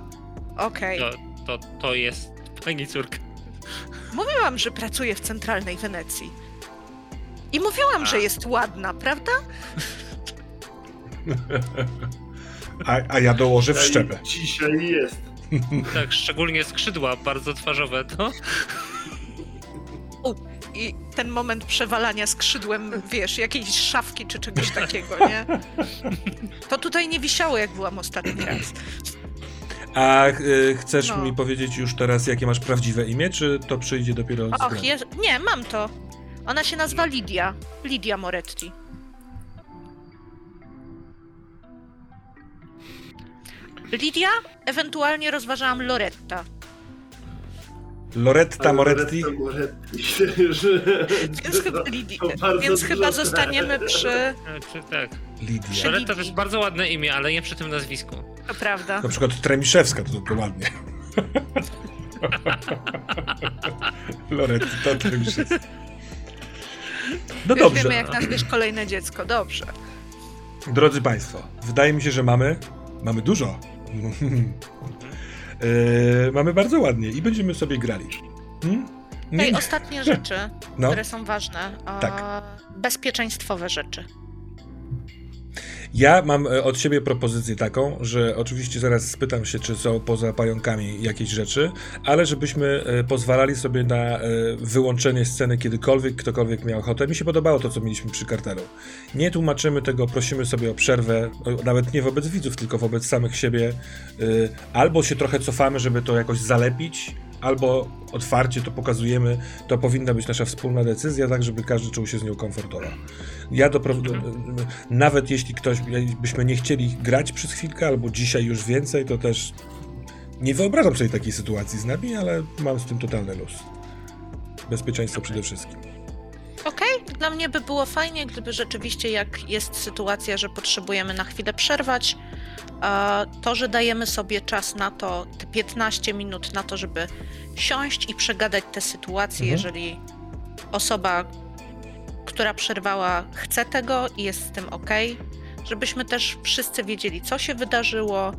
okej. To, to, to jest pani córka. Mówiłam, że pracuję w centralnej Wenecji. I mówiłam, A. że jest ładna, prawda? A, a ja dołożę w szczepę. Dzisiaj jest. Tak, szczególnie skrzydła bardzo twarzowe to. I ten moment przewalania skrzydłem, wiesz, jakiejś szafki czy czegoś takiego, nie? To tutaj nie wisiało, jak byłam ostatni raz. A y, chcesz No. mi powiedzieć już teraz, jakie masz prawdziwe imię, czy to przyjdzie dopiero Och, jest... nie, mam to. Ona się nazywa Lidia. Lidia Moretti. Lidia, ewentualnie rozważałam Loretta. Loretta Moretti? Loretta Moretti. Już- Więc chyba, Lidi... Więc chyba zostaniemy przy... Czy tak. Lidia. Loretta to jest bardzo ładne imię, ale nie przy tym nazwisku. To prawda. Na przykład Tremiszewska to, to ładnie. Loretta Tremiszewska. No Już dobrze. wiemy, jak nazwiesz kolejne dziecko. Dobrze. Drodzy Państwo, wydaje mi się, że mamy. Mamy dużo. Yy, mamy bardzo ładnie i będziemy sobie grali. Hmm? Nie- Ej, ostatnie rzeczy, No. które są ważne. Tak. Bezpieczeństwowe rzeczy. Ja mam e, od siebie propozycję taką, że oczywiście zaraz spytam się, czy są poza pająkami jakieś rzeczy, ale żebyśmy e, pozwalali sobie na e, wyłączenie sceny kiedykolwiek, ktokolwiek miał ochotę. Mi się podobało to, co mieliśmy przy kartelu. Nie tłumaczymy tego, prosimy sobie o przerwę, nawet nie wobec widzów, tylko wobec samych siebie. Albo się trochę cofamy, żeby to jakoś zalepić, albo otwarcie to pokazujemy. To powinna być nasza wspólna decyzja, tak żeby każdy czuł się z nią komfortowo. Ja dopro- do, nawet jeśli ktoś byśmy nie chcieli grać przez chwilkę, albo dzisiaj już więcej, to też nie wyobrażam sobie takiej sytuacji z nami, ale mam z tym totalny luz. Bezpieczeństwo przede wszystkim. Okej, dla mnie by było fajnie, gdyby rzeczywiście, jak jest sytuacja, że potrzebujemy na chwilę przerwać, to, że dajemy sobie czas na to, te 15 minut na to, żeby siąść i przegadać tę sytuację, Mhm. jeżeli osoba, która przerwała, chce tego i jest z tym ok, żebyśmy też wszyscy wiedzieli, co się wydarzyło,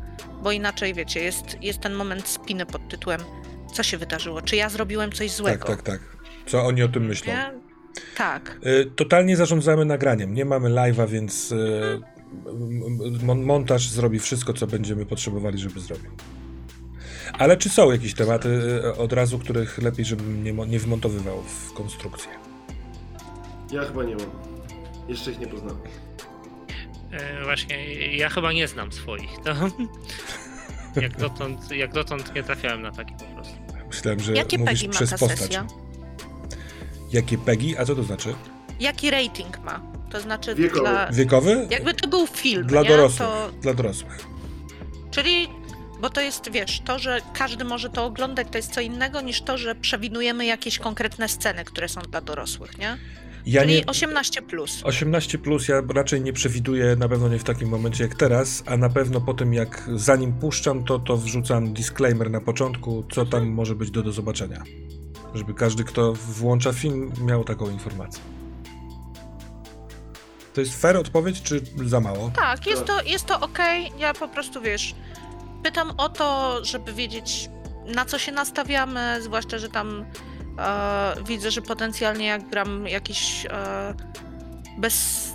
bo inaczej, wiecie, jest, jest ten moment spiny pod tytułem co się wydarzyło, czy ja zrobiłem coś złego. Tak, tak, tak. Co oni o tym myślą? Nie? Tak. Y, Totalnie zarządzamy nagraniem. Nie mamy live'a, więc mon- montaż zrobi wszystko, co będziemy potrzebowali, żeby zrobił. Ale czy są jakieś tematy y, od razu, których lepiej, żebym nie, nie wmontowywał w konstrukcję? Ja chyba nie mam. Jeszcze ich nie poznałem. E, właśnie, ja chyba nie znam swoich. To... Jak dotąd, jak dotąd nie trafiałem na taki po prostu. Myślałem, że Jakie mówisz przez ta postać. sesja? Jakie PEGI? A co to znaczy? Jaki rating ma? To znaczy Wiekowy. dla... Wiekowy? Jakby to był film, Dla nie? dorosłych. To, Dla dorosłych. czyli, bo to jest, wiesz, to, że każdy może to oglądać, to jest co innego niż to, że przewidujemy jakieś konkretne sceny, które są dla dorosłych, nie? Ja czyli nie... 18 plus. 18 plus ja raczej nie przewiduję, na pewno nie w takim momencie jak teraz, a na pewno po tym jak zanim puszczam to, to wrzucam disclaimer na początku, co tam może być do, do zobaczenia. Żeby każdy, kto włącza film, miał taką informację. To jest fair odpowiedź, czy za mało? Tak, jest to, jest to okej. Ja po prostu, wiesz, pytam o to, żeby wiedzieć, na co się nastawiamy, zwłaszcza, że tam e, widzę, że potencjalnie jak gram jakiś e, bez,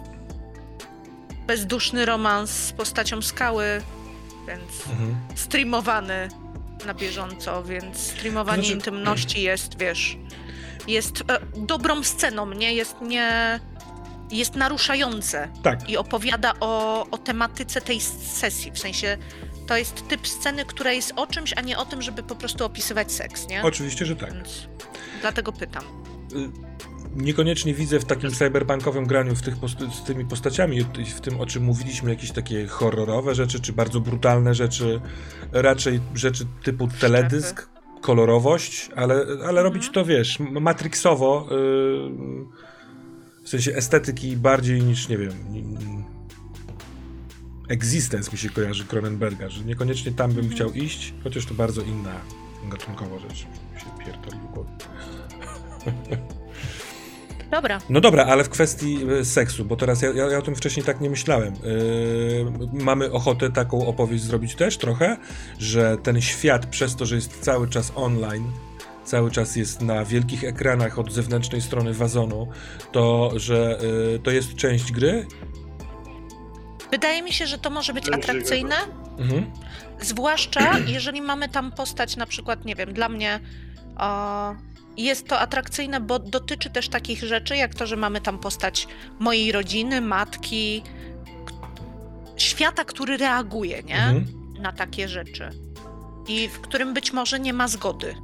bezduszny romans z postacią skały, więc Mhm. streamowany na bieżąco, więc streamowanie Znaczy- intymności jest, wiesz, jest e, dobrą sceną, nie? Jest nie... Jest naruszające Tak, i opowiada o, o tematyce tej sesji. W sensie to jest typ sceny, która jest o czymś, a nie o tym, żeby po prostu opisywać seks, nie? oczywiście, że tak. Więc dlatego pytam. Niekoniecznie widzę w takim cyberpunkowym graniu w tych z tymi postaciami, w tym o czym mówiliśmy, jakieś takie horrorowe rzeczy, czy bardzo brutalne rzeczy, raczej rzeczy typu teledysk, kolorowość, ale, ale robić to, wiesz, matrixowo, yy, w sensie estetyki bardziej niż, nie wiem, Existence mi się kojarzy Cronenberga, że niekoniecznie tam bym chciał iść, chociaż to bardzo inna gatunkowa rzecz. Mi się pierdoli w głowie. Dobra, No dobra, ale w kwestii e, seksu, bo teraz ja, ja, ja o tym wcześniej tak nie myślałem. Yy, mamy ochotę taką opowieść zrobić też trochę, że ten świat przez to, że jest cały czas online, cały czas jest na wielkich ekranach od zewnętrznej strony wazonu, to że yy, to jest część gry. wydaje mi się, że to może być atrakcyjne, Mhm. zwłaszcza jeżeli mamy tam postać na przykład, nie wiem, dla mnie o, jest to atrakcyjne, bo dotyczy też takich rzeczy, jak to, że mamy tam postać mojej rodziny, matki, świata, który reaguje, nie? Mhm. na takie rzeczy. I w którym być może nie ma zgody.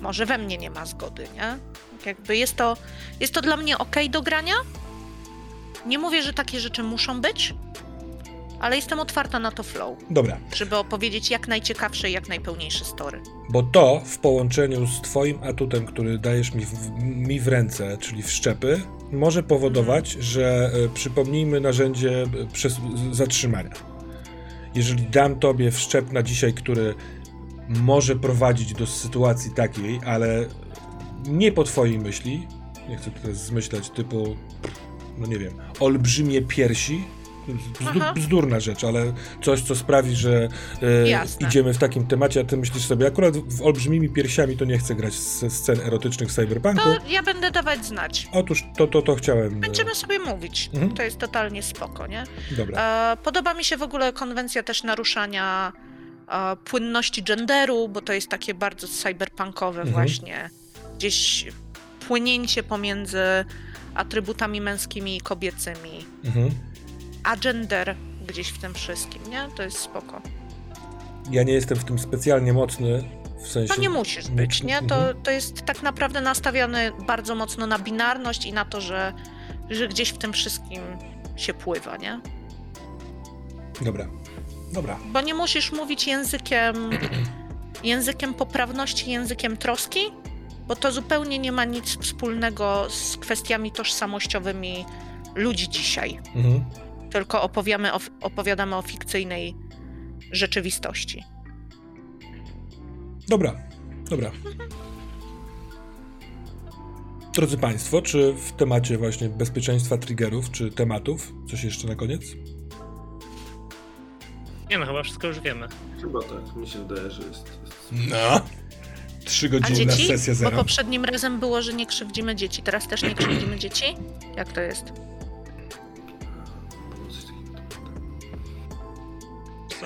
Może we mnie nie ma zgody, nie? Tak Jakby jest to, jest to dla mnie ok do grania. Nie mówię, że takie rzeczy muszą być, ale jestem otwarta na to flow, Dobra, żeby opowiedzieć jak najciekawsze i jak najpełniejsze story. bo to w połączeniu z twoim atutem, który dajesz mi w, mi w ręce, czyli wszczepy, może powodować, że e, przypomnijmy narzędzie e, przez, zatrzymania. Jeżeli dam tobie wszczep na dzisiaj, który może prowadzić do sytuacji takiej, ale nie po twojej myśli, nie chcę teraz zmyślać typu, no nie wiem, olbrzymie piersi. Bzdu, bzdurna rzecz, ale coś, co sprawi, że e, idziemy w takim temacie, a ty myślisz sobie, akurat w olbrzymimi piersiami to nie chcę grać ze scen erotycznych w cyberpunku. To ja będę dawać znać. Otóż to, to, to chciałem. e, Będziemy sobie mówić. Mhm. To jest totalnie spoko, nie? Dobra. E, Podoba mi się w ogóle konwencja też naruszania e, płynności genderu, bo to jest takie bardzo cyberpunkowe Mhm. właśnie. Gdzieś płynięcie pomiędzy atrybutami męskimi i kobiecymi, Mhm. A gender gdzieś w tym wszystkim, nie? To jest spoko. Ja nie jestem w tym specjalnie mocny, w sensie... To nie musisz być, nie? To, Mhm. to jest tak naprawdę nastawione bardzo mocno na binarność i na to, że, że gdzieś w tym wszystkim się pływa, nie? Dobra. Dobra. Bo nie musisz mówić językiem, językiem poprawności, językiem troski, bo to zupełnie nie ma nic wspólnego z kwestiami tożsamościowymi ludzi dzisiaj. Mhm. Tylko opowiamy o, opowiadamy o fikcyjnej rzeczywistości. Dobra. Dobra. Drodzy Państwo, czy w temacie właśnie bezpieczeństwa triggerów, czy tematów, coś jeszcze na koniec? Nie no, chyba wszystko już wiemy. Chyba tak, mi się wydaje, że jest. jest... No. Trzy A godziny dzieci? sesja Bo zero. poprzednim razem było, że nie krzywdzimy dzieci. Teraz też nie krzywdzimy dzieci? Jak to jest?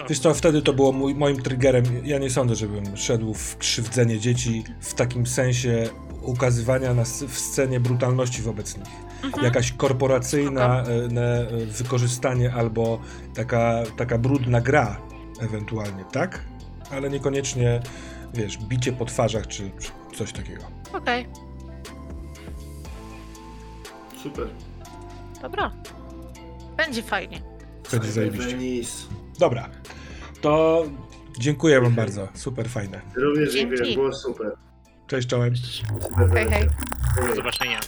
Wiesz co, wtedy to było mój, moim triggerem. Ja nie sądzę, żebym szedł w krzywdzenie dzieci w takim sensie ukazywania na, s- w scenie brutalności wobec nich. Mhm. Jakaś korporacyjna e, ne, wykorzystanie albo taka, taka brudna gra ewentualnie, tak? Ale niekoniecznie, wiesz, bicie po twarzach czy, czy coś takiego. Okej, Super. dobra. Będzie fajnie. Będzie zajebiście. Dobra, to dziękuję wam bardzo. Super fajne. Również dziękuję, było super. Cześć, czołem. Hej, hej. Do zobaczenia.